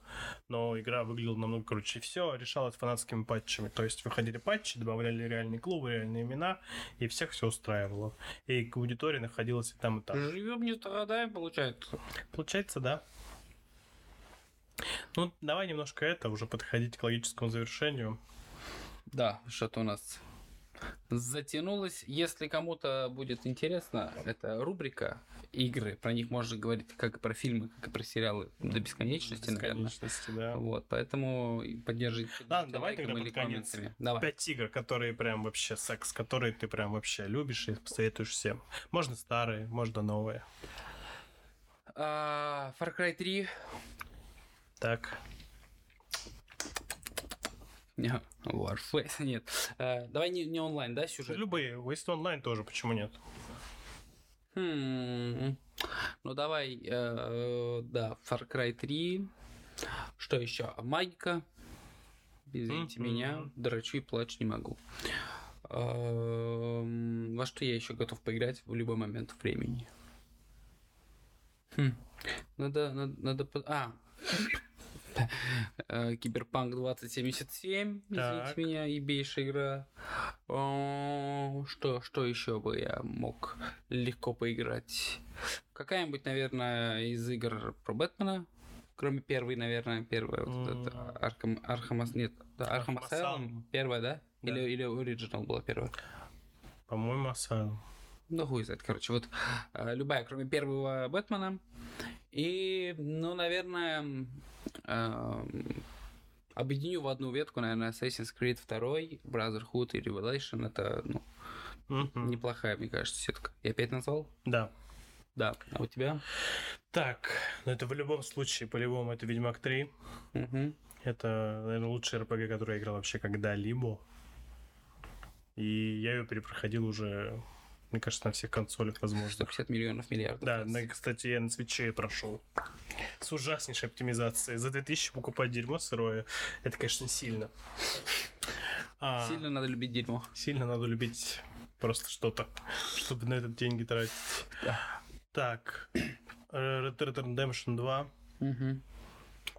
но игра выглядела намного круче. И все решалось фанатскими патчами. То есть выходили патчи, добавляли реальные клубы, реальные имена, и всех все устраивало. И аудитория находилась и там, и там. Живем, не страдаем, получается. Получается, да. Ну, давай немножко это, уже подходить к логическому завершению. Да, что-то у нас затянулось. Если кому-то будет интересно, это рубрика игры. Про них можно говорить как и про фильмы, как и про сериалы до бесконечности, наверное. Бесконечности, да. Вот, поэтому поддержите Ладно, давай тогда под конец. Давай. Пять игр, которые прям вообще секс, которые ты прям вообще любишь и посоветуешь всем. Можно старые, можно новые. А, Far Cry 3. Так. Не, Warface, [LAUGHS] нет. А, давай не, не онлайн, да, сюжет? Любые. Waste Online тоже, почему нет? Хм, Ну давай, э, да, Far Cry 3. Что еще? Магика. Извините Мгм. меня, дрочу и плачь не могу. Эм, Во что я еще готов поиграть в любой момент времени? Хм, Надо, надо, надо... А, Э, Киберпанк 2077, извините Так. меня, ебейшая игра. О, Что, что еще бы я мог легко поиграть? Какая-нибудь, наверное, из игр про Бэтмена, кроме первой, наверное, первая, вот это Arkham, Arkham As-, нет, да, Arkham Asylum. первая, да? Да. Или, или Origins была первая? По-моему, Asylum. Ну, хуй знает, короче, вот э, любая, кроме первого Бэтмена. И, ну, наверное, объединю в одну ветку, наверное, Assassin's Creed 2, Brotherhood и Revelation. Это, ну, Мгм. неплохая, мне кажется, сетка. Я опять назвал? Да. Да. А у тебя? Так, ну это в любом случае, по-любому, это Ведьмак 3. Мгм. Это, наверное, лучший РПГ, который я играл вообще когда-либо. И я ее перепроходил уже, мне кажется, на всех консолях возможных. 150 миллионов миллиардов. Да, на- кстати, я на свече прошел. С ужаснейшей оптимизацией. За 2000 покупать дерьмо сырое, это, конечно, сильно. А, Сильно надо любить дерьмо. сильно надо любить просто что-то, чтобы на это деньги тратить. Так, Red Dead Redemption 2 Мгм.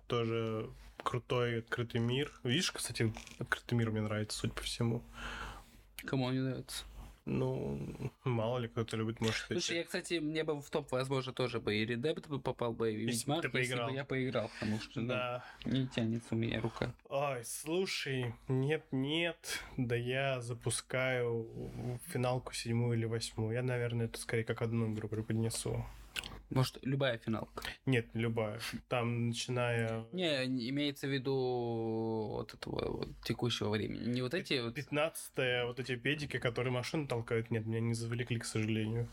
тоже крутой открытый мир. Видишь, кстати, открытый мир мне нравится, судя по всему. Кому он не нравится? Ну, [LAUGHS] мало ли кто-то любит, может, эти- Слушай, я, кстати, мне бы в топ, возможно, тоже бы и Dead бы попал бы, и Если Ведьмак, ты если бы я поиграл, потому что, да, Да. не тянется у меня рука. Ой, слушай, нет-нет, да я запускаю финалку седьмую или восьмую. Я, наверное, это скорее как одну игру преподнесу. Может, любая финалка. Нет, любая. Там, начиная... Не, имеется в виду вот этого вот текущего времени. Не вот эти вот... 15 вот эти педики, которые машины толкают, нет, меня не завлекли, к сожалению.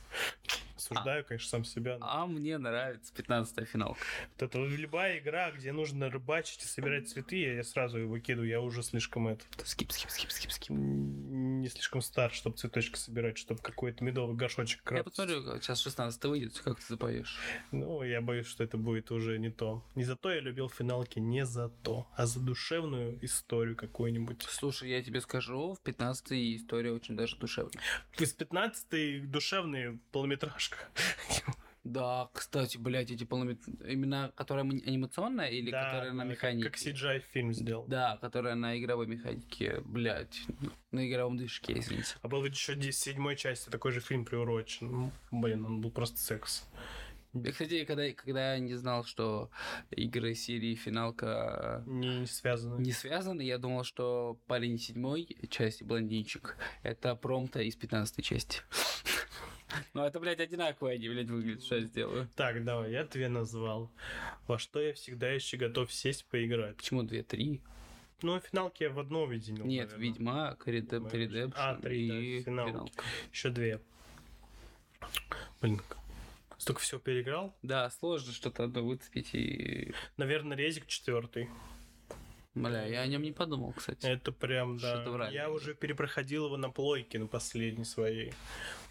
Осуждаю, конечно, сам себя. но А мне нравится 15 финалка. Вот это любая игра, где нужно рыбачить и собирать цветы, я сразу его кидаю. Я уже слишком это Скип, скип, скип, скип, скип. не слишком стар, чтобы цветочки собирать, чтобы какой-то медовый горшочек Я крафтить. посмотрю, сейчас 16 выйдет, как ты запоешь. Ну, я боюсь, что это будет уже не то. Не за то я любил финалки, не за то, а за душевную историю какую-нибудь. Слушай, я тебе скажу, в 15 история очень даже душевная. Из 15 душевные полнометражка. [LAUGHS] Да, кстати, блядь, эти полnomет... Именно которая ани- анимационная или Да, которая на механике? Как, как CGI фильм сделал. Да, которая на игровой механике, блядь, на игровом движке, извините. А был ведь еще ди- седьмой части такой же фильм приурочен. Ну, Блин, он был просто секс. Я, кстати, когда, когда я не знал, что игры серии финалка Не, не связано. не связаны, я думал, что парень седьмой части, блондинчик, это промта из 15 части. [LAUGHS] Ну, это, блядь, одинаково они, блядь, выглядят, что я сделаю. Так, давай, я две назвал. Во что я всегда еще готов сесть поиграть. Почему две, три? Ну, финалки я в одно видел. Нет, Ведьмак, Redem- Redemption А, три, да, и финалки. финалка. Еще две. Блин, столько всего переиграл. Да, сложно что-то одно выцепить и... Наверное, резик четвертый. Бля, я о нем не подумал, кстати. Это прям, да. Я уже перепроходил его на плойке, на последней своей.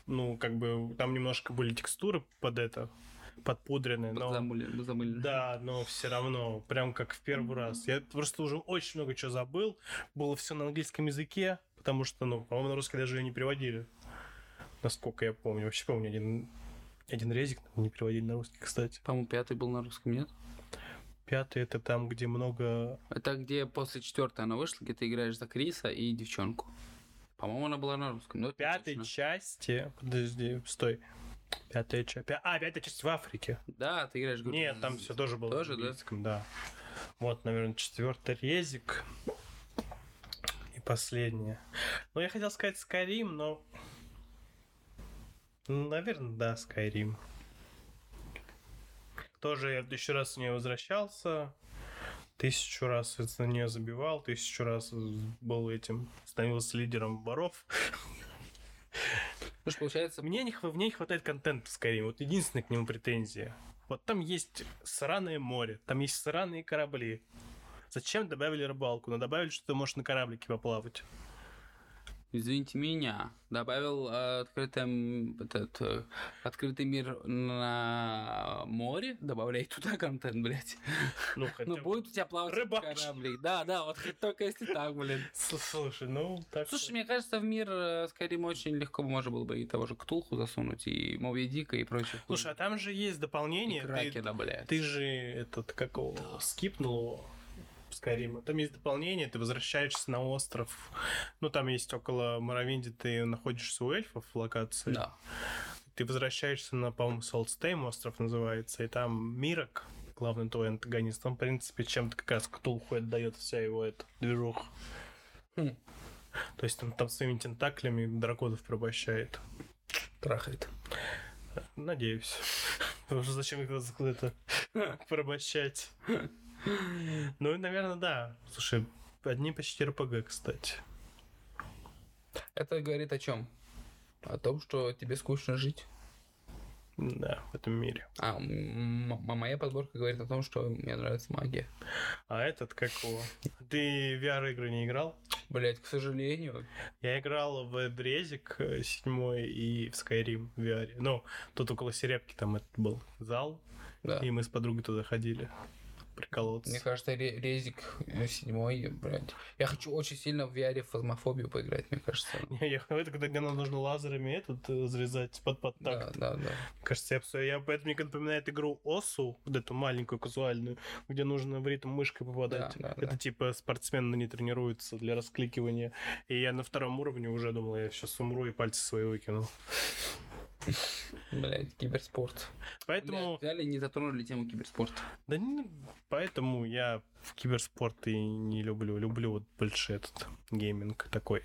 Ну, как бы, там немножко были текстуры под это, подпудренные, но... Замыли- замылены. Да, но все равно, прям как в первый раз. Я просто уже очень много чего забыл. Было все на английском языке, потому что, ну, по-моему, на русский даже ее не переводили. Насколько я помню. Вообще помню один, один резик не переводили на русский, кстати. По-моему, пятый был на русском, нет? Пятый это там, где много... Это где после четвертой она вышла, где ты играешь за Криса и девчонку. По-моему, она была на русском. но не Пятой точно. части... Подожди, стой. Пятая часть. А, пятая часть в Африке. Да, ты играешь... говорю, Нет, там все тоже было Тоже, на да? английском, да. Вот, наверное, четвертый резик. И последнее. Ну, я хотел сказать Skyrim, но... Наверное, да, Skyrim. Тоже я еще раз в нее возвращался. Тысячу раз на нее забивал, тысячу раз был этим, становился лидером воров. Слушай, получается, Мне не, мне не хватает контента в Skyrim. Вот единственная к нему претензия. Вот там есть сраное море, там есть сраные корабли. Зачем добавили рыбалку? Но добавили, что ты можешь на кораблике поплавать. Извините меня, добавил э, открытый, этот, э, открытый мир на море, добавляй туда контент, блядь. Ну, [LAUGHS] хотя Ну, будет у тебя плавать Рыбачь. кораблик. Да, да, вот хоть [LAUGHS] только если так, блин. Слушай, ну, так... Слушай, мне кажется, в мир э, Skyrim очень легко можно было бы и того же Ктулху засунуть, и Моби Дика, и прочее. Слушай, а там же есть и дополнение. Ты, Кракена, блядь. ты же этот, как его, скипнул его. Скайрима. Там есть дополнение, ты возвращаешься на остров. Ну, там есть около Моровинди, ты находишься у эльфов в локации. Да. Ты возвращаешься на, по-моему, Солтстейм остров называется, и там Мирок, главный твой антагонист, он, в принципе, чем-то как раз Ктулху отдает вся его эта движуха. Хм. То есть он там своими тентаклями драконов порабощает. Трахает. Надеюсь. [LAUGHS] Потому что зачем их куда-то [LAUGHS] порабощать? [LAUGHS] Ну, наверное, да. Слушай, одни почти РПГ, кстати. Это говорит о чем? О том, что тебе скучно жить. Да, в этом мире. А, моя подборка говорит о том, что мне нравится магия. А этот, как его? Ты VR-игры не играл? Блять, к сожалению. Я играл в Эдрезик э, седьмой и в Skyrim в VR. Ну, тут около Серебки там этот был зал, Да. и мы с подругой туда ходили приколоться. Мне кажется, Ре- Резик э, седьмой, блядь. Я хочу очень сильно в VR фазмофобию поиграть, мне кажется. [LAUGHS] Я- Это когда нам нужно лазерами этот э, разрезать под под Да, да, да. Мне кажется, я, всё- я поэтому мне напоминает игру Осу, вот эту маленькую казуальную, где нужно в ритм мышкой попадать. Да, да, Это типа спортсмены не тренируются для раскликивания. И я на втором уровне уже думал, я сейчас умру и пальцы свои выкину. [LAUGHS] Блядь, киберспорт. Поэтому... Блядь, взяли и не затронули тему киберспорта. Да не, поэтому я в киберспорт и не люблю. Люблю вот больше этот гейминг такой.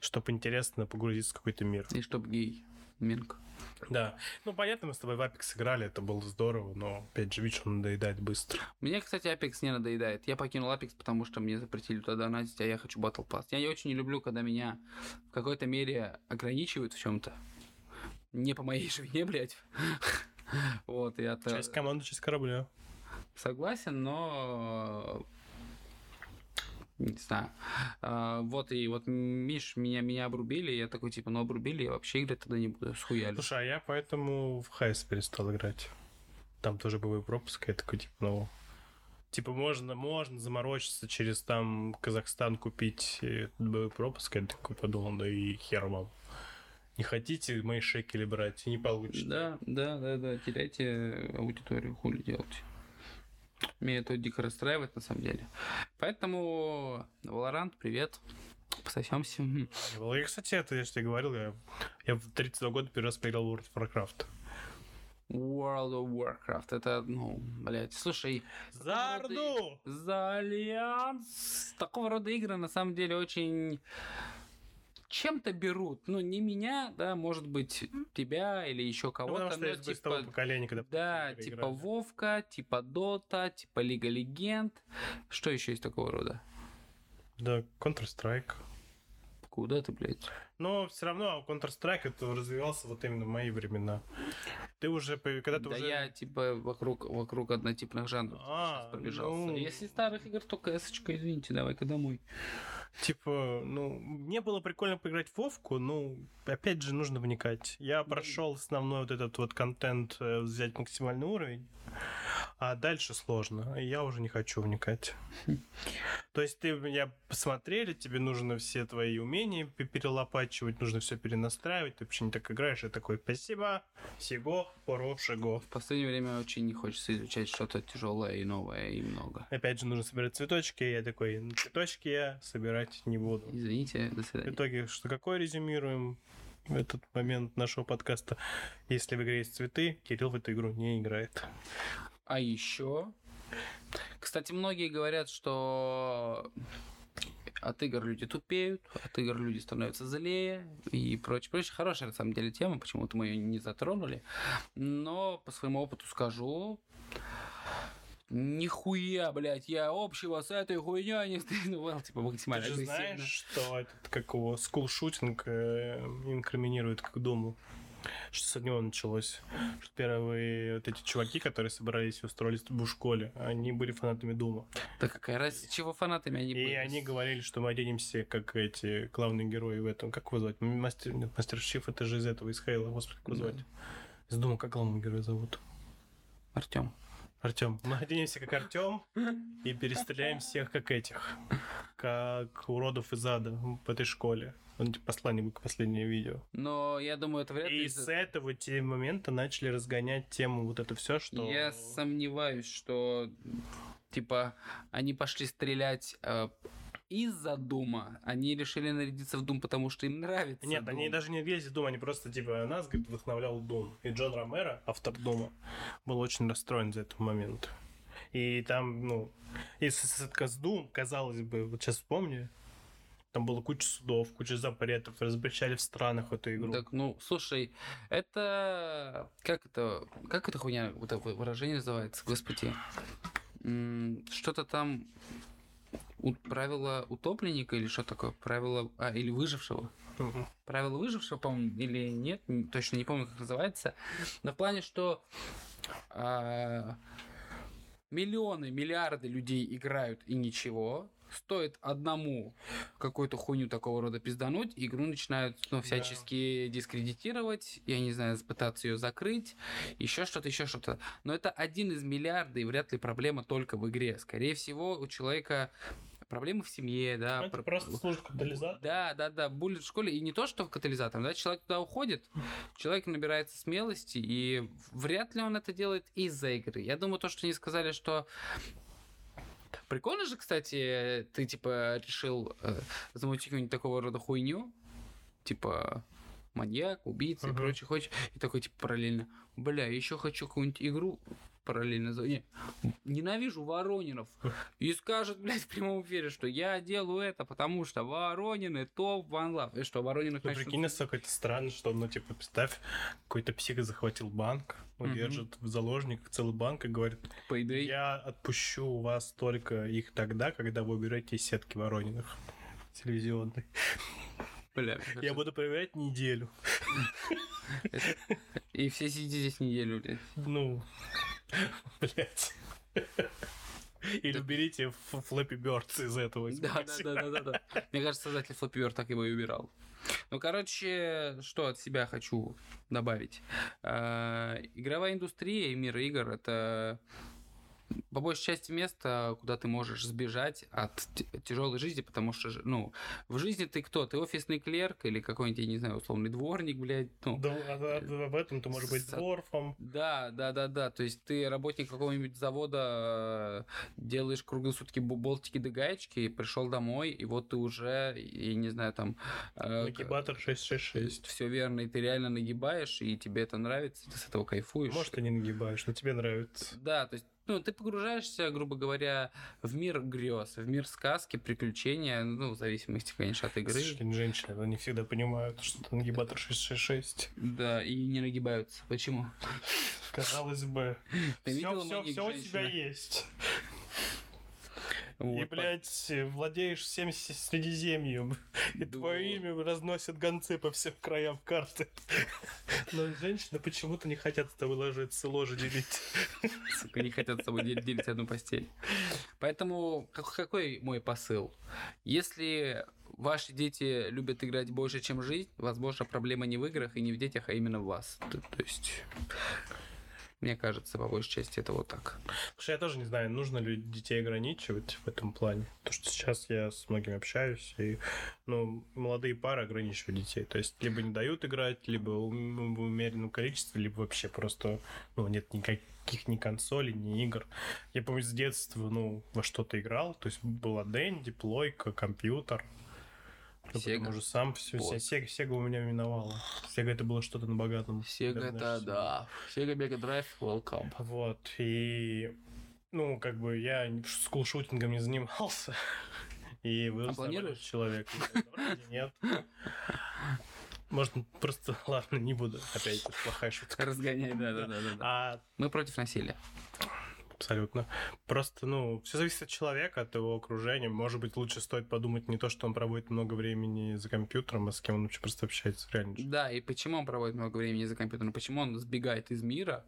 Чтобы интересно погрузиться в какой-то мир. И чтоб гей. Минг. Да. Ну, понятно, мы с тобой в Apex играли, это было здорово, но, опять же, видишь, он надоедает быстро. Мне, кстати, Apex не надоедает. Я покинул Apex, потому что мне запретили туда донатить, а я хочу Battle Pass. Я не очень не люблю, когда меня в какой-то мере ограничивают в чем-то. Не по моей [LAUGHS] же вине, блядь. [LAUGHS] Вот, я-то... Часть команды, часть корабля. Согласен, но не знаю. А, вот и вот Миш, меня, меня обрубили, я такой, типа, ну обрубили, я вообще играть тогда не буду, схуяли. Слушай, а я поэтому в Хайс перестал играть. Там тоже был пропуск, я такой, типа, ну... Типа, можно, можно заморочиться через там Казахстан купить боевой пропуск. Я такой подумал, да и хер вам. Не хотите мои шекели брать, не получится. Да, да, да, да, теряйте аудиторию, хули делать. Меня это дико расстраивает, на самом деле. Поэтому, Valorant, привет. Пососемся. Я, кстати, это я же тебе говорил, я, я в 32 года первый раз поиграл в World of Warcraft. World of Warcraft. Это, ну, блядь, слушай... За Орду! За Альянс! Такого рода игры, на самом деле, очень чем-то берут. Ну, не меня, да, может быть, тебя или еще кого-то. Ну, потому что типа, поколения, когда Да, типа играли. Вовка, типа Dota, типа Лига Легенд. Что еще есть такого рода? Да, Counter-Strike. Куда ты, блядь? Но все равно Counter-Strike это развивался вот именно в мои времена. Ты уже, когда ты да уже... я, типа, вокруг, вокруг однотипных жанров а, сейчас пробежался. Ну... Если старых игр, то кс извините, давай-ка домой. Типа, ну, мне было прикольно поиграть в Вовку, ну, опять же, нужно вникать. Я прошел основной вот этот вот контент, э, взять максимальный уровень, а дальше сложно. Я уже не хочу вникать. [LAUGHS] То есть ты меня посмотрели, тебе нужно все твои умения перелопачивать, нужно все перенастраивать, ты вообще не так играешь, и такой, спасибо, всего хорошего. В последнее время очень не хочется изучать что-то тяжелое и новое и много. Опять же, нужно собирать цветочки, я такой, цветочки я собирать не буду. Извините, до свидания. В итоге, что какое резюмируем? в этот момент нашего подкаста. Если в игре есть цветы, Кирилл в эту игру не играет. А еще... Кстати, многие говорят, что от игр люди тупеют, от игр люди становятся злее и прочее, прочее. Хорошая, на самом деле, тема, почему-то мы ее не затронули. Но по своему опыту скажу, Нихуя, блядь, я общего с этой хуйней не стыдно типа максимально Ты же знаешь, что этот, как его, скулшутинг э, инкриминирует к дому? Что с него началось. Что первые вот эти чуваки, которые собрались и устроились в школе, они были фанатами Дума. Да какая разница, чего фанатами они и были? И они говорили, что мы оденемся как эти главные герои в этом. Как его звать? Мастер, нет, Мастер Шиф это же из этого, из Хейла. Господи, как его звать? Да. Из Дума как главного героя зовут? Артем. Артем, мы оденемся как Артем и перестреляем всех как этих, как уродов из ада в этой школе. Он типа послание к последнее видео. Но я думаю, это вряд ли. И с этого те момента начали разгонять тему вот это все, что. Я сомневаюсь, что типа они пошли стрелять э, из-за Дума. Они решили нарядиться в Дум, потому что им нравится. Нет, Doom. они даже не нарядились в Дум, они просто типа нас говорит, вдохновлял Дум. И Джон Ромеро, автор Дума, был очень расстроен за этот момент. И там, ну, если с Дум, казалось бы, вот сейчас вспомню, там было куча судов, куча запретов, разобщали в странах эту игру. Так, ну, слушай, это... Как это... Как это хуйня, вот это выражение называется, господи? Что-то там... У, правило утопленника или что такое? Правило... А, или выжившего? Угу. Правило выжившего, по-моему, или нет? Точно не помню, как называется. Но в плане, что... А, миллионы, миллиарды людей играют и ничего, стоит одному какую-то хуйню такого рода пиздануть, игру начинают ну, всячески да. дискредитировать, я не знаю, пытаться ее закрыть, еще что-то, еще что-то. Но это один из миллиарда, и вряд ли проблема только в игре. Скорее всего, у человека проблемы в семье, да. Это про... просто служит катализатором. Да, да, да, буллит в школе. И не то, что в катализатором, да, человек туда уходит, [LAUGHS] человек набирается смелости, и вряд ли он это делает из-за игры. Я думаю, то, что они сказали, что Прикольно же, кстати, ты, типа, решил э, замутить какую-нибудь такого рода хуйню, типа, маньяк, убийца uh-huh. и прочее, хочешь, и такой, типа, параллельно, бля, еще хочу какую-нибудь игру параллельно за... Не, ненавижу Воронинов. И скажет, блядь, в прямом эфире, что я делаю это, потому что Воронины топ ван лав. И что, Воронинов... Ну, прикинь, насколько это странно, что, ну, типа, представь, какой-то псих захватил банк, удержит в заложник целый банк и говорит, Payday. я отпущу вас только их тогда, когда вы уберете сетки Ворониных телевизионной. Бля, Я буду проверять неделю. И все сидите здесь неделю, блядь. Ну, [LAUGHS] блядь. Или уберите Флэппи Бёрдс из этого. Да, да, да, да, да. Мне кажется, создатель Flappy Bird так его и убирал. Ну, короче, что от себя хочу добавить. А, Игровая индустрия и мир игр это по большей части место, куда ты можешь сбежать от тяжелой жизни, потому что, ну, в жизни ты кто? Ты офисный клерк или какой-нибудь, я не знаю, условный дворник, блядь, ну, Да, а- а- об этом ты можешь быть С- дворфом. да, да, да, да. То есть ты работник какого-нибудь завода, э, делаешь круглые сутки бу- болтики да гаечки, пришел домой, и вот ты уже, я не знаю, там... Нагибатор 666. Все верно, и ты реально нагибаешь, и тебе это нравится, ты с этого кайфуешь. Может, ты не нагибаешь, но тебе нравится. Да, то есть, ну, ты погружаешься, грубо говоря, в мир грез, в мир сказки, приключения, ну, в зависимости, конечно, от игры. сожалению, женщины они всегда понимают, что это нагибатор 666. Да, и не нагибаются. Почему? Казалось бы, Ты все, все, все у тебя есть. И, Вот, блядь, владеешь всем Средиземьем. [LAUGHS] И Да. твое имя разносят гонцы по всем краям карты. [LAUGHS] Но женщины почему-то не хотят с тобой ложиться, ложе делить. [LAUGHS] сука, не хотят с тобой дел- делить одну постель. Поэтому как- какой мой посыл? Если ваши дети любят играть больше, чем жизнь, возможно, проблема не в играх и не в детях, а именно в вас. То, то есть, мне кажется, по большей части это вот так. Слушай, я тоже не знаю, нужно ли детей ограничивать в этом плане. Потому что сейчас я с многими общаюсь, и ну, молодые пары ограничивают детей. То есть либо не дают играть, либо в умеренном количестве, либо вообще просто ну, нет никаких ни консолей, ни игр. Я помню, с детства ну, во что-то играл. То есть была Дэнди, плойка, компьютер. Сега. потому что сам все, Вот. Сега, у меня миновала. Сега это было что-то на богатом. Сега это да. Сега Мега Драйв, welcome. Вот, и, ну, как бы я скулшутингом не занимался. [LAUGHS] И вырос А планируешь? человек. Нет. Может, просто, [LAUGHS] ладно, не буду. Опять плохая шутка. Разгоняй, да, да, да, да. да. А, Мы против насилия. Абсолютно. Просто, ну, все зависит от человека, от его окружения. Может быть, лучше стоит подумать не то, что он проводит много времени за компьютером, а с кем он вообще просто общается жизни. Да, и почему он проводит много времени за компьютером? Почему он сбегает из мира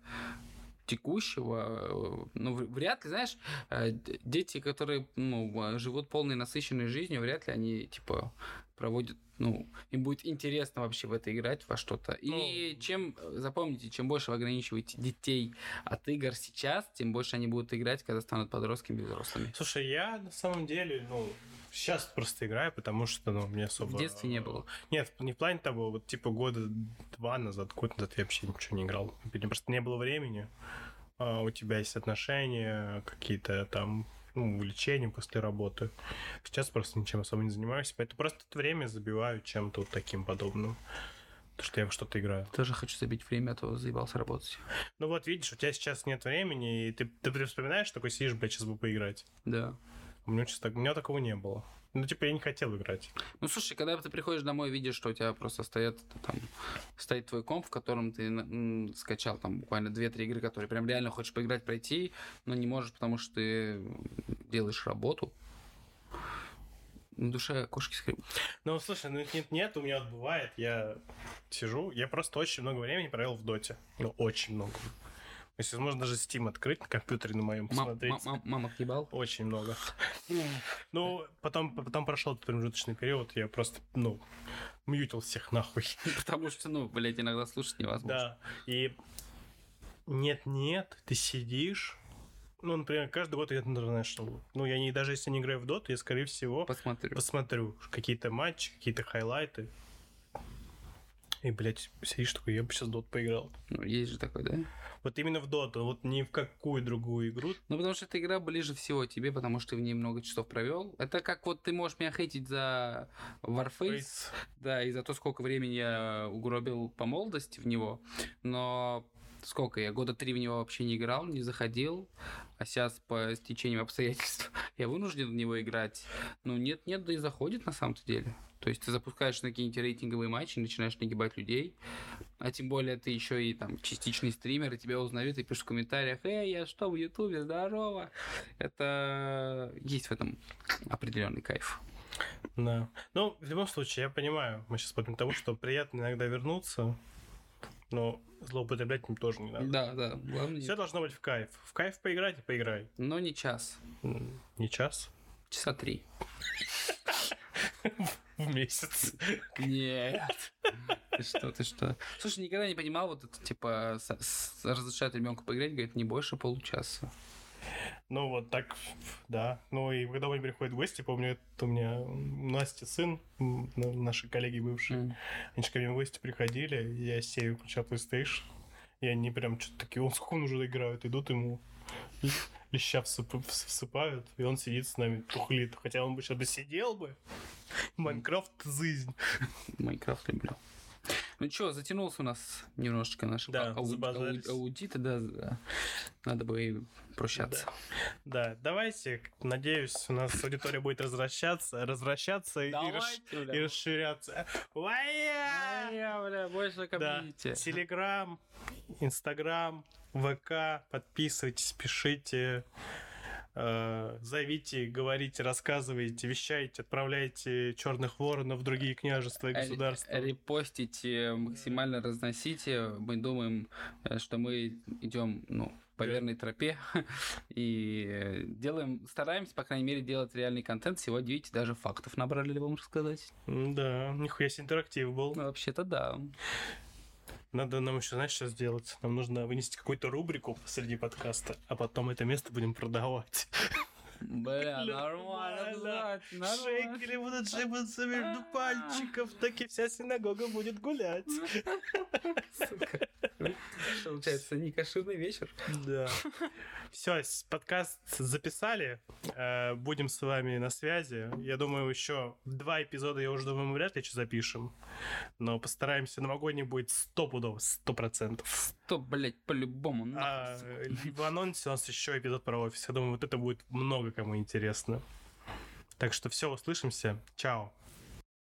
текущего? Ну, вряд ли, знаешь, э, дети, которые ну, э, живут полной насыщенной жизнью, вряд ли они, типа, проводят, ну, им будет интересно вообще в это играть, во что-то. И Ну. чем, э, запомните, чем больше вы ограничиваете детей от игр сейчас, тем больше они будут играть, когда станут подростками и взрослыми. Слушай, я на самом деле, ну, сейчас просто играю, потому что, ну, мне особо... В детстве не было. Нет, не в плане того, вот типа года два назад, год назад я вообще ничего не играл. Просто не было времени. А у тебя есть отношения, какие-то там ну, увлечения после работы. Сейчас просто ничем особо не занимаюсь, поэтому просто это время забиваю чем-то вот таким подобным. Потому что я во что-то играю. Тоже хочу забить время, а то заебался работать. Ну вот, видишь, у тебя сейчас нет времени, и ты, ты, ты вспоминаешь, такой сидишь, блядь, сейчас бы поиграть. Да. У меня, так, у меня такого не было. Ну, типа, я не хотел играть. Ну, слушай, когда ты приходишь домой, видишь, что у тебя просто стоят там, стоит твой комп, в котором ты м, скачал там буквально 2-3 игры, которые прям реально хочешь поиграть, пройти, но не можешь, потому что ты делаешь работу. На душе кошки скребут. Ну, слушай, ну нет, нет, у меня вот бывает, я сижу, я просто очень много времени провел в доте. Ну, очень много. То есть, возможно, даже Steam открыть на компьютере на моем, посмотреть. мам- мама отъебал? Очень много. Ну, потом, потом прошел этот промежуточный период, я просто, ну, мьютил всех нахуй. Потому что, ну, блядь, иногда слушать невозможно. Да, и нет-нет, ты сидишь, ну, например, каждый год идет International. Ну, я не, даже если не играю в доту, я, скорее всего, Посмотрю. посмотрю какие-то матчи, какие-то хайлайты. И, блядь, сидишь такой, я бы сейчас дот поиграл. Ну, есть же такой, да? Вот именно в доту, вот ни в какую другую игру. Ну, потому что эта игра ближе всего тебе, потому что ты в ней много часов провел. Это как вот ты можешь меня хейтить за Warface, да, и за то, сколько времени я угробил по молодости в него, но сколько я года три в него вообще не играл, не заходил, а сейчас по стечению обстоятельств [LAUGHS] я вынужден в него играть. Ну нет, нет, да и заходит на самом-то деле. То есть ты запускаешь на какие-нибудь рейтинговые матчи, начинаешь нагибать людей, а тем более ты еще и там частичный стример, и тебя узнают и пишут в комментариях, эй, я что, в Ютубе, здорово. Это есть в этом определенный кайф. Да. Ну, в любом случае, я понимаю, мы сейчас к тому, что приятно иногда вернуться, но злоупотреблять им тоже не надо. Да, да. Главное, Все должно быть в кайф. В кайф поиграть и поиграй. но не час. Не час. Часа три. В месяц. Нет. Ты что, ты что? Слушай, никогда не понимал вот это, типа, разрешать ребенку поиграть, говорит, не больше получаса. Ну, вот так, да. Ну, и когда они приходят в гости, помню, это у меня Настя сын, ну, наши коллеги бывшие, М. они же ко мне в гости приходили, я с серию включал PlayStation, и они прям что-то такие, он сколько он уже играют, идут ему леща всып- вс- всыпают, и он сидит с нами, тухлит. Хотя он бы сейчас бы сидел бы. Майнкрафт — жизнь. Майнкрафт люблю. Ну что, затянулся у нас немножечко наш Да, ау- ау- аудит, да. Надо бы прощаться. Да, давайте, надеюсь, у нас аудитория будет возвращаться, развращаться и, расш- и расширяться. Уая! Я, бля, больше Да. комьюнити. Телеграм, Инстаграм, ВК, подписывайтесь, пишите, э, зовите, говорите, рассказывайте, вещайте, отправляйте черных воронов в другие княжества и государства. Репостите, максимально разносите. Мы думаем, э, что мы идем, ну, по верной тропе [LAUGHS] и э, делаем, стараемся, по крайней мере, делать реальный контент. Сегодня, видите, даже фактов набрали, вам рассказать. М, Да, нихуя себе интерактив был. Ну, вообще-то да. Надо нам еще, знаешь, что сделать? Нам нужно вынести какую-то рубрику посреди подкаста, а потом это место будем продавать. [LAUGHS] Бля, нормально, нормально. Шейкери будут шибаться между пальчиков, так и вся синагога будет гулять. Сука. Получается, не кошерный вечер. Да. Все, подкаст записали. Э, Будем с вами на связи. Я думаю, еще два эпизода, я уже думаю, мы вряд ли что запишем. Но постараемся. Новогодний будет сто пудов, сто процентов. Что, блядь, по-любому, А сука. в анонсе у нас еще эпизод про офис. Я думаю, вот это будет много кому интересно. Так что все, услышимся. Чао.